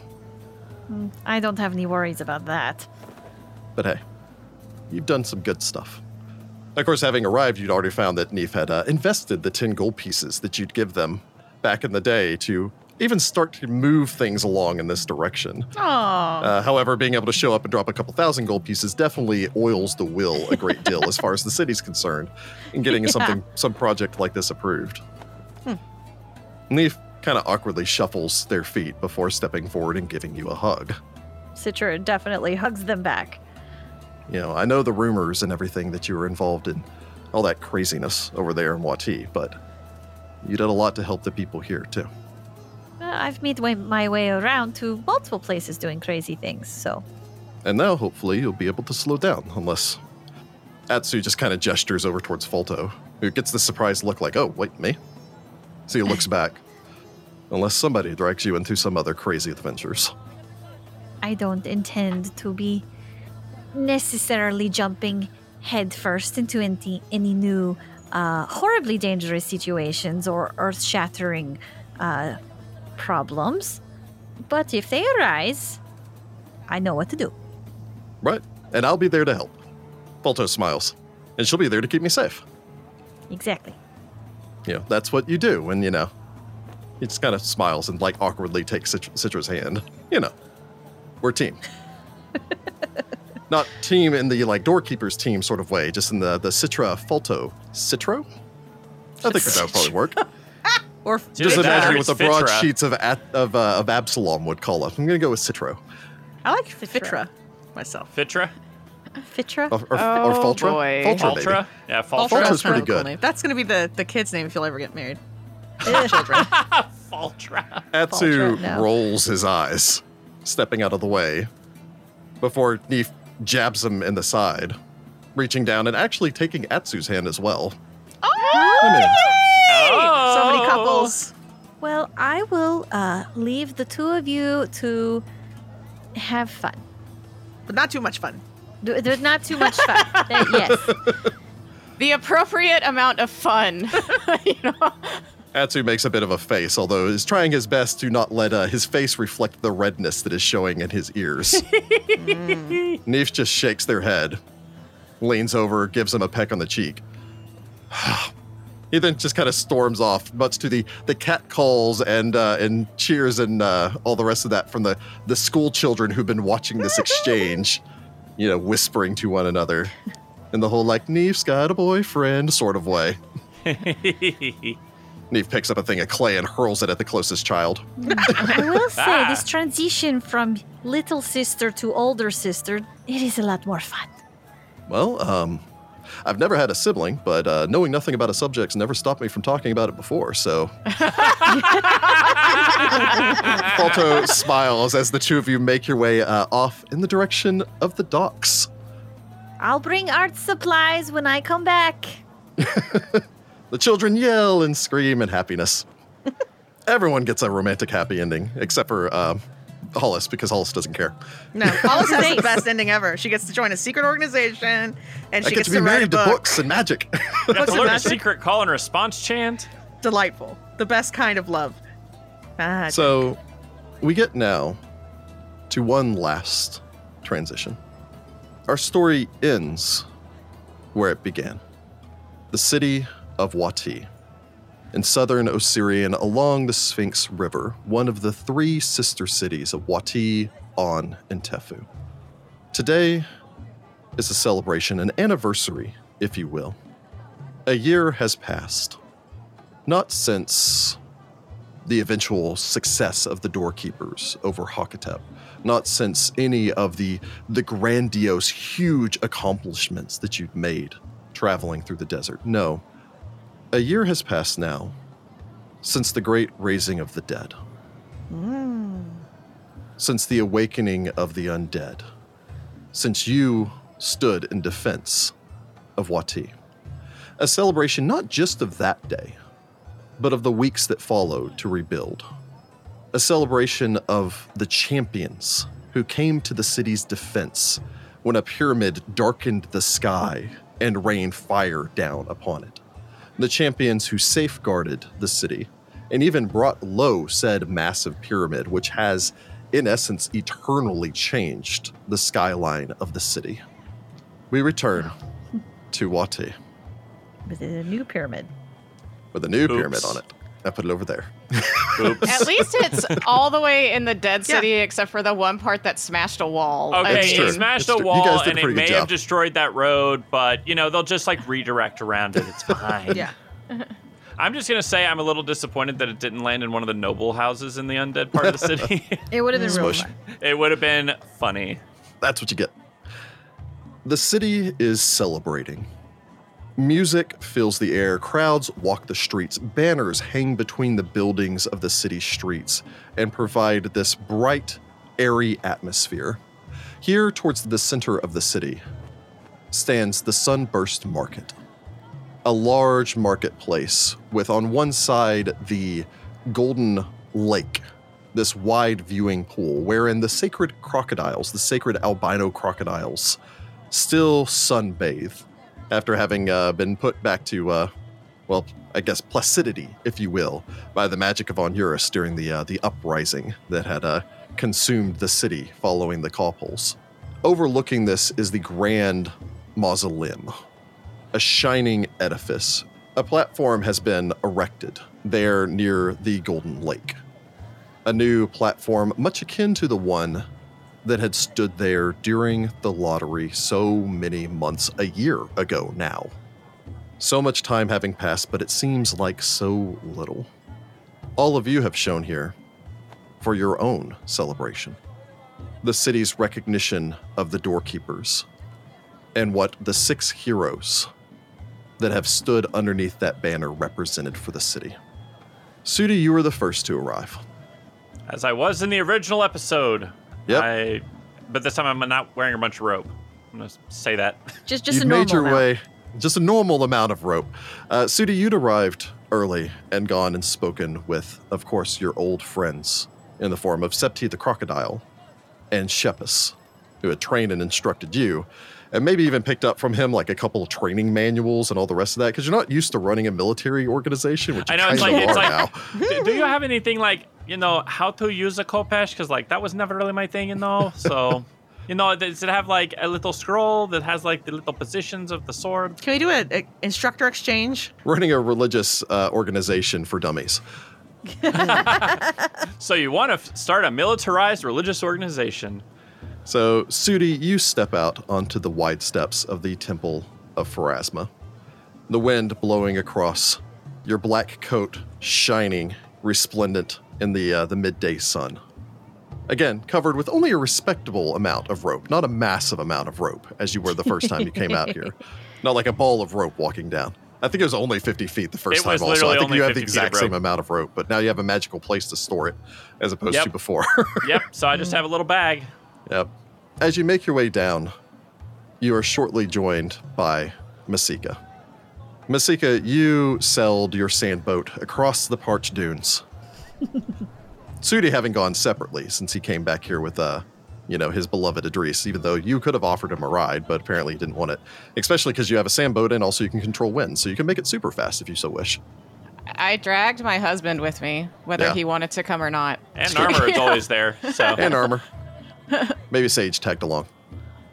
Speaker 3: Mm, I don't have any worries about that.
Speaker 1: But hey, you've done some good stuff. Of course, having arrived, you'd already found that Neef had uh, invested the 10 gold pieces that you'd give them back in the day to even start to move things along in this direction. Uh, however, being able to show up and drop a couple thousand gold pieces definitely oils the will a great deal as far as the city's concerned in getting
Speaker 3: Yeah.
Speaker 1: something, some project like this approved. Neef kind of awkwardly shuffles their feet before stepping forward and giving you a hug.
Speaker 3: Citra definitely hugs them back.
Speaker 1: You know, I know the rumors and everything that you were involved in, all that craziness over there in Wati, but you did a lot to help the people here too.
Speaker 3: I've made way, my way around to multiple places doing crazy things, so.
Speaker 1: And now, hopefully, you'll be able to slow down, unless Atsu just kind of gestures over towards Folto, who gets the surprised look like, oh, wait, me? So he looks back. Unless somebody drags you into some other crazy adventures.
Speaker 3: I don't intend to be necessarily jumping headfirst into any, any new uh, horribly dangerous situations or earth shattering uh, problems. But if they arise, I know what to do.
Speaker 1: Right? And I'll be there to help. Folto smiles. And she'll be there to keep me safe.
Speaker 3: Exactly.
Speaker 1: You know, that's what you do when, you know, he just kind of smiles and like awkwardly takes Cit- Citra's hand. You know, we're a team. Not team in the like doorkeeper's team sort of way, just in the the Citra Falto. Citro? I think that would probably work.
Speaker 4: Or
Speaker 1: Just
Speaker 6: Fitra.
Speaker 1: imagine what the broad
Speaker 6: Fitra.
Speaker 1: sheets of at, of uh, of Absalom would call us. I'm gonna go with Citro
Speaker 4: I like Fitra myself.
Speaker 6: Fitra?
Speaker 3: Fitra.
Speaker 1: or, or,
Speaker 5: Oh,
Speaker 1: or Faltra.
Speaker 5: boy.
Speaker 1: Faltra, maybe.
Speaker 6: Faltra? Yeah,
Speaker 1: Faltra's
Speaker 6: Faltra.
Speaker 4: Faltra's
Speaker 1: pretty
Speaker 4: kinda cool
Speaker 1: good.
Speaker 4: That's gonna be the the kid's name if you'll ever get married.
Speaker 6: Faltra.
Speaker 1: Atsu
Speaker 3: Faltra, no.
Speaker 1: rolls his eyes, stepping out of the way, before Neef jabs him in the side, reaching down and actually taking Atsu's hand as well. I mean,
Speaker 6: Oh.
Speaker 4: So many couples.
Speaker 3: Well, I will uh, leave the two of you to have fun.
Speaker 4: But not too much fun.
Speaker 3: Do- There's not too much fun. There- yes.
Speaker 5: The appropriate amount of fun. you know?
Speaker 1: Atsu makes a bit of a face, although is trying his best to not let uh, his face reflect the redness that is showing in his ears. Neef just shakes their head, leans over, gives him a peck on the cheek. he then just kind of storms off, much to the, the cat calls and uh, and cheers and uh, all the rest of that from the, the school children who've been watching this exchange, you know, whispering to one another in the whole like Neef's got a boyfriend sort of way. Neve picks up a thing of clay and hurls it at the closest child.
Speaker 3: I will say
Speaker 6: Ah.
Speaker 3: this transition from little sister to older sister, it is a lot more fun.
Speaker 1: Well, um, I've never had a sibling, but uh, knowing nothing about a subject's never stopped me from talking about it before, so. Falto smiles as the two of you make your way uh, off in the direction of the docks.
Speaker 3: I'll bring art supplies when I come back.
Speaker 1: The children yell and scream in happiness. Everyone gets a romantic happy ending, except for um, Hollis, because Hollis doesn't care.
Speaker 4: No, Hollis has the best ending ever. She gets to join a secret organization, and
Speaker 1: I
Speaker 4: she
Speaker 1: get
Speaker 4: gets
Speaker 1: to be
Speaker 4: to write a
Speaker 1: married to books and magic.
Speaker 6: You have
Speaker 4: Books
Speaker 6: to learn a secret call and response chant.
Speaker 4: Delightful. The best kind of love. Ah,
Speaker 1: So we get now to one last transition. Our story ends where it began the city of Wati, in southern Osirian along the Sphinx River, one of the three sister cities of Wati, On, and Tefu. Today is a celebration, an anniversary, if you will. A year has passed. Not since the eventual success of the doorkeepers over Hakotep, not since any of the the grandiose, huge accomplishments that you've made traveling through the desert. No. A year has passed now since the great raising of the dead. Since the awakening of the undead. Since you stood in defense of Wati. A celebration not just of that day, but of the weeks that followed to rebuild. A celebration of the champions who came to the city's defense when a pyramid darkened the sky and rained fire down upon it. The champions who safeguarded the city and even brought low said massive pyramid, which has, in essence, eternally changed the skyline of the city. We return to Wati
Speaker 3: With a new pyramid.
Speaker 1: with a new
Speaker 6: Oops.
Speaker 1: pyramid on it. I put it over there.
Speaker 6: Oops.
Speaker 5: At least it's all the way in the dead
Speaker 4: Yeah.
Speaker 5: city, except for the one part that smashed a wall. I
Speaker 6: Okay,
Speaker 1: That's
Speaker 5: mean,
Speaker 6: it smashed
Speaker 1: That's
Speaker 6: a
Speaker 1: true. You guys
Speaker 6: wall
Speaker 1: did a
Speaker 6: and it may
Speaker 1: good
Speaker 6: have destroyed that road, but you know they'll just like redirect around it. It's fine.
Speaker 4: yeah.
Speaker 6: I'm just gonna say I'm a little disappointed that it didn't land in one of the noble houses in the undead part of the city.
Speaker 3: It would have been really
Speaker 1: Smush.
Speaker 3: fun.
Speaker 6: it would have been funny.
Speaker 1: That's what you get. The city is celebrating. Music fills the air, crowds walk the streets, banners hang between the buildings of the city streets and provide this bright, airy atmosphere. Here, towards the center of the city, stands the Sunburst Market, a large marketplace with on one side the Golden Lake, this wide viewing pool wherein the sacred crocodiles, the sacred albino crocodiles, still sunbathe after having uh, been put back to, uh, well, I guess placidity, if you will, by the magic of Onuris during the uh, the uprising that had uh, consumed the city following the Cawpoles. Overlooking this is the grand mausoleum, a shining edifice. A platform has been erected there near the Golden Lake. A new platform, much akin to the one that had stood there during the lottery so many months, a year ago now. So much time having passed, but it seems like so little. All of you have shown here for your own celebration. The city's recognition of the doorkeepers and what the six heroes that have stood underneath that banner represented for the city. Sudi, you were the first to arrive.
Speaker 2: As I was in the original episode.
Speaker 1: Yep.
Speaker 2: I, but this time I'm not wearing a bunch of rope. I'm gonna say that.
Speaker 3: Just just
Speaker 1: you'd
Speaker 3: a normal
Speaker 1: made your
Speaker 3: amount.
Speaker 1: way, just a normal amount of rope. Uh, Sudi, you'd arrived early and gone and spoken with, of course, your old friends in the form of Septi the crocodile and Shepus, who had trained and instructed you, and maybe even picked up from him like a couple of training manuals and all the rest of that, because you're not used to running a military organization, which
Speaker 2: I know it's
Speaker 1: kind
Speaker 2: like it's like.
Speaker 1: now.
Speaker 2: do, do you have anything like you know how to use a khopesh? Because like that was never really my thing, you know. So, you know, does it have like a little scroll that has like the little positions of the sword?
Speaker 4: Can we do an instructor exchange?
Speaker 1: Running a religious uh, organization for dummies.
Speaker 2: So you want to f- start a militarized religious organization?
Speaker 1: So, Sudi, you step out onto the wide steps of the Temple of Pharasma. The wind blowing across, your black coat shining, resplendent in the uh, the midday sun. Again, covered with only a respectable amount of rope, not a massive amount of rope, as you were the first time you came out here. Not like a ball of rope walking down. I think it was only 50 feet the first
Speaker 2: It was
Speaker 1: time. Also, I think
Speaker 2: only
Speaker 1: you have
Speaker 2: 50
Speaker 1: the
Speaker 2: feet of
Speaker 1: exact same
Speaker 2: rope.
Speaker 1: amount of rope, but now you have a magical place to store it, as opposed
Speaker 2: Yep.
Speaker 1: to before.
Speaker 2: Yep. So I just have a little bag.
Speaker 1: Yep. As you make your way down, you are shortly joined by Masika. Masika, you sailed your sand boat across the parched dunes. Sudi having gone separately since he came back here with, uh, you know, his beloved Idris, even though you could have offered him a ride, but apparently he didn't want it. Especially because you have a sand boat and also you can control wind, so you can make it super fast if you so wish.
Speaker 5: I dragged my husband with me, whether
Speaker 1: Yeah.
Speaker 5: he wanted to come or not.
Speaker 2: And armor is always there. So
Speaker 1: And armor. Maybe Sage tagged along.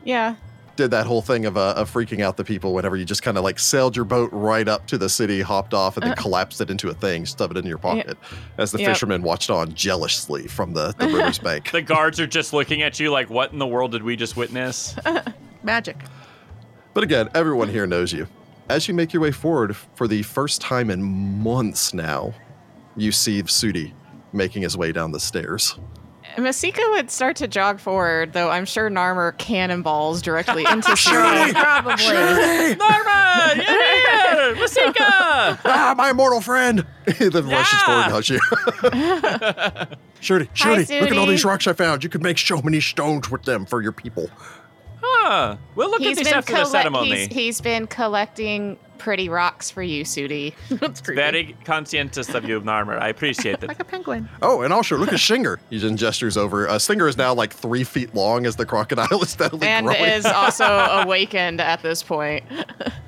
Speaker 5: Yeah.
Speaker 1: did that whole thing of, uh, of freaking out the people whenever you just kind of like sailed your boat right up to the city, hopped off, and then collapsed it into a thing, stuffed it in your pocket, as the
Speaker 5: Yep.
Speaker 1: fishermen watched on jealously from the, the river's bank.
Speaker 2: the guards are just looking at you like, "What in the world did we just witness?"
Speaker 4: Magic.
Speaker 1: But again, everyone here knows you. As you make your way forward for the first time in months now, you see Sudi making his way down the stairs.
Speaker 5: Masika would start to jog forward, though I'm sure Narmer cannonballs directly into Sudi.
Speaker 3: Probably.
Speaker 2: Narmer, yeah, Masika.
Speaker 1: ah, my immortal friend! then rushes
Speaker 2: Yeah.
Speaker 1: forward and hugs you. Shirley,
Speaker 5: Hi,
Speaker 1: Shirley, look at all these rocks I found. You could make so many stones with them for your people.
Speaker 2: Huh. We'll look
Speaker 5: He's
Speaker 2: at this
Speaker 5: been,
Speaker 2: after the
Speaker 5: colle-
Speaker 2: ceremony.
Speaker 5: he's, he's been collecting pretty rocks for you, Sudi.
Speaker 4: That's creepy.
Speaker 2: Very conscientious of you, Narmer. I appreciate it.
Speaker 4: like a penguin.
Speaker 1: Oh, and also look at Stinger. He then gestures over. Uh, Stinger is now like three feet long as the crocodile is steadily
Speaker 5: and
Speaker 1: growing.
Speaker 5: is also awakened at this point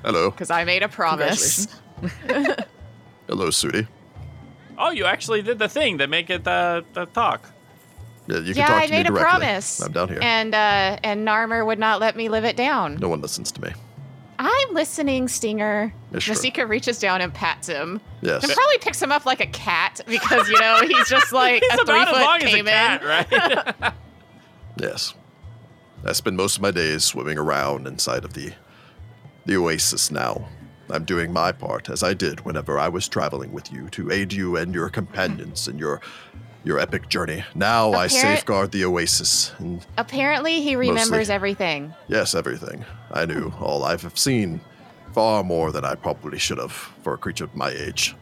Speaker 1: Hello.
Speaker 5: because I made a promise.
Speaker 1: Hello, Sudi.
Speaker 2: Oh, you actually did the thing that make it uh, the talk.
Speaker 1: Yeah, you can
Speaker 5: yeah,
Speaker 1: talk
Speaker 5: I
Speaker 1: to me
Speaker 5: made a
Speaker 1: directly.
Speaker 5: promise.
Speaker 1: I'm down here.
Speaker 5: And uh, and Narmer would not let me live it down.
Speaker 1: no one listens to me.
Speaker 5: I'm listening, Stinger.
Speaker 1: Yes, sure.
Speaker 5: Masika reaches down and pats him.
Speaker 1: Yes.
Speaker 5: And probably picks him up like a cat because you know he's just like
Speaker 2: He's
Speaker 5: a three
Speaker 2: about as
Speaker 5: foot
Speaker 2: long as a
Speaker 5: caiman.
Speaker 2: cat, right?
Speaker 1: Yes. I spend most of my days swimming around inside of the the oasis now. I'm doing my part as I did whenever I was traveling with you to aid you and your companions in your your epic journey. Now I safeguard the oasis and
Speaker 5: Apparently, he remembers
Speaker 1: Mostly.
Speaker 5: everything.
Speaker 1: yes, everything. I knew all I've seen far more than I probably should have for a creature of my age.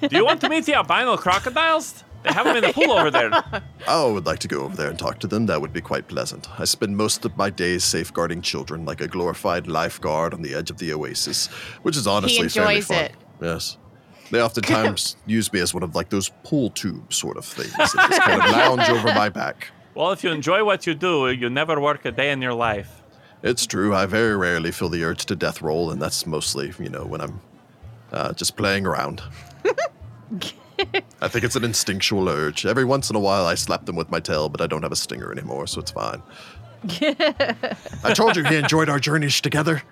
Speaker 2: Do you want to meet the albino crocodiles? They have them in the pool over there.
Speaker 1: I would like to go over there and talk to them. That would be quite pleasant. I spend most of my days safeguarding children like a glorified lifeguard on the edge of the oasis, which is honestly fairly
Speaker 5: enjoys
Speaker 1: fun.
Speaker 5: it.
Speaker 1: Yes. They oftentimes use me as one of like those pool tube sort of things. They just kind of lounge over my back.
Speaker 2: Well, if you enjoy what you do, you never work a day in your life.
Speaker 1: It's true. I very rarely feel the urge to death roll, and that's mostly, you know, when I'm uh, just playing around. I think it's an instinctual urge. Every once in a while, I slap them with my tail, but I don't have a stinger anymore, so it's fine. I told you he enjoyed our journeys together.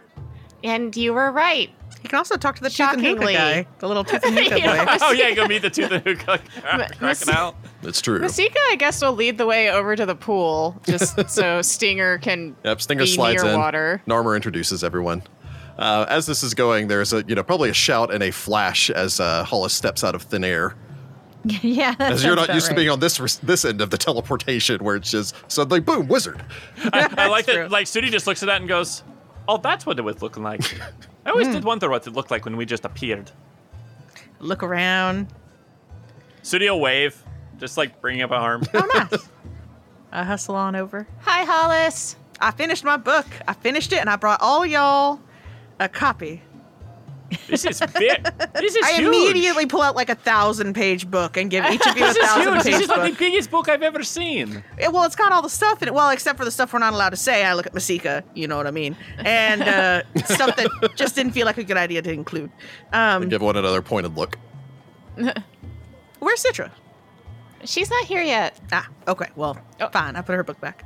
Speaker 5: And you were right.
Speaker 4: He can also talk to the tooth and hookah
Speaker 5: Shockingly.
Speaker 4: guy, the little tooth and hookah
Speaker 5: Yeah.
Speaker 4: boy.
Speaker 2: oh yeah, go meet the tooth and hookah cracking out.
Speaker 1: It's true.
Speaker 5: Masika, I guess, will lead the way over to the pool just so Stinger can
Speaker 1: Yep, Stinger
Speaker 5: be
Speaker 1: slides
Speaker 5: near
Speaker 1: in.
Speaker 5: water.
Speaker 1: Narmer introduces everyone. Uh, as this is going, there's a you know probably a shout and a flash as uh, Hollis steps out of thin air.
Speaker 3: yeah, that
Speaker 1: As you're not
Speaker 3: about
Speaker 1: used to being on this this end of the teleportation, where it's just suddenly boom, wizard.
Speaker 2: I, I like
Speaker 4: true.
Speaker 2: that. Like Sudi just looks at that and goes, "Oh, that's what it was looking like." I always
Speaker 4: Hmm.
Speaker 2: did wonder what it looked like when we just appeared.
Speaker 4: Look around.
Speaker 2: Studio wave, just like bringing up an arm.
Speaker 4: Oh, nice. I hustle on over.
Speaker 5: Hi, Hollis.
Speaker 4: I finished my book. I finished it, and I brought all y'all a copy.
Speaker 2: This is big. This is
Speaker 4: I
Speaker 2: huge.
Speaker 4: immediately pull out like a thousand page book and give each of you a
Speaker 2: This is
Speaker 4: thousand
Speaker 2: huge. This
Speaker 4: page
Speaker 2: is like the biggest book I've ever seen.
Speaker 4: It- well, it's got all the stuff in it. Well, except for the stuff we're not allowed to say. I look at Masika, you know what I mean, and uh, stuff that just didn't feel like a good idea to include. Um,
Speaker 1: Give one another pointed look.
Speaker 4: where's Citra?
Speaker 5: She's not here yet.
Speaker 4: Ah, okay. Well,
Speaker 5: Oh.
Speaker 4: fine. I put her book back.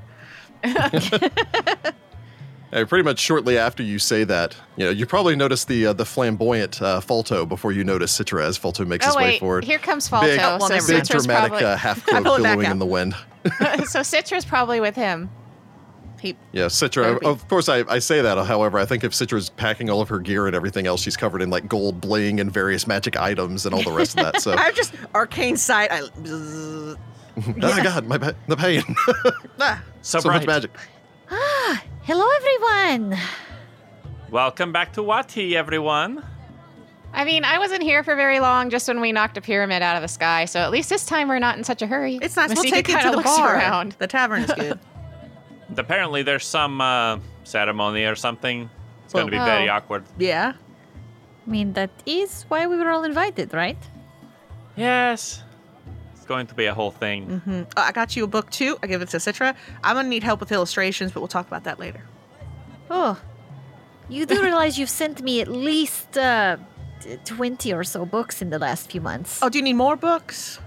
Speaker 1: Uh, pretty much shortly after you say that, you know, you probably notice the uh, the flamboyant uh, Falto before you notice Citra as Falto makes
Speaker 5: Oh
Speaker 1: his way forward.
Speaker 5: here comes Falto.
Speaker 1: Big,
Speaker 4: well,
Speaker 5: so
Speaker 4: never
Speaker 1: big dramatic
Speaker 5: probably,
Speaker 1: uh, half
Speaker 4: I
Speaker 1: cloak
Speaker 4: pull it back
Speaker 1: billowing in the wind.
Speaker 5: so Citra's probably with him.
Speaker 4: He,
Speaker 1: Yeah, Citra.
Speaker 4: Therapy.
Speaker 1: Of course, I, I say that. However, I think if Citra's packing all of her gear and everything else, she's covered in like gold bling and various magic items and all the rest of that. So,
Speaker 4: I just arcane sight. I,
Speaker 1: oh my God, my the pain.
Speaker 4: ah,
Speaker 2: So,
Speaker 1: so much
Speaker 2: bright.
Speaker 1: magic.
Speaker 3: Hello, everyone.
Speaker 2: Welcome back to Wati, everyone.
Speaker 5: I mean, I wasn't here for very long, just when we knocked a pyramid out of the sky. So at least this time we're not in such a hurry.
Speaker 4: it's nice. we'll
Speaker 5: Masika
Speaker 4: take you to the
Speaker 5: looks
Speaker 4: bar.
Speaker 5: Around.
Speaker 4: The tavern is good.
Speaker 2: Apparently, there's some uh, ceremony or something. It's going to be
Speaker 5: Oh.
Speaker 2: very awkward.
Speaker 4: yeah.
Speaker 3: I mean, that is why we were all invited, right?
Speaker 2: Yes. It's going to be a whole thing.
Speaker 4: hmm I got you a book too. I give it to Citra. I'm gonna need help with illustrations, but we'll talk about that later.
Speaker 3: Oh, you do realize you've sent me at least uh, 20 or so books in the last few months.
Speaker 4: Oh, do you need more books?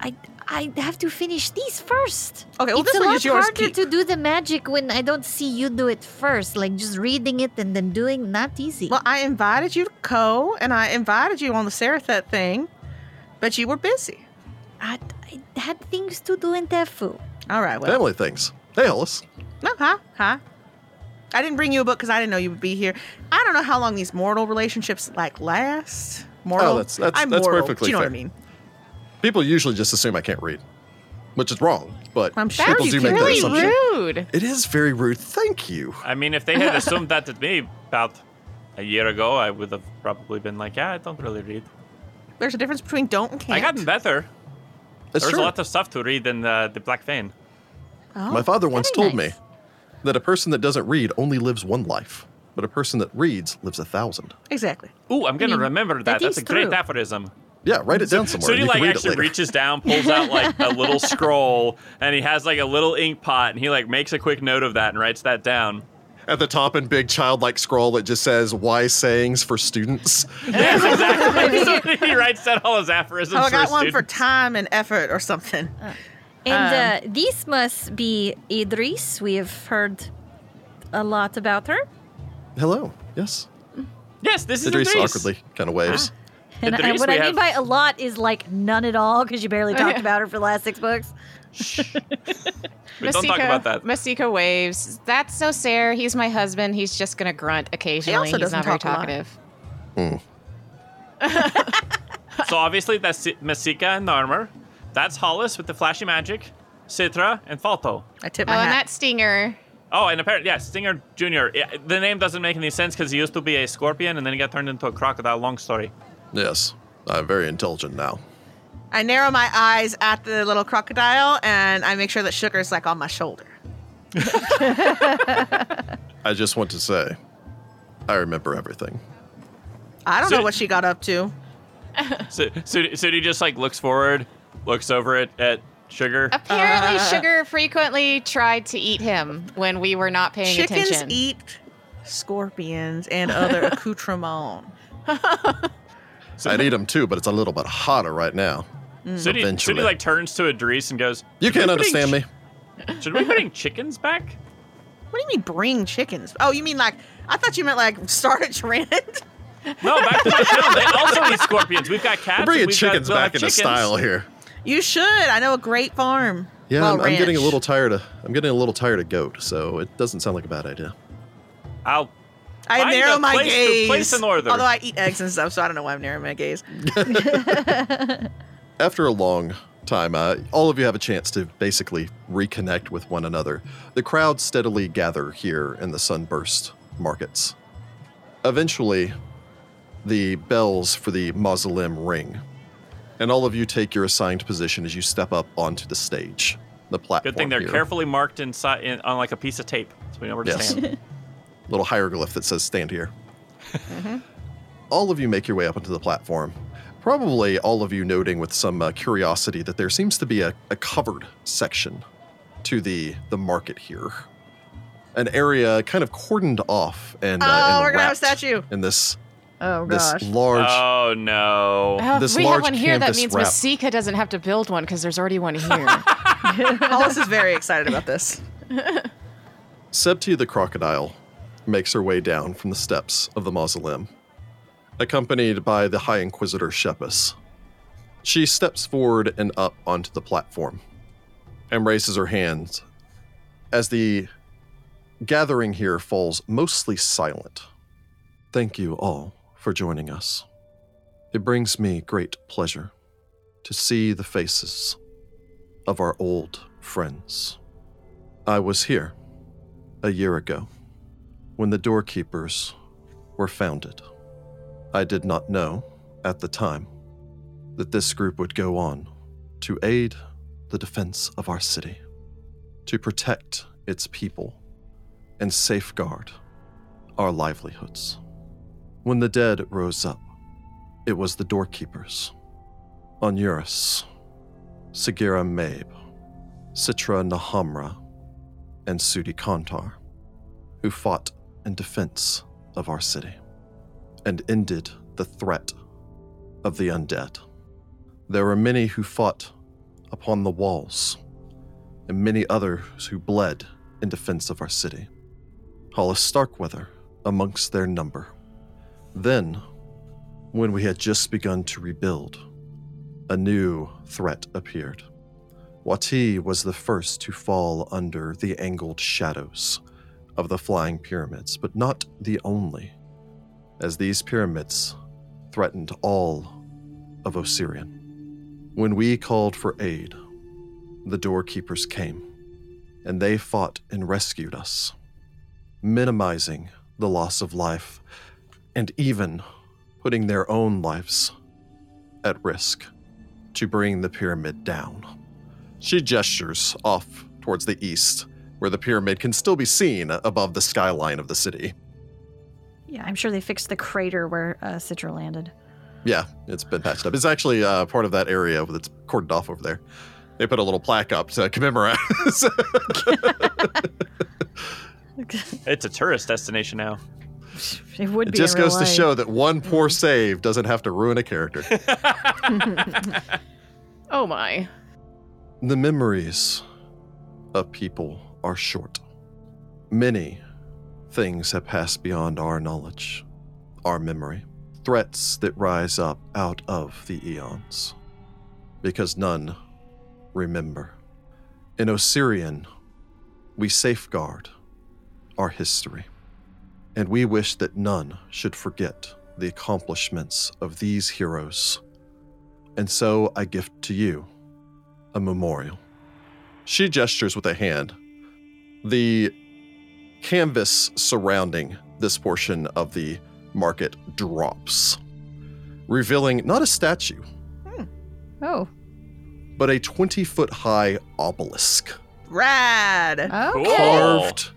Speaker 3: I I have to finish these first.
Speaker 4: Okay, well,
Speaker 3: it's
Speaker 4: this
Speaker 3: a
Speaker 4: one
Speaker 3: lot
Speaker 4: is yours.
Speaker 3: harder
Speaker 4: Keep-
Speaker 3: to do the magic when I don't see you do it first. Like just reading it and then doing not easy.
Speaker 4: Well, I invited you to Co, and I invited you on the Sarathet thing, but you were busy.
Speaker 3: I, I had things to do in Tefu.
Speaker 4: All right, well,
Speaker 1: Family things. Hey, Hollis.
Speaker 4: no, huh, huh. I didn't bring you a book because I didn't know you would be here. I don't know how long these mortal relationships like last. Mortal.
Speaker 1: Oh, that's- that's-
Speaker 4: I'm
Speaker 1: that's
Speaker 4: mortal.
Speaker 1: perfectly
Speaker 4: Do you know what I mean?
Speaker 1: People usually just assume I can't read, which is wrong. But
Speaker 4: I'm sure
Speaker 1: people do
Speaker 4: can
Speaker 1: make that
Speaker 5: really
Speaker 1: assumption.
Speaker 5: rude.
Speaker 1: It is very rude. Thank you.
Speaker 2: I mean, if they had assumed that at me about a year ago, I would have probably been like, yeah, I don't really read.
Speaker 4: There's a difference between don't and can't.
Speaker 2: I gotten better.
Speaker 1: It's
Speaker 2: There's
Speaker 1: true.
Speaker 2: a lot of stuff to read in uh, the Black Vein.
Speaker 4: Oh,
Speaker 1: My father once told
Speaker 3: nice.
Speaker 1: me that a person that doesn't read only lives one life, but a person that reads lives a thousand.
Speaker 4: exactly.
Speaker 2: Ooh, I'm gonna
Speaker 3: mean,
Speaker 2: remember that.
Speaker 3: that
Speaker 2: That's
Speaker 3: is
Speaker 2: a great
Speaker 3: true.
Speaker 2: aphorism.
Speaker 1: Yeah, write it down somewhere.
Speaker 2: So
Speaker 1: and
Speaker 2: he like actually reaches down, pulls out like a little scroll, and he has like a little ink pot, and he like makes a quick note of that and writes that down.
Speaker 1: At the top in big childlike scroll, it just says "wise sayings for students."
Speaker 2: Yes, exactly. so he writes down all his aphorisms.
Speaker 4: Oh, I got
Speaker 2: his
Speaker 4: one for time and effort or something.
Speaker 3: Uh, and uh, um, this must be Idris. We have heard a lot about her.
Speaker 1: Hello. Yes.
Speaker 2: Yes, this is
Speaker 1: Idris
Speaker 2: Idris.
Speaker 1: awkwardly kind of waves. Ah.
Speaker 3: And,
Speaker 2: Idris,
Speaker 3: and what
Speaker 2: we
Speaker 3: I mean by a lot is like none at all because you barely talked about her for the last six books.
Speaker 2: We don't talk about that.
Speaker 5: Masika waves. That's so Sarah. He's my husband. He's just gonna grunt occasionally.
Speaker 4: He also
Speaker 5: He's
Speaker 4: doesn't
Speaker 5: not very
Speaker 4: talk a lot.
Speaker 5: talkative. Hmm.
Speaker 2: So obviously that's Si- Masika and armor. That's Hollis with the flashy magic, Citra, and Falto.
Speaker 4: I tip my
Speaker 5: Oh,
Speaker 4: my
Speaker 5: and
Speaker 4: hat.
Speaker 5: that Stinger.
Speaker 2: Oh, and apparently, yeah, Stinger Jr. Yeah, the name doesn't make any sense because he used to be a scorpion and then he got turned into a crocodile. Long story.
Speaker 1: Yes, I'm very intelligent now.
Speaker 4: I narrow my eyes at the little crocodile and I make sure that Sugar's like on my shoulder.
Speaker 1: I just want to say, I remember everything.
Speaker 4: I don't
Speaker 2: So-
Speaker 4: know what she got up to.
Speaker 2: So, so, so he just like looks forward, looks over at, at Sugar.
Speaker 5: Apparently,
Speaker 4: Uh.
Speaker 5: Sugar frequently tried to eat him when we were not paying
Speaker 4: Chickens
Speaker 5: attention.
Speaker 4: eat scorpions and other accoutrements.
Speaker 1: So, I'd eat them too, but it's a little bit hotter right now.
Speaker 2: Sudi,
Speaker 1: Eventually.
Speaker 2: Sudi like turns to Idris and goes,
Speaker 1: You can't
Speaker 2: bring
Speaker 1: understand me.
Speaker 2: Should we bring chickens back?
Speaker 4: What do you mean bring chickens? Oh, you mean like I thought you meant like start a trend?
Speaker 6: No, back to my town. They also eat scorpions. We've got cats.
Speaker 1: We're bringing
Speaker 6: and we've
Speaker 1: chickens
Speaker 6: got, we'll
Speaker 1: back
Speaker 6: have
Speaker 1: into
Speaker 6: chickens.
Speaker 1: style here.
Speaker 4: You should. I know a great farm.
Speaker 1: Yeah,
Speaker 4: Well,
Speaker 1: I'm, I'm getting a little tired of. I'm getting a little tired of goat, so it doesn't sound like a bad idea.
Speaker 6: I'll
Speaker 4: I
Speaker 6: Find
Speaker 4: narrow
Speaker 6: a
Speaker 4: my
Speaker 6: place to
Speaker 4: gaze.
Speaker 6: place an order.
Speaker 4: Although I eat eggs and stuff, so I don't know why I'm narrowing my gaze.
Speaker 1: After a long time, uh, all of you have a chance to basically reconnect with one another. The crowds steadily gather here in the Sunburst markets. Eventually, the bells for the mausoleum ring, and all of you take your assigned position as you step up onto the stage, the platform.
Speaker 6: good thing they're
Speaker 1: here.
Speaker 6: carefully marked inside in, on like a piece of tape, so we know where to
Speaker 1: Yes.
Speaker 6: stand.
Speaker 1: little hieroglyph that says stand here. all of you make your way up onto the platform. Probably all of you noting with some uh, curiosity that there seems to be a, a covered section to the the market here. An area kind of cordoned off and, uh,
Speaker 4: oh,
Speaker 1: and
Speaker 4: we're gonna have a
Speaker 1: wrapped
Speaker 4: statue.
Speaker 1: in this
Speaker 3: Oh
Speaker 1: this
Speaker 3: gosh.
Speaker 1: large
Speaker 6: Oh no!
Speaker 5: Oh,
Speaker 1: This
Speaker 5: if we have one here, that
Speaker 1: canvas
Speaker 5: means
Speaker 1: wrap.
Speaker 5: Masika doesn't have to build one because there's already one here.
Speaker 4: Hollis is very excited about this.
Speaker 1: Septi the crocodile makes her way down from the steps of the mausoleum, accompanied by the High Inquisitor Shepus. She steps forward and up onto the platform and raises her hands as the gathering here falls mostly silent. Thank you all for joining us. It brings me great pleasure to see the faces of our old friends. I was here a year ago when the doorkeepers were founded. I did not know at the time that this group would go on to aid the defense of our city, to protect its people, and safeguard our livelihoods. When the dead rose up, it was the doorkeepers Onuris, Sagira Mabe, Citra Nahamra, and Sudi Kantar, who fought in defense of our city and ended the threat of the undead. There were many who fought upon the walls, and many others who bled in defense of our city. Hollis Starkweather amongst their number. Then, when we had just begun to rebuild, a new threat appeared. Wati was the first to fall under the angled shadows of the flying pyramids, but not the only, as these pyramids threatened all of Osirian. When we called for aid, the doorkeepers came, and they fought and rescued us, minimizing the loss of life and even putting their own lives at risk to bring the pyramid down. She gestures off towards the east, where the pyramid can still be seen above the skyline of the city.
Speaker 3: Yeah, I'm sure they fixed the crater where uh, Citra landed.
Speaker 1: Yeah, it's been patched up. It's actually uh, part of that area that's cordoned off over there. They put a little plaque up to commemorate.
Speaker 6: It's a tourist destination now.
Speaker 3: It would
Speaker 1: it
Speaker 3: be.
Speaker 1: just
Speaker 3: in real
Speaker 1: goes to show that one poor save doesn't have to ruin a character.
Speaker 5: oh my.
Speaker 1: The memories of people are short. Many things have passed beyond our knowledge, our memory. Threats that rise up out of the eons. Because none remember. In Osirian, we safeguard our history. And we wish that none should forget the accomplishments of these heroes. And so I gift to you a memorial. She gestures with a hand. The canvas surrounding this portion of the market drops, revealing not a statue, hmm.
Speaker 3: Oh.
Speaker 1: but a 20 foot high obelisk
Speaker 4: Rad.
Speaker 3: Okay.
Speaker 1: carved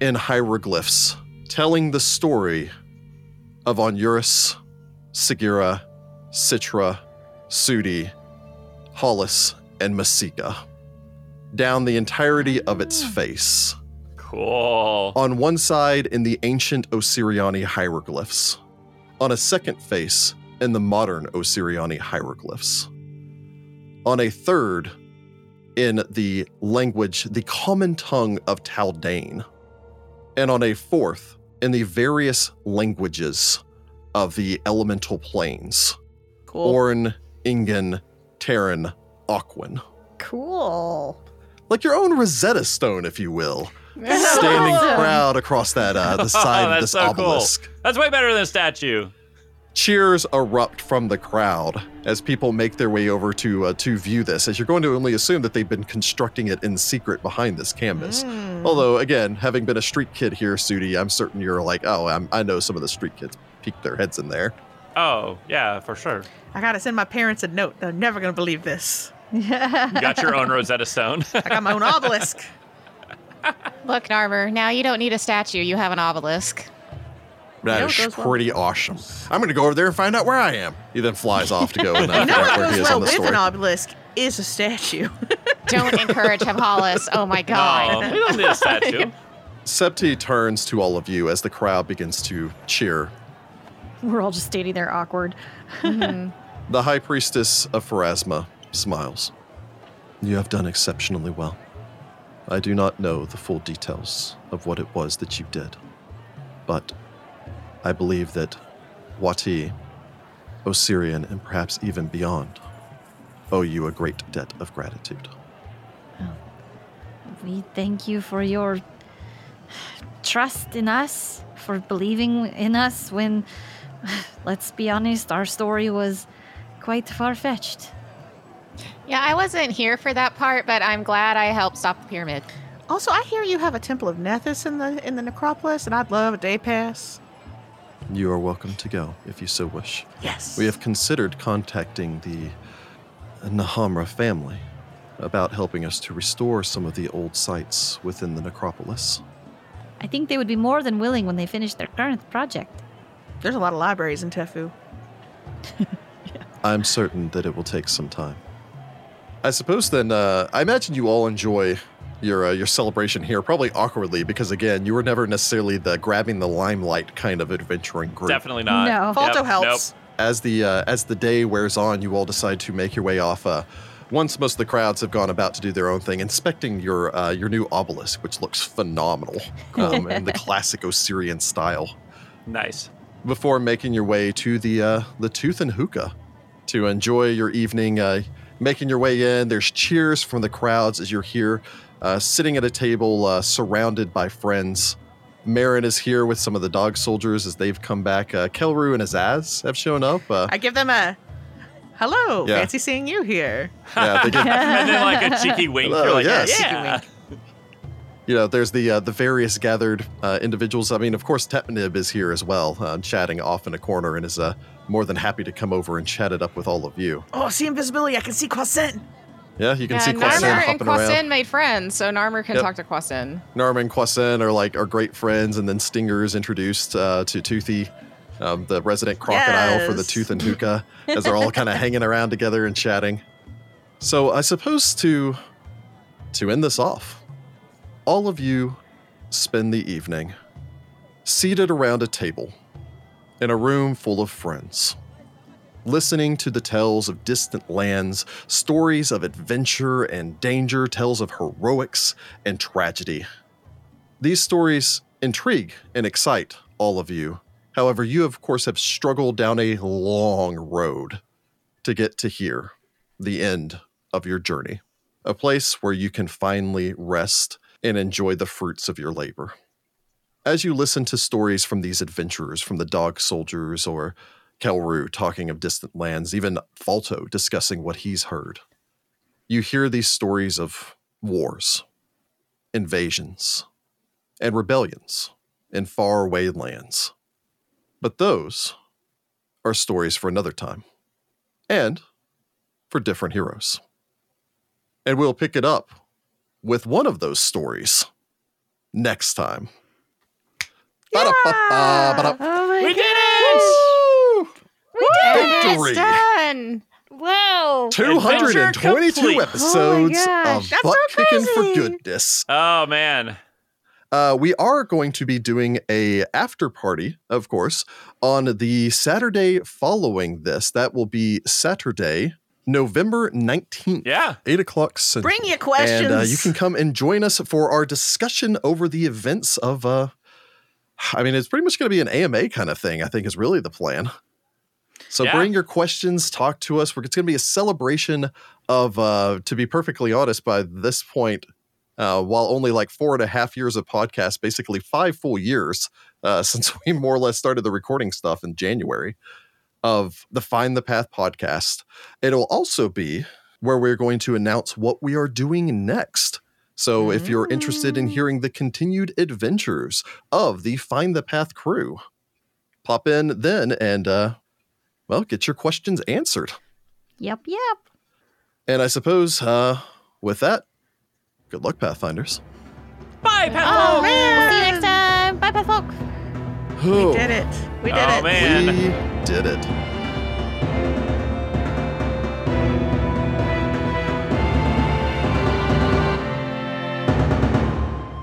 Speaker 1: in hieroglyphs telling the story of Onuris, Sagira, Citra, Sudi, Hollis, and Masika down the entirety of its ah. face.
Speaker 6: Cool.
Speaker 1: On one side, in the ancient Osiriani hieroglyphs. On a second face, in the modern Osiriani hieroglyphs. On a third, in the language, the common tongue of Taldane. And on a fourth, in the various languages of the elemental planes
Speaker 4: Cool.
Speaker 1: Auran, Ignan, Terran, Aquan.
Speaker 3: Cool.
Speaker 1: Like your own Rosetta Stone, if you will. Standing
Speaker 3: Awesome.
Speaker 1: proud across that uh, the side of this
Speaker 6: so cool.
Speaker 1: obelisk.
Speaker 6: That's way better than a statue.
Speaker 1: Cheers erupt from the crowd as people make their way over to uh, to view this. As you're going to only assume that they've been constructing it in secret behind this canvas.
Speaker 4: Mm.
Speaker 1: Although, again, having been a street kid here, Sudi, I'm certain you're like, oh, I'm, I know some of the street kids peeked their heads in there.
Speaker 6: Oh, yeah, for sure.
Speaker 4: I gotta send my parents a note. They're never gonna believe this.
Speaker 6: You got your own Rosetta Stone.
Speaker 4: I got my own obelisk.
Speaker 5: Look, Narmer, now you don't need a statue. You have an obelisk.
Speaker 1: That is
Speaker 4: know goes well?
Speaker 1: pretty awesome. I'm going to go over there and find out where I am. He then flies off to go and uh, find out where he is
Speaker 4: well
Speaker 1: on the
Speaker 4: with
Speaker 1: story.
Speaker 4: an obelisk is a statue.
Speaker 5: Don't encourage him, Hollis. Oh my
Speaker 6: no,
Speaker 5: god.
Speaker 6: we don't need a statue.
Speaker 1: Septi turns to all of you as the crowd begins to cheer.
Speaker 3: We're all just standing there awkward.
Speaker 1: The High Priestess of Pharasma smiles. You have done exceptionally well. I do not know the full details of what it was that you did, but I believe that Wati, Osirian, and perhaps even beyond owe you a great debt of gratitude.
Speaker 3: We thank you for your trust in us, for believing in us when, let's be honest, our story was quite far fetched.
Speaker 5: Yeah, I wasn't here for that part, but I'm glad I helped stop the pyramid.
Speaker 4: also, I hear you have a temple of Nethys in the in the necropolis, and I'd love a day pass.
Speaker 1: You are welcome to go if you so wish.
Speaker 4: Yes.
Speaker 1: We have considered contacting the Nahamra family about helping us to restore some of the old sites within the necropolis.
Speaker 3: I think they would be more than willing when they finish their current project.
Speaker 4: There's a lot of libraries in Tefu.
Speaker 1: I'm certain that it will take some time. I suppose then, uh, I imagine you all enjoy your uh, your celebration here, probably awkwardly because again, you were never necessarily the grabbing the limelight kind of adventuring group.
Speaker 6: Definitely not.
Speaker 3: No.
Speaker 4: Falto
Speaker 6: Yep,
Speaker 4: helps.
Speaker 1: as the uh, as the day wears on, you all decide to make your way off. Uh, once most of the crowds have gone about to do their own thing, inspecting your uh, your new obelisk, which looks phenomenal um, in the classic Osirian style.
Speaker 6: Nice.
Speaker 1: Before making your way to the uh, the Tooth and Hookah to enjoy your evening, uh, making your way in. There's cheers from the crowds as you're here, uh, sitting at a table, uh, surrounded by friends. Marin is here with some of the dog soldiers as they've come back. Uh, Kelru and Azaz have shown up. Uh,
Speaker 4: I give them a hello.
Speaker 1: Yeah.
Speaker 4: Fancy seeing you here.
Speaker 1: yeah, they get,
Speaker 6: And then like a cheeky wink.
Speaker 1: Hello,
Speaker 6: You're like,
Speaker 1: yes.
Speaker 6: yeah.
Speaker 1: you know, there's the uh, the various gathered uh, individuals. I mean, of course, Tepnib is here as well, uh, chatting off in a corner, in his uh, more than happy to come over and chat it up with all of you.
Speaker 4: Oh, see invisibility. I can see Quasent.
Speaker 1: Yeah, you can
Speaker 5: Yeah,
Speaker 1: see
Speaker 5: Narmer
Speaker 1: Kwasin
Speaker 5: and
Speaker 1: hopping
Speaker 5: Kwasin
Speaker 1: around.
Speaker 5: made friends, so Narmer can
Speaker 1: Yep.
Speaker 5: talk to Kwasin.
Speaker 1: Narmer and Kwasin are like are great friends, and then Stinger is introduced uh, to Toothy, um, the resident crocodile for the Tooth and Hookah, as they're all kind of hanging around together and chatting. So I suppose to to end this off, all of you spend the evening seated around a table in a room full of friends, listening to the tales of distant lands, stories of adventure and danger, tales of heroics and tragedy. These stories intrigue and excite all of you. However, you, of course, have struggled down a long road to get to here, the end of your journey, a place where you can finally rest and enjoy the fruits of your labor. As you listen to stories from these adventurers, from the dog soldiers or Kelru talking of distant lands, even Falto discussing what he's heard, you hear these stories of wars, invasions, and rebellions in faraway lands. But those are stories for another time and for different heroes. And we'll pick it up with one of those stories next time. Ba-da-ba-ba, ba-da-
Speaker 3: Oh my
Speaker 6: We did it!
Speaker 1: Woo!
Speaker 5: And
Speaker 1: Victory!
Speaker 5: it's done.
Speaker 3: Wow.
Speaker 1: 222 episodes
Speaker 3: Oh
Speaker 1: of
Speaker 4: that's
Speaker 1: butt
Speaker 4: so
Speaker 1: kicking for goodness.
Speaker 6: Oh man.
Speaker 1: Uh, we are going to be doing a after party, of course, on the Saturday following this. That will be Saturday, November 19th.
Speaker 6: Yeah.
Speaker 1: 8 o'clock Central.
Speaker 4: Bring your questions.
Speaker 1: And uh, you can come and join us for our discussion over the events of uh, I mean, it's pretty much going to be an AMA kind of thing, I think is really the plan. So
Speaker 6: Yeah.
Speaker 1: bring your questions, talk to us. We're, it's going to be a celebration of, uh, to be perfectly honest, by this point, uh, while only like four and a half years of podcast, basically five full years uh, since we more or less started the recording stuff in January of the Find the Path podcast. It'll also be where we're going to announce what we are doing next. So if you're interested in hearing the continued adventures of the Find the Path crew, pop in then and, uh, well, get your questions answered.
Speaker 3: Yep, yep.
Speaker 1: And I suppose uh, with that, good luck, Pathfinders.
Speaker 6: Bye,
Speaker 5: Oh,
Speaker 6: Pathfolk!
Speaker 3: We'll see you next time. Bye, bye, folk.
Speaker 1: Oh,
Speaker 4: We did it. We did
Speaker 6: Oh,
Speaker 4: it.
Speaker 6: man.
Speaker 1: We did it.